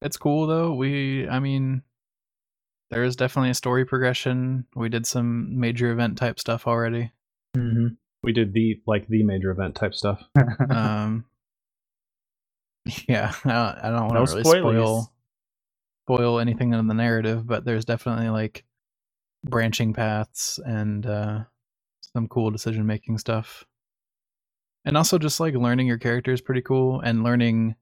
It's cool though. We, I mean, there is definitely a story progression. We did some major event type stuff already. Mm-hmm. We did the like the major event type stuff. Um, yeah, I don't, I don't want No to really spoil spoil anything in the narrative, but there's definitely like branching paths and uh, some cool decision making stuff. And also just like learning your character is pretty cool and learning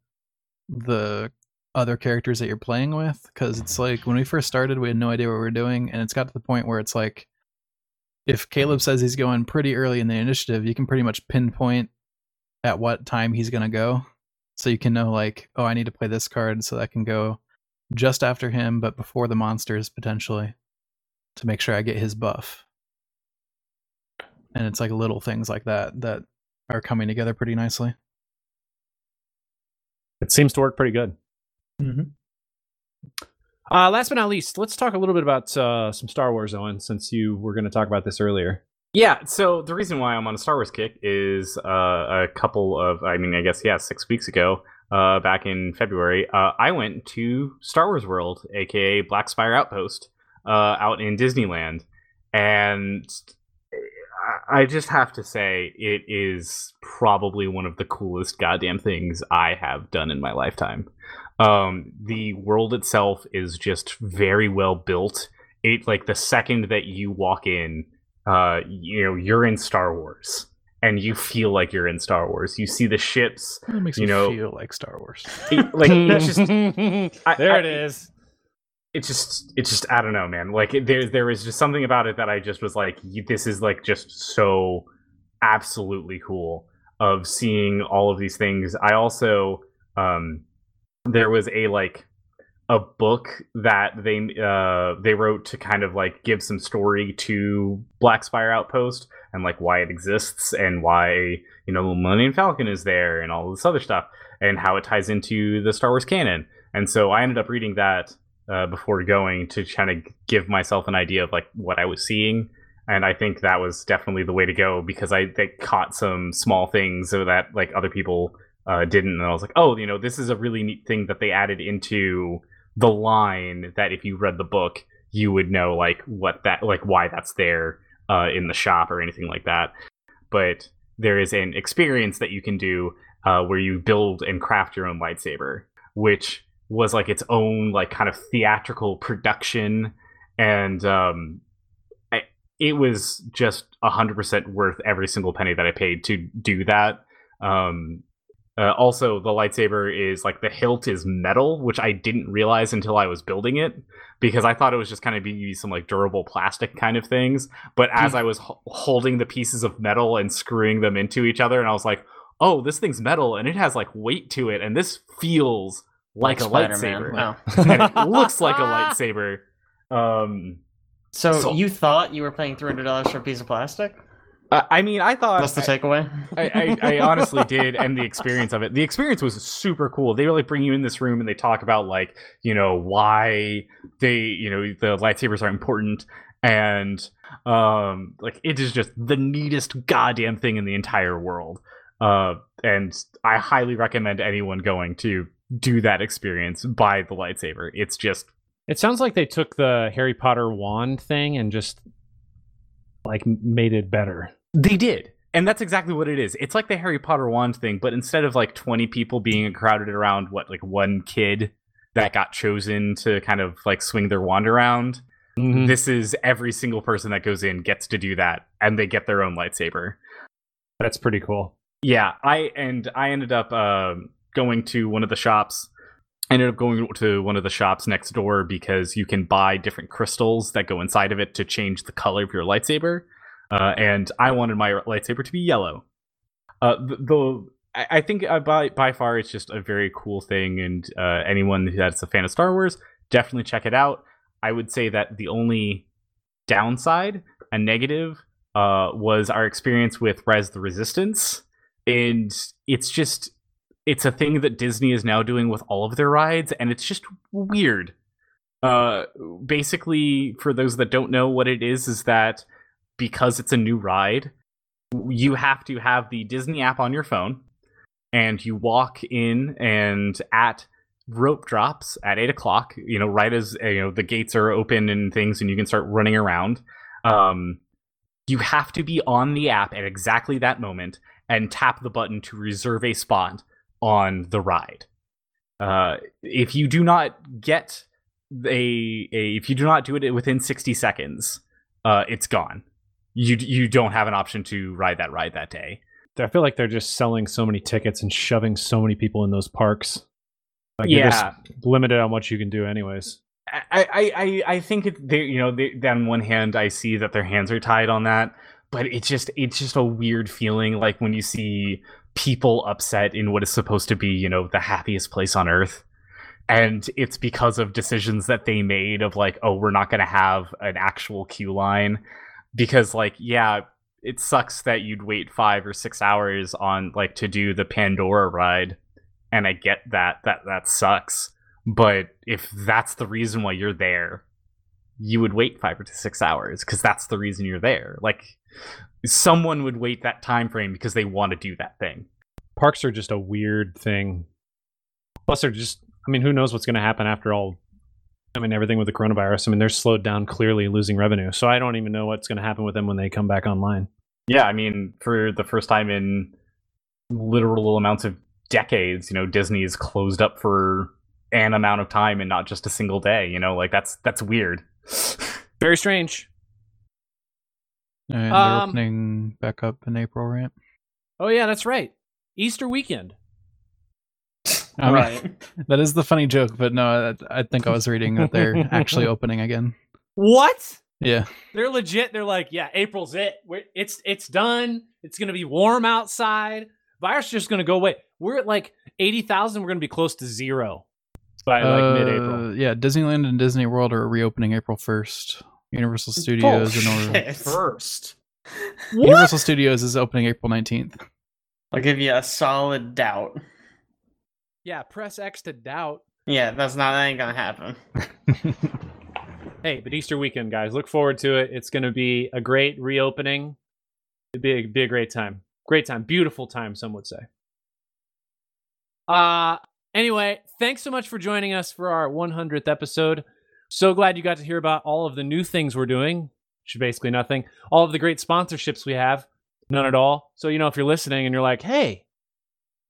the other characters that you're playing with because it's like when we first started we had no idea what we were doing and it's got to the point where it's like if Caleb says he's going pretty early in the initiative you can pretty much pinpoint at what time he's going to go so you can know like oh I need to play this card so that I can go just after him but before the monsters potentially to make sure I get his buff and it's like little things like that that are coming together pretty nicely It seems to work pretty good. Mm-hmm. Uh, last but not least, let's talk a little bit about uh, some Star Wars, Owen, since you were going to talk about this earlier. Yeah, so the reason why I'm on a Star Wars kick is uh, a couple of, I mean, I guess, yeah, six weeks ago, uh, back in February, uh, I went to Star Wars World, aka Black Spire Outpost, uh, out in Disneyland. And I- I just have to say, it is probably one of the coolest goddamn things I have done in my lifetime. Um, the world itself is just very well built. It, like, the second that you walk in, uh, you know, you're in Star Wars and you feel like you're in Star Wars. You see the ships, It makes You know- feel like Star Wars. it- like it's just, I- there I- it is. It's just, it's just, I don't know, man. Like there, there was just something about it that I just was like, this is like just so absolutely cool of seeing all of these things. I also, um, there was a like a book that they uh they wrote to kind of like give some story to Black Spire Outpost and like why it exists and why you know Millennium Falcon is there and all this other stuff and how it ties into the Star Wars canon. And so I ended up reading that uh, before going to kind of give myself an idea of like what I was seeing. And I think that was definitely the way to go because I they caught some small things so that like other people uh, didn't. And I was like, oh, you know, this is a really neat thing that they added into the line that if you read the book, you would know like what that like why that's there uh, in the shop or anything like that. But there is an experience that you can do uh, where you build and craft your own lightsaber, which was like its own like kind of theatrical production, and um, I, it was just a hundred percent worth every single penny that I paid to do that. Um, uh, also, the lightsaber is like the hilt is metal, which I didn't realize until I was building it because I thought it was just kind of be some like durable plastic kind of things. But as I was h- holding the pieces of metal and screwing them into each other, and I was like, "Oh, this thing's metal and it has like weight to it, and this feels like, a Spider-Man. lightsaber, Oh. and it looks like a lightsaber." Um, So, So- you thought you were paying three hundred dollars for a piece of plastic? I I mean, I thought That's the takeaway. I, I, I honestly did, and the experience of it. The experience was super cool. They really bring you in this room and they talk about like, you know, why they, you know, the lightsabers are important, and um, like it is just the neatest goddamn thing in the entire world. Uh, and I highly recommend anyone going to do that experience by the lightsaber. It's just It sounds like they took the Harry Potter wand thing and just like made it better. They did. And that's exactly what it is. It's like the Harry Potter wand thing, but instead of like 20 people being crowded around what like one kid that got chosen to kind of like swing their wand around, Mhm. this is every single person that goes in gets to do that and they get their own lightsaber. That's pretty cool. Yeah, I and I ended up um, going to one of the shops. I ended up going to one of the shops next door because you can buy different crystals that go inside of it to change the color of your lightsaber. Uh, and I wanted my lightsaber to be yellow. Uh, the, the I, think uh, by by far it's just a very cool thing, and uh, anyone that's a fan of Star Wars definitely check it out. I would say that the only downside and negative uh, was our experience with Res the Resistance, and it's just it's a thing that Disney is now doing with all of their rides, and it's just weird. Uh, basically, for those that don't know what it is, is that because it's a new ride, you have to have the Disney app on your phone, and you walk in and at rope drops at eight o'clock. You know, right as you know the gates are open and things, and you can start running around. Um, you have to be on the app at exactly that moment and tap the button to reserve a spot on the ride. Uh, if you do not get a, a if you do not do it within 60 seconds, uh, it's gone. You you don't have an option to ride that ride that day. I feel like they're just selling so many tickets and shoving so many people in those parks. Like yeah, limited on what you can do, anyways. I, I, I, I think it, they, you know, they, on one hand, I see that their hands are tied on that, but it's just, it's just a weird feeling, like when you see people upset in what is supposed to be, you know, the happiest place on earth, and it's because of decisions that they made of like, oh, we're not going to have an actual queue line, because like, yeah, it sucks that you'd wait five or six hours on like to do the Pandora ride, and I get that, that that sucks. But if that's the reason why you're there, you would wait five or six hours because that's the reason you're there. Like someone would wait that time frame because they want to do that thing. Parks are just a weird thing. Plus, they're just, I mean, who knows what's going to happen after all? I mean, everything with the coronavirus. I mean, they're slowed down clearly losing revenue. So I don't even know what's going to happen with them when they come back online. Yeah, I mean, for the first time in literal amounts of decades, you know, Disney is closed up for an amount of time and not just a single day. You know, like that's that's weird. Very strange. And they're Um, opening back up in April, right? Oh, yeah, that's right. Easter weekend. I mean, right. that is the funny joke, but no, I, I think I was reading that they're actually opening again. What? Yeah. They're legit. They're like, yeah, April's it. We're, it's it's done. It's gonna be warm outside. Virus is just gonna go away. We're at like eighty thousand. We're gonna be close to zero by like Uh, mid-April. Yeah, Disneyland and Disney World are reopening April 1st. Universal Studios and Orlando. Bullshit. First, Universal Studios is opening April 19th. I'll give you a solid doubt. yeah. Press X to doubt. Yeah, that's not that ain't gonna happen. Hey, but Easter weekend, guys, look forward to it. It's gonna be a great reopening. It'd be a, be a great time. Great time. Beautiful time, some would say. Uh anyway, thanks so much for joining us for our 100th episode. So glad you got to hear about all of the new things we're doing, which is basically nothing. All of the great sponsorships we have, none at all. So, you know, if you're listening and you're like, hey,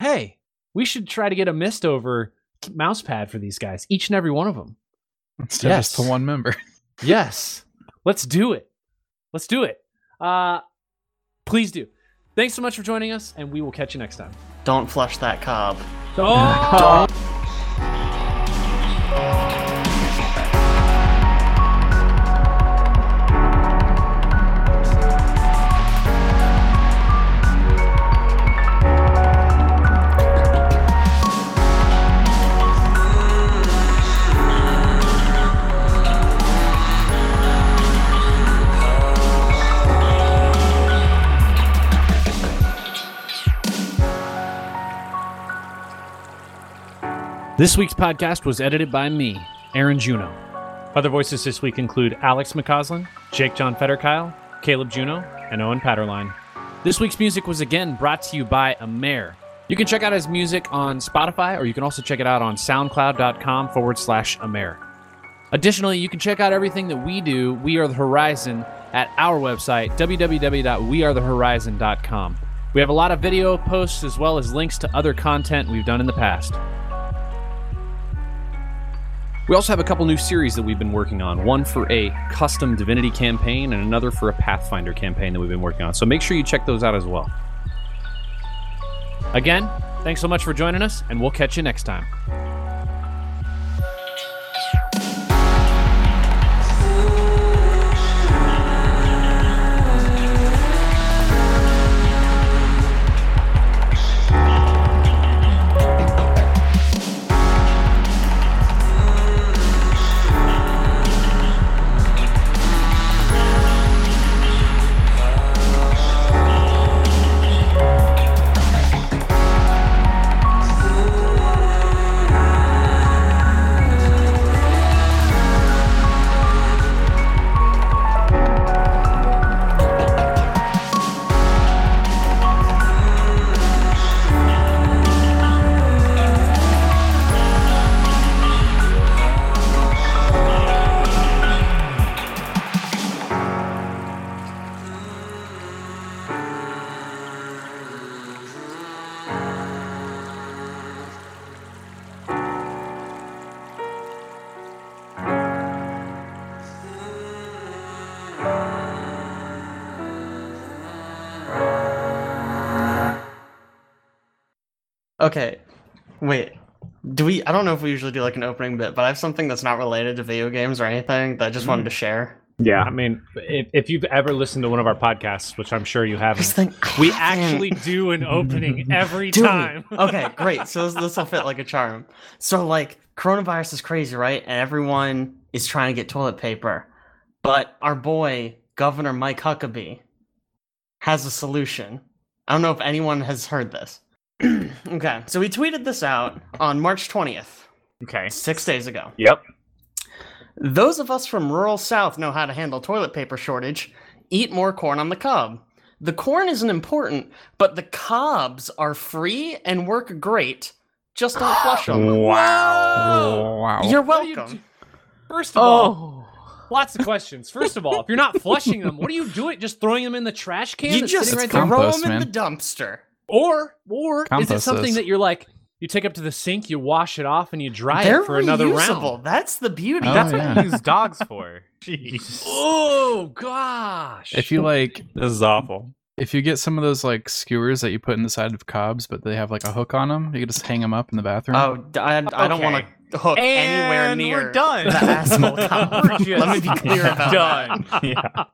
hey, we should try to get a Mistover mouse pad for these guys, each and every one of them. Instead of just the one member. Yes. Let's do it. Let's do it. Uh please do. Thanks so much for joining us, and we will catch you next time. Don't flush that cob. Oh! This week's podcast was edited by me, Aaron Juno. Other voices this week include Alex McCausland, Jake John Fetterkyle, Caleb Juno, and Owen Patterline. This week's music was again brought to you by Amer. You can check out his music on Spotify, or you can also check it out on soundcloud.com forward slash Amer. Additionally, you can check out everything that we do, We Are the Horizon, at our website, www.wearethehorizon.com. We have a lot of video posts as well as links to other content we've done in the past. We also have a couple new series that we've been working on one for a custom Divinity campaign and another for a Pathfinder campaign that we've been working on. So make sure you check those out as well. Again, thanks so much for joining us, and we'll catch you next time. Do we? I don't know if we usually do like an opening bit, but I have something that's not related to video games or anything that I just wanted mm. to share. Yeah. I mean, if, if you've ever listened to one of our podcasts, which I'm sure you haven't, think we haven't. actually do an opening every Do we? time. okay, great. So this, this will fit like a charm. So like coronavirus is crazy, right? And everyone is trying to get toilet paper, but our boy Governor Mike Huckabee has a solution. I don't know if anyone has heard this. okay, so he tweeted this out on March twentieth, Okay. six days ago. Yep. Those of us from rural South know how to handle toilet paper shortage. Eat more corn on the cob. The corn isn't important, but the cobs are free and work great. Just don't flush them. Wow. Wow. You're What do you welcome. First of all, Oh. lots of questions. First of all, if you're not flushing them, what are you doing? Just throwing them in the trash can? You just sitting throw right there? Compost, them in man. the dumpster. Or, or is it something those. that you're like, you take up to the sink, you wash it off, and you dry They're it for another reusable. round? That's the beauty. Oh, That's yeah. what you use dogs for. Jeez. Oh gosh! If you like, This is awful. if you get some of those like skewers that you put in the side of cobs, but they have like a hook on them, you can just hang them up in the bathroom. Oh, d- I, I don't want to hook anywhere near we're done. the asshole cob. We're Let me be clear about that. done. yeah.